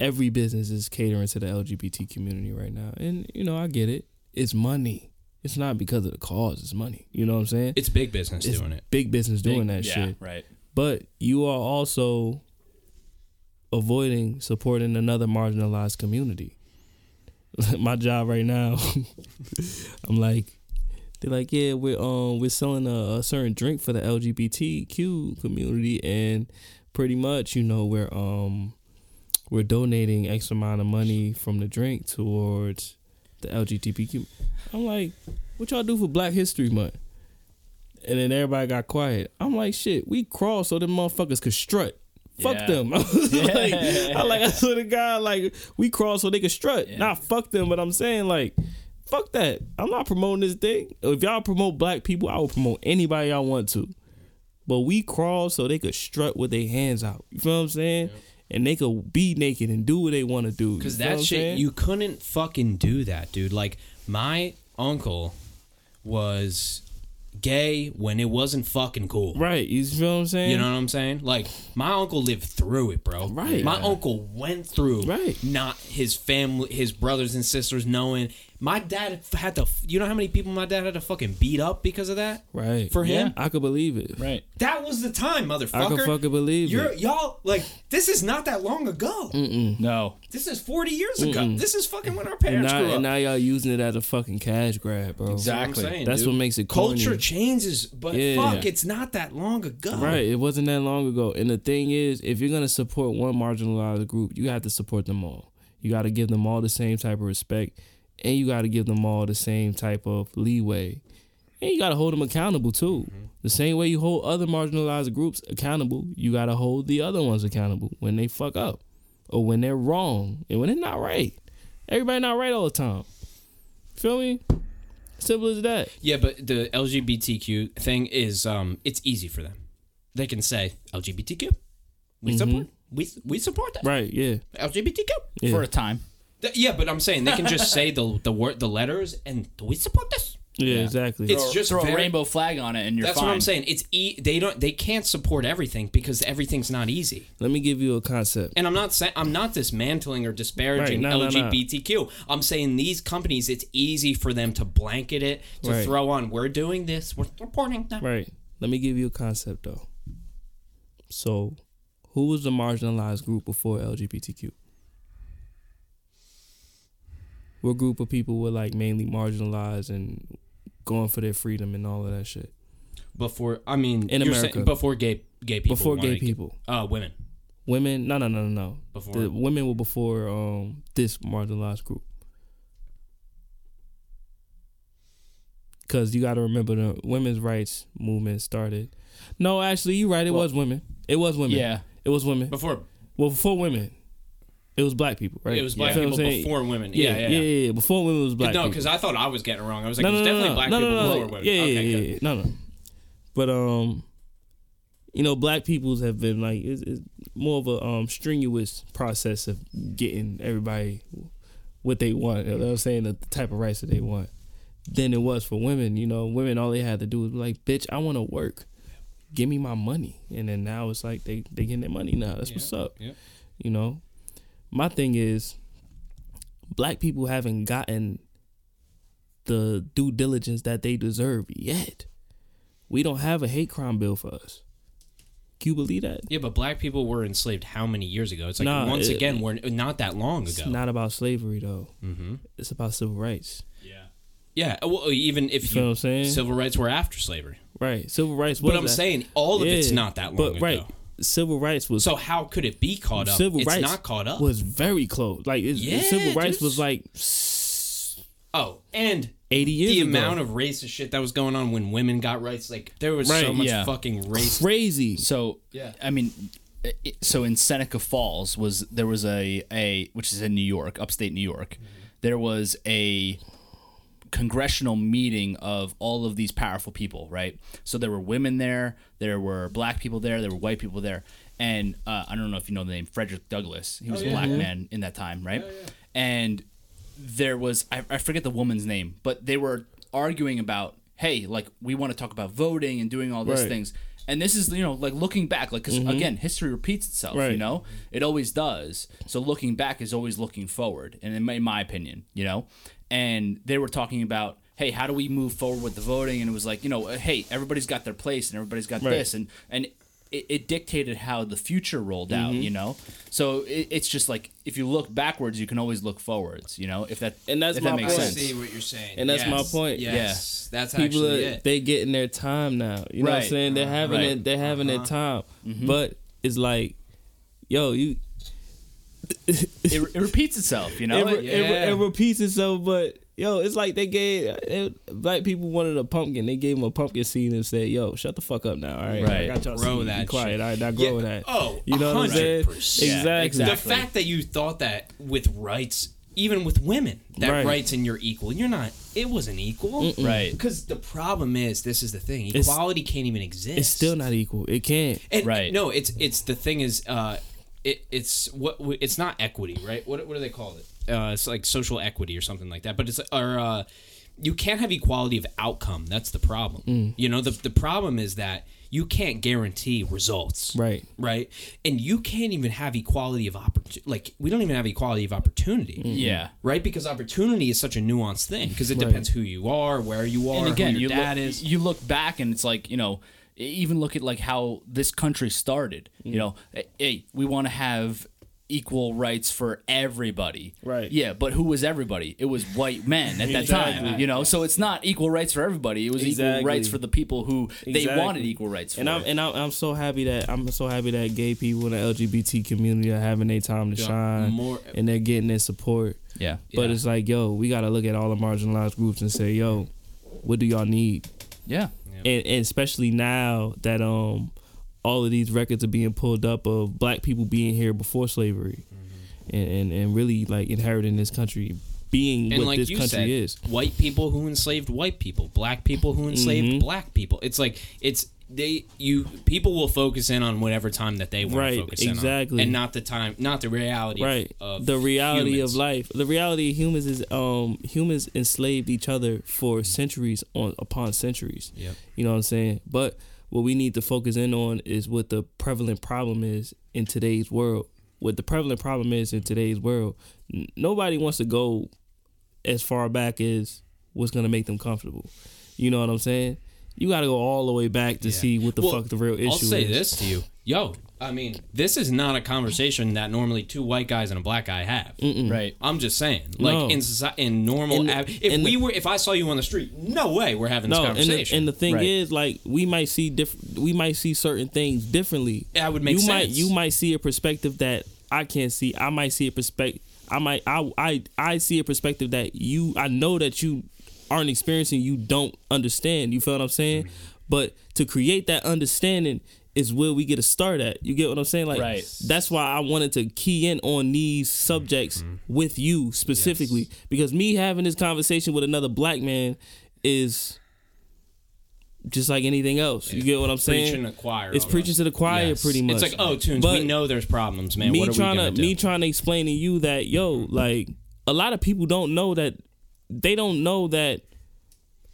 S2: every business is catering to the LGBT community right now, and you know I get it. It's money. It's not because of the cause. It's money. You know what I'm saying?
S1: It's big business
S2: It's
S1: doing it.
S2: Big business doing that
S3: yeah,
S2: shit.
S3: Right.
S2: but you are also avoiding supporting another marginalized community. *laughs* My job right now, *laughs* I'm like, they're like, yeah, we're um we're selling a, a certain drink for the LGBTQ community, and pretty much, you know, we're um we're donating X amount of money from the drink towards the LGBTQ. I'm like, what y'all do for Black History Month? And then everybody got quiet. I'm like, shit, we crawl so them motherfuckers could strut. Fuck
S3: Yeah.
S2: them. *laughs* I was like, I like I told the guy like we crawl so they could strut. Not fuck them, but I'm saying like, fuck that. I'm not promoting this thing. If y'all promote black people, I will promote anybody I want to. But we crawl so they could strut with their hands out. You feel what I'm saying? And they could be naked and do what they want to do.
S1: Because that shit,
S2: saying?
S1: you couldn't fucking do that, dude. Like, my uncle was gay when it wasn't fucking cool.
S2: right. You feel what I'm saying?
S1: You know what I'm saying? Like, my uncle lived through it, bro.
S2: Right.
S1: My uncle went through
S2: Right.
S1: not his family, his brothers and sisters knowing. My dad had to, you know how many people my dad had to fucking beat up because of that?
S2: Right.
S1: For him?
S2: I could believe it.
S3: Right.
S1: That was the time, motherfucker.
S2: I could fucking believe
S1: You're,
S2: it.
S1: Y'all, like, this is not that long ago.
S3: No.
S1: This is 40 years ago. This is fucking when our
S2: And
S1: parents
S2: now,
S1: grew up.
S2: and now y'all using it as a fucking cash grab, bro.
S1: That's what I'm
S3: Exactly.
S1: saying,
S2: That's
S1: dude.
S2: what makes it corny.
S1: Culture changes, but
S2: Yeah.
S1: fuck, it's not that long ago.
S2: Right. It wasn't that long ago. And the thing is, if you're gonna support one marginalized group, you have to support them all. You got to give them all the same type of respect, and you got to give them all the same type of leeway, and you got to hold them accountable too. The same way you hold other marginalized groups accountable, you got to hold the other ones accountable when they fuck up or when they're wrong and when they're not right. Everybody not right all the time. Feel me? Simple as that.
S1: Yeah, but the LGBTQ thing is, um, it's easy for them. They can say LGBTQ. We support. We we support that.
S2: Mm-hmm. Right? Yeah.
S1: LGBTQ.
S2: Yeah.
S3: For a time.
S1: Th- yeah, but I'm saying they can just say the the word the letters and do we support this.
S2: Yeah. Exactly.
S1: It's
S3: Throw-
S1: just
S3: throw
S1: very-
S3: a rainbow flag on it and you're
S1: That's
S3: fine.
S1: what I'm saying. It's e- they don't they can't support everything because everything's not easy.
S2: Let me give you a concept.
S1: And I'm not saying I'm not dismantling or disparaging
S2: Right, no, no, no.
S1: LGBTQ. I'm saying these companies, it's easy for them to blanket it to
S2: Right.
S1: throw on. We're doing this. We're supporting that.
S2: Right. Let me give you a concept though. So, who was the marginalized group before LGBTQ? What group of people were like mainly marginalized and going for their freedom and all of that shit?
S1: Before I mean,
S2: In America.
S1: saying before gay gay people.
S2: Before gay people.
S1: Uh, women.
S2: Women? No, no, no, no, no.
S1: Before-
S2: the women were before um this marginalized group. Cause you got to remember the women's rights movement started. No, actually, you're right. It was women. It was women.
S3: Yeah.
S2: it was women.
S1: Before
S2: Well, before women, it was black people, right?
S1: it was black
S2: You
S1: people before women.
S2: Yeah,
S1: Yeah, yeah,
S2: yeah,
S1: yeah.
S2: yeah. Before women was black
S1: no, because I thought I was getting it wrong. I was like,
S2: no,
S1: it
S2: no,
S1: was definitely
S2: no,
S1: black people
S2: no, no,
S1: before women.
S2: Yeah, yeah,
S1: okay,
S2: yeah, yeah. No, no. But um, you know, black peoples have been like it's, it's more of a um strenuous process of getting everybody what they want. You know what I'm saying the type of rights that they want. Than it was for women. You know, women all they had to do was be like, "Bitch, I want to work. Give me my money." And then now it's like they they getting their money now. That's what's up.
S1: yeah.
S2: You know, my thing is, black people haven't gotten the due diligence that they deserve yet. We don't have a hate crime bill for us. Can you believe that?
S1: Yeah, but black people were enslaved how many years ago? It's like
S2: Nah,
S1: once
S2: it-
S1: again, we're not that long
S2: It's
S1: ago.
S2: It's not about slavery though.
S1: mm-hmm.
S2: It's about civil rights.
S1: Yeah, Yeah. well, even if
S2: you,
S1: you,
S2: what I'm saying?
S1: civil rights were after slavery.
S2: Right. Civil rights.
S1: But I'm
S2: that-
S1: saying all of it's not that long
S2: but
S1: ago.
S2: right. Civil rights was
S1: So how could it be caught up?
S2: civil
S1: it's
S2: rights
S1: not caught up.
S2: was very close. Like it's,
S1: Yeah,
S2: civil rights
S1: dude.
S2: was like
S1: oh, and
S2: 80 years
S1: the
S2: ago.
S1: amount of racist shit that was going on when women got rights, like there was so much
S3: yeah.
S1: fucking race.
S2: crazy.
S3: So
S1: Yeah.
S3: I mean, it, so in Seneca Falls was there was a a which is in New York, upstate New York. Mm-hmm. There was a congressional meeting of all of these powerful people, right? So there were women there, there were black people there, there were white people there, and uh, I don't know if you know the name Frederick Douglass. He was a black man in that time, right? And there was I, I forget the woman's name, but they were arguing about, hey, like we want to talk about voting and doing all these
S2: Right.
S3: things. And this is, you know, like looking back, like, because again, history repeats itself, you know? It always does. So looking back is always looking forward, and in my, in my opinion, you know? And they were talking about, hey, how do we move forward with the voting? And it was like, you know, uh, hey, everybody's got their place and everybody's got
S2: Right.
S3: this. And, and it, it dictated how the future rolled out,
S2: Mm-hmm.
S3: you know? So it, it's just like, if you look backwards, you can always look forwards, you know? If that,
S2: And that's
S3: if
S2: my
S3: that makes
S2: point.
S3: sense.
S1: what you're saying,
S2: And that's my point.
S1: Yes, that's
S2: people
S1: actually
S2: are,
S1: it.
S2: they getting their time now. You know what I'm saying? They're having
S3: Right.
S2: it. They're having
S1: Uh-huh.
S2: their time.
S1: Mm-hmm.
S2: But it's like, yo, you.
S3: It, it repeats itself. You *laughs* know,
S2: it, re- it, it repeats itself, but yo, it's like they gave it, black people wanted a pumpkin. They gave them a pumpkin seed and said, "Yo, shut the fuck up now, all right?
S3: Right.
S2: I got y'all
S1: Grow that
S2: quiet,
S1: shit.
S2: all right? Now
S1: Yeah.
S2: grow that.
S1: Oh,
S2: you know what I'm saying?
S1: 100%.
S3: Yeah,
S2: Exactly.
S3: exactly.
S1: The fact that you thought that with rights, even with women, that
S2: Right.
S1: rights and you're equal, you're not. It wasn't equal,
S3: Right.
S1: Because the problem is, this is the thing:
S2: It's-
S1: equality can't even exist.
S2: It's still not equal. It can't.
S1: And,
S3: Right.
S1: No, it's it's the thing is, uh, it it's what it's not equity, right? What what do they call it? Uh, it's like social equity or something like that. But it's or uh, you can't have equality of outcome. That's the problem.
S2: Mm.
S1: You know, the the problem is that you can't guarantee results.
S2: Right.
S1: Right. And you can't even have equality of opportunity. Like we don't even have equality of opportunity.
S3: yeah.
S1: Right, because opportunity is such a nuanced thing because it depends who you are, where you are,
S3: and again,
S1: who
S3: you
S1: your dad
S3: look,
S1: is.
S3: you look back and it's like you know, even look at like how this country started.
S1: Mm.
S3: You know, eh, hey, we want to have equal rights for everybody.
S2: Right.
S3: Yeah, but who was everybody? It was white men at that
S2: Exactly.
S3: time. You know, so it's not equal rights for everybody. It was equal rights for the people who they wanted equal rights for.
S2: And I'm and I'm, I'm so happy that I'm so happy that gay people in the LGBT community are having their time to
S1: Yeah,
S2: shine
S1: more-
S2: and they're getting their support.
S3: yeah.
S2: But
S1: Yeah.
S2: it's like, yo, we gotta look at all the marginalized groups and say, yo, what do y'all need?
S3: Yeah.
S2: And, and especially now that um all of these records are being pulled up of black people being here before slavery,
S1: Mm-hmm.
S2: and, and and really like inheriting this country, being
S1: and
S2: what
S1: like
S2: this
S1: you
S2: country
S1: said,
S2: is.
S1: white people who enslaved white people, black people who enslaved
S2: Mhm.
S1: black people. It's like it's they you people will focus in on whatever time that they want
S2: Right,
S1: to focus in on,
S2: exactly.
S1: and not the time, not the reality, of-
S2: right
S1: Of,
S2: the reality
S1: humans.
S2: of life. The reality of humans is um humans enslaved each other for centuries on upon centuries.
S1: Yep.
S2: you know what i'm saying? But what we need to focus in on is what the prevalent problem is in today's world. What the prevalent problem is in today's world. N- nobody wants to go as far back as what's going to make them comfortable. You know what i'm saying you got to go all the way back to
S1: Yeah.
S2: see what the
S1: Well,
S2: fuck the real issue is.
S1: I'll say
S2: is
S1: this to you, yo. I mean, this is not a conversation that normally two white guys and a black guy have.
S3: Right.
S1: I'm just saying, like
S2: No.
S1: in society, in normal,
S2: In the-
S1: av- if
S2: in the-
S1: we were, if I saw you on the street, no way we're having this
S2: no, and the,
S1: conversation.
S2: and the thing
S3: Right.
S2: is, like, we might see different. We might see certain things differently.
S1: That would make
S2: you Might,
S1: sense.
S2: you might see a perspective that I can't see. I might see a perspective. I might. I. I. I see a perspective that you. I know that you aren't experiencing. You don't understand. You feel what I'm saying? But to create that understanding is where we get a start at. You get what I'm saying? Like
S3: Right.
S2: that's why I wanted to key in on these subjects mm-hmm. with you specifically because me having this conversation with another black man is just like anything else. You get what I'm saying?
S1: preaching to the choir.
S2: It's preaching to the choir
S1: Yes.
S2: pretty much.
S1: It's like, oh, tunes.
S2: But
S1: we know there's problems, man.
S2: me
S1: what are
S2: trying
S1: we gonna
S2: to
S1: do?
S2: me trying to explain to you that yo, mm-hmm. like a lot of people don't know that they don't know that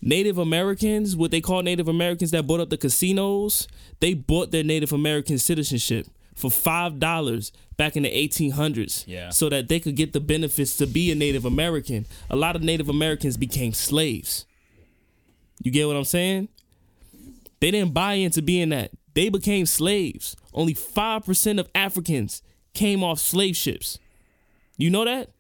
S2: Native Americans, what they call Native Americans that bought up the casinos, they bought their Native American citizenship for five dollars back in the 1800s,
S3: Yeah.
S2: so that they could get the benefits to be a Native American. A lot of Native Americans became slaves. You get what I'm saying? They didn't buy into being that. They became slaves. Only 5% of Africans came off slave ships. You know that?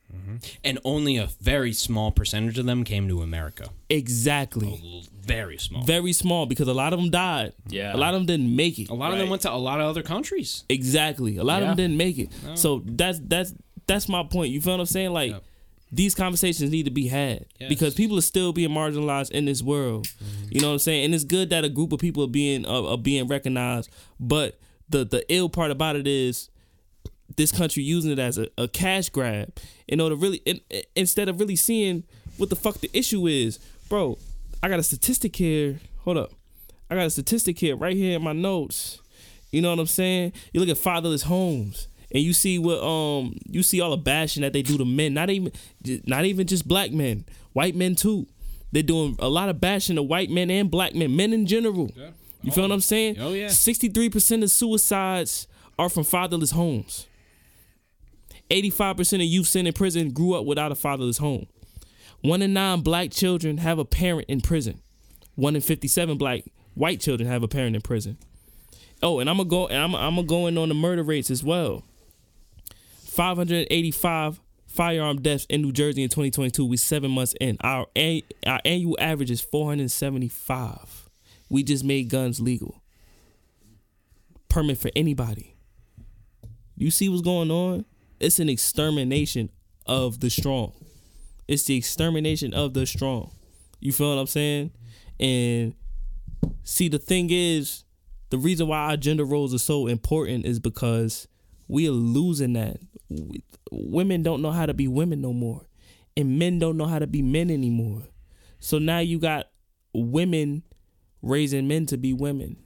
S1: And only a very small percentage of them came to America.
S2: Exactly.
S1: Very small.
S2: Very small because a lot of them died.
S3: Yeah.
S2: A lot of them didn't make it.
S1: a lot of them went to a lot of other countries.
S2: Exactly. A lot of them didn't make it. So that's that's that's my point. You feel what I'm saying? Like
S1: Yep.
S2: these conversations need to be had
S1: Yes.
S2: because people are still being marginalized in this world. You know what I'm saying? And it's good that a group of people are being uh, are being recognized, but the the ill part about it is this country using it as a, a cash grab in order to really in, in- instead of really seeing what the fuck the issue is. Bro, I got a statistic here. Hold up. I got a statistic here right here in my notes. You know what I'm saying? You look at fatherless homes and you see what um you see all the bashing that they do to men, not even not even just black men, white men too. They're doing a lot of bashing to white men and black men, men in general. You feel what I'm saying?
S1: Oh, yeah.
S2: 63% of suicides are from fatherless homes. 85% of youth sent in prison grew up without a fatherless home. One in nine black children have a parent in prison. One in 57 black white children have a parent in prison. Oh, and I'm gonna go and I'm, I'm gonna go in on the murder rates as well. 585 firearm deaths in New Jersey in 2022. We seven months in. Our our annual average is 475. We just made guns legal. Permit for anybody. You see what's going on? It's an extermination of the strong. It's the extermination of the strong. You feel what I'm saying? And see, the thing is, the reason why our gender roles are so important is because we are losing that. We, women don't know how to be women no more, and men don't know how to be men anymore. So now you got women raising men to be women,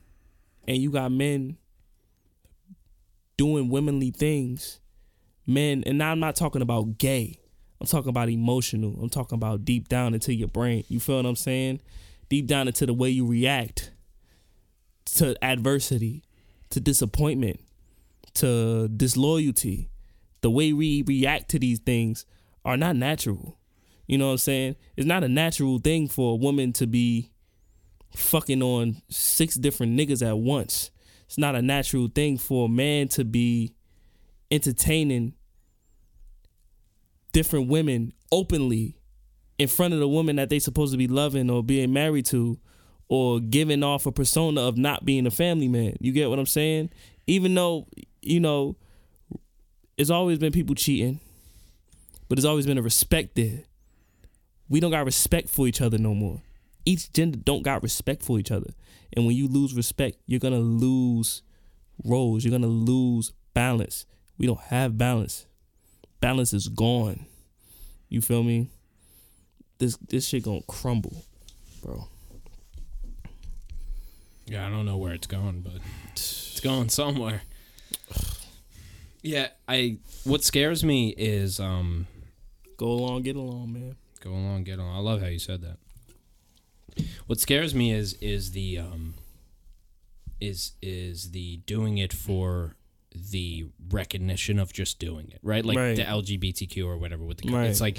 S2: and you got men doing womanly things. Men, and now I'm not talking about gay. I'm talking about emotional. I'm talking about deep down into your brain. You feel what I'm saying? Deep down into the way you react to adversity, to disappointment, to disloyalty. The way we react to these things are not natural. You know what I'm saying? It's not a natural thing for a woman to be fucking on six different niggas at once. It's not a natural thing for a man to be entertaining different women openly in front of the woman that they supposed to be loving or being married to or giving off a persona of not being a family man. You get what I'm saying? Even though, you know, it's always been people cheating, but there's always been a respect there. We don't got respect for each other no more. Each gender don't got respect for each other. And when you lose respect, you're gonna lose roles. You're gonna lose balance. We don't have balance. Balance is gone. You feel me? This this shit gonna crumble, bro.
S1: Yeah, I don't know where it's going, but it's going somewhere. Yeah, I. What scares me is um,
S2: Go along, get along, man.
S1: go along, get along. I love how you said that. What scares me is is the um, is is the doing it for the recognition of just doing it, right? Like
S2: Right.
S1: the LGBTQ or whatever. With the
S2: Right.
S1: it's like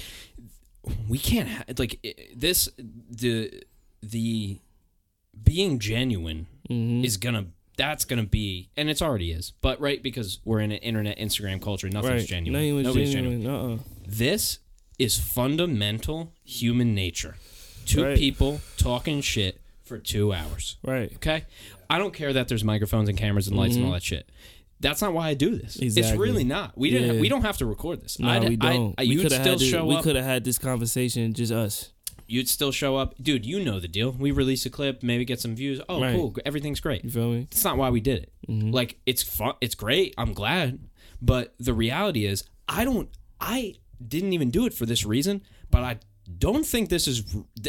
S1: we can't ha- like this the the being genuine
S2: Mm-hmm.
S1: is gonna that's gonna be and it's already is but right because we're in an internet instagram culture nothing's
S2: right.
S1: genuine
S2: Nothing
S1: nobody's
S2: genuine.
S1: genuine
S2: Uh-uh.
S1: this is fundamental human nature two people talking shit for two hours
S2: Right.
S1: okay i don't care that there's microphones and cameras and lights and all that shit that's not why I do this. It's really not. We didn't.
S2: Yeah.
S1: we don't have to record this.
S2: No,
S1: I'd-
S2: we
S1: I-
S2: don't.
S1: I,
S2: we
S1: you'd
S2: could have
S1: still
S2: had this,
S1: show
S2: we could have had this conversation just us.
S1: You'd still show up, dude. You know the deal. We release a clip, maybe get some views. Oh,
S2: Right.
S1: cool. Everything's great.
S2: You feel me?
S1: That's not why we did it.
S2: Mm-hmm.
S1: Like it's fun. It's great. I'm glad. But the reality is, I don't. I didn't even do it for this reason. But I don't think this is.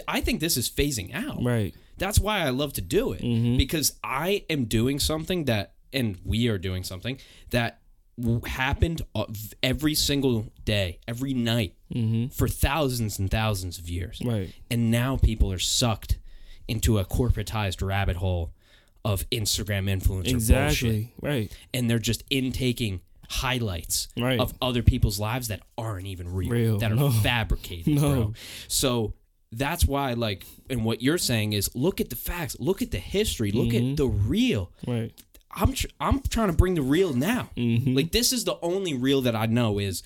S1: I think this is phasing out.
S2: Right.
S1: That's why I love to do it
S2: Mm-hmm.
S1: because I am doing something that, and we are doing something that happened every single day, every night for thousands and thousands of years.
S2: Mm-hmm. Right.
S1: And now people are sucked into a corporatized rabbit hole of Instagram influencer bullshit
S2: Right.
S1: and they're just intaking highlights
S2: Right.
S1: of other people's lives that aren't even real,
S2: Real,
S1: that are
S2: no. *laughs*
S1: fabricated,
S2: No.
S1: bro. So that's why, like, and what you're saying is, look at the facts, look at the history, look
S2: Mm-hmm.
S1: at the real.
S2: Right.
S1: I'm tr- I'm trying to bring the real now.
S2: Mm-hmm.
S1: Like, this is the only real that I know is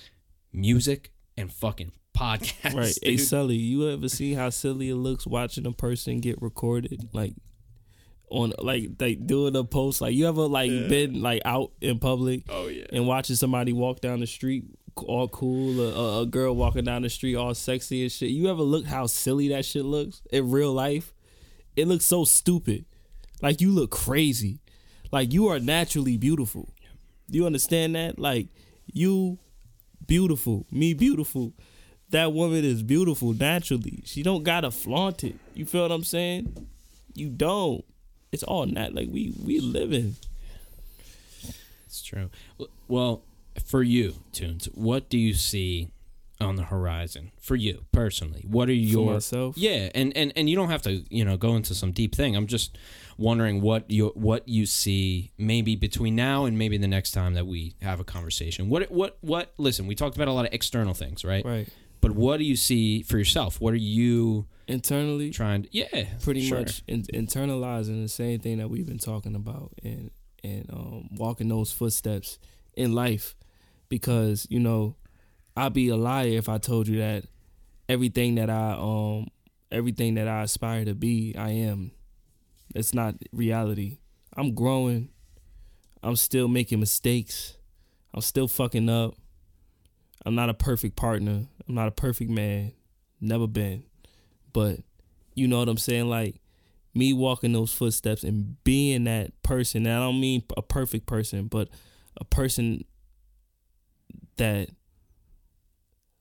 S1: music and fucking podcasts.
S2: Right. Hey,
S1: dude.
S2: Sully, you ever see how silly it looks watching a person get recorded? Like on like like doing a post. Like you ever like been like out in public
S1: Oh yeah.
S2: and watching somebody walk down the street all cool, a, a, a girl walking down the street all sexy and shit. You ever look how silly that shit looks in real life? It looks so stupid. Like you look crazy. Like you are naturally beautiful. Do you understand that? Like you beautiful, me beautiful. That woman is beautiful naturally. She don't gotta flaunt it. You feel what I'm saying? You don't. It's all nat like we we living.
S1: It's true. Well, for you, Tunes, what do you see on the horizon for you personally? What are your
S2: myself?
S1: Yeah, and and and you don't have to, you know, go into some deep thing. I'm just wondering what you what you see maybe between now and maybe the next time that we have a conversation. What what what? Listen, we talked about a lot of external things, right?
S2: Right.
S1: But what do you see for yourself? What are you
S2: Internally,
S1: trying? To, yeah,
S2: pretty
S1: sure.
S2: much in, internalizing the same thing that we've been talking about and and um, walking those footsteps in life because you know I'd be a liar if I told you that everything that I um everything that I aspire to be I am it's not reality I'm growing I'm still making mistakes I'm still fucking up I'm not a perfect partner. I'm not a perfect man. Never been. But you know what I'm saying? Like me walking those footsteps and being that person. And I don't mean a perfect person, but a person that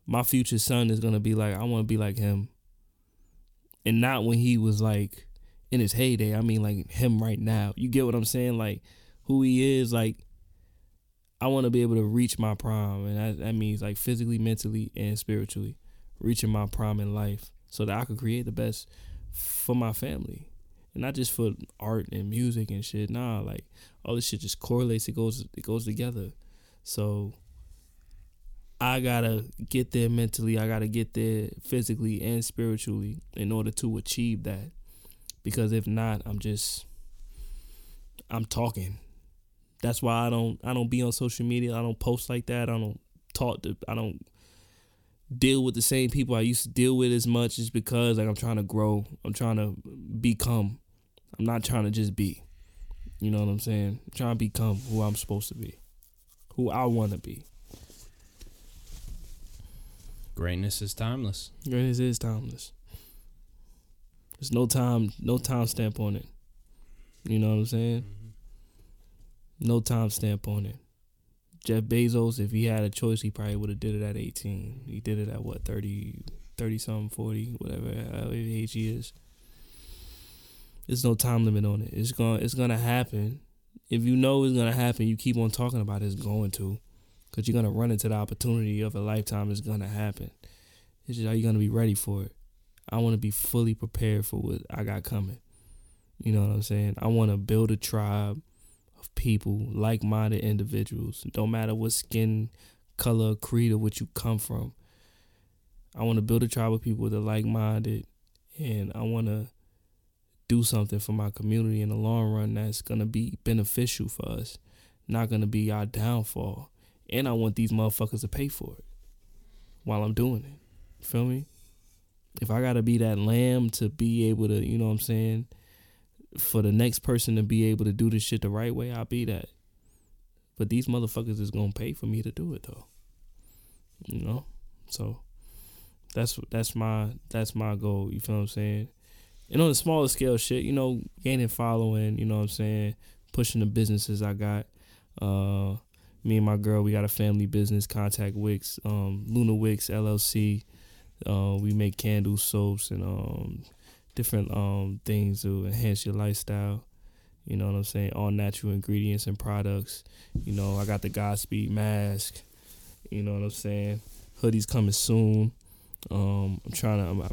S2: my future son is gonna be like, I wanna be like him. And not when he was like in his heyday. I mean like him right now. You get what I'm saying? Like who he is, like I want to be able to reach my prime, and that, that means like physically, mentally, and spiritually, reaching my prime in life, so that I could create the best for my family, and not just for art and music and shit. Nah, like all this shit just correlates. It goes, it goes together. So I gotta get there mentally. I gotta get there physically and spiritually in order to achieve that. Because if not, I'm just I'm talking that's why I don't I don't be on social media. I don't post like that. I don't talk to I don't deal with the same people I used to deal with as much is because like I'm trying to grow. I'm trying to become. I'm not trying to just be. You know what I'm saying? I'm trying to become who I'm supposed to be. Who I want to be.
S1: Greatness is timeless.
S2: Greatness is timeless. There's no time no time stamp on it. You know what I'm saying? Mm-hmm. No time stamp on it. Jeff Bezos, if he had a choice, he probably would have did it at 18. He did it at what 30, 30 something, 40, whatever age he is. There's no time limit on it. It's gonna it's gonna happen. If you know it's gonna happen, you keep on talking about it, it's going to, because you're gonna run into the opportunity of a lifetime. It's gonna happen. It's just are you gonna be ready for it? I want to be fully prepared for what I got coming. You know what I'm saying? I want to build a tribe of people, like minded individuals. Don't matter what skin color, creed, or what you come from. I want to build a tribe of people that are like minded and I want to do something for my community in the long run that's going to be beneficial for us, not going to be our downfall. And I want these motherfuckers to pay for it while I'm doing it. You feel me? If I got to be that lamb to be able to, you know what I'm saying? for the next person to be able to do this shit the right way, I'll be that. But these motherfuckers is gonna pay for me to do it though. You know? So that's that's my that's my goal, you feel what I'm saying? And on the smaller scale shit, you know, gaining following, you know what I'm saying, pushing the businesses I got. Uh me and my girl, we got a family business, Contact Wicks, um, Luna Wicks LLC. Uh, we make candles, soaps, and um, different um things to enhance your lifestyle. You know what I'm saying? All natural ingredients and products. You know, I got the Godspeed mask. You know what I'm saying? Hoodies coming soon. Um, I'm trying to. I'm,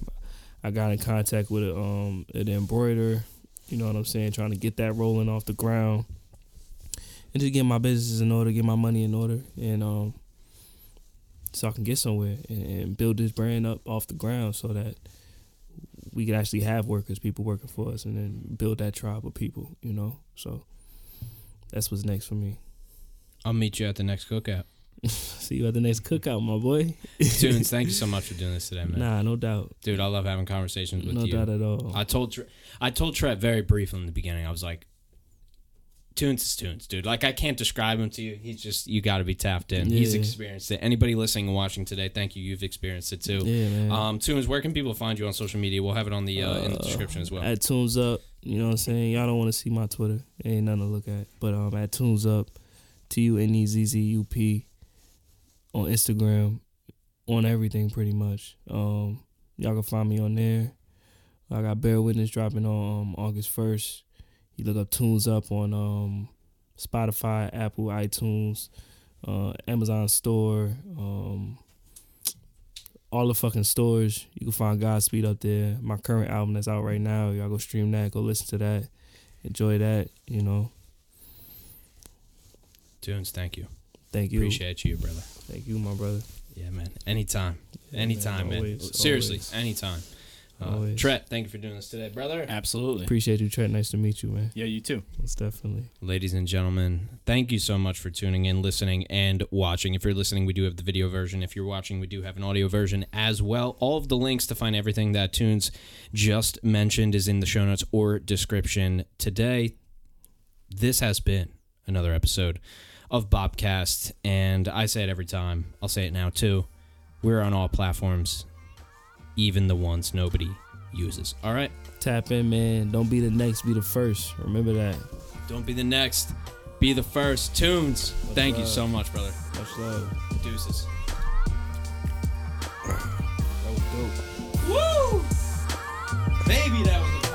S2: I got in contact with a, um an embroider. You know what I'm saying? Trying to get that rolling off the ground, and just get my business in order, get my money in order, and um, so I can get somewhere and, and build this brand up off the ground, so that we could actually have workers, people working for us, and then build that tribe of people. You know, so that's what's next for me.
S1: I'll meet you at the next cookout. *laughs* *laughs*
S2: See you at the next cookout, my boy.
S1: Tunes, *laughs* thank you so much for doing this today, man.
S2: Nah, no doubt,
S1: Dude, I love having conversations with
S2: no
S1: you.
S2: No doubt at all.
S1: I told Tre- I told Trev very briefly in the beginning. I was like, Tunes is Tunes, dude. Like I can't describe him to you. He's just you got to be tapped in. He's experienced it. Anybody listening and watching today, thank you. You've experienced it too.
S2: yeah, man.
S1: Um, Tunes, where can people find you on social media? We'll have it on the uh, in the description as well.
S2: At Tunes Up, you know what I'm saying? Y'all don't want to see my Twitter. Ain't nothing to look at. But um at Tunes Up, T U N E Z Z U P on Instagram, on everything pretty much. Um y'all can find me on there. I got Bear Witness dropping on um, August first. You look up Tunes Up on um Spotify, Apple, iTunes, uh, Amazon store, um all the fucking stores. You can find Godspeed up there. My current album that's out right now. Y'all go stream that. Go listen to that. Enjoy that. You know.
S1: Tunes, thank you.
S2: Thank you.
S1: Appreciate you, brother.
S2: Thank you, my brother.
S1: Yeah, man. Anytime.
S2: Yeah,
S1: anytime, man.
S2: always,
S1: Seriously,
S2: always.
S1: anytime. Uh,
S2: Always.
S1: Tret, thank you for doing this today, brother.
S3: Absolutely.
S2: Appreciate you, Trent. Nice to meet you, man.
S3: Yeah, you too.
S2: It's definitely.
S1: Ladies and gentlemen, thank you so much for tuning in, listening, and watching. If you're listening, we do have the video version. If you're watching, we do have an audio version as well. All of the links to find everything that Tunes just mentioned is in the show notes or description today. This has been another episode of Bobcast, and I say it every time. I'll say it now too. We're on all platforms, even the ones nobody uses. All right.
S2: Tap in, man. Don't be the next, be the first. Remember that.
S1: Don't be the next. Be the first. Tunes. Thank you so much, brother.
S2: Much love.
S1: Deuces.
S2: That was dope.
S1: Woo! Baby, that was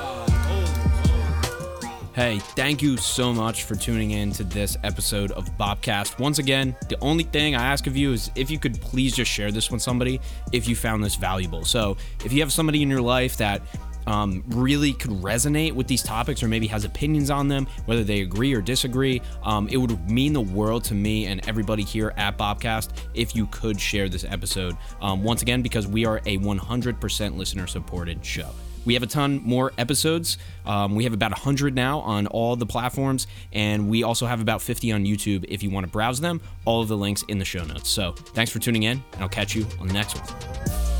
S1: Hey, thank you so much for tuning in to this episode of Bobcast. Once again, the only thing I ask of you is if you could please just share this with somebody if you found this valuable. So, if you have somebody in your life that um, really could resonate with these topics or maybe has opinions on them, whether they agree or disagree, um, it would mean the world to me and everybody here at Bobcast if you could share this episode. Um, once again, because we are a 100% listener supported show. We have a ton more episodes. Um, we have about 100 now on all the platforms, and we also have about 50 on YouTube if you want to browse them. All of the links in the show notes. So thanks for tuning in, and I'll catch you on the next one.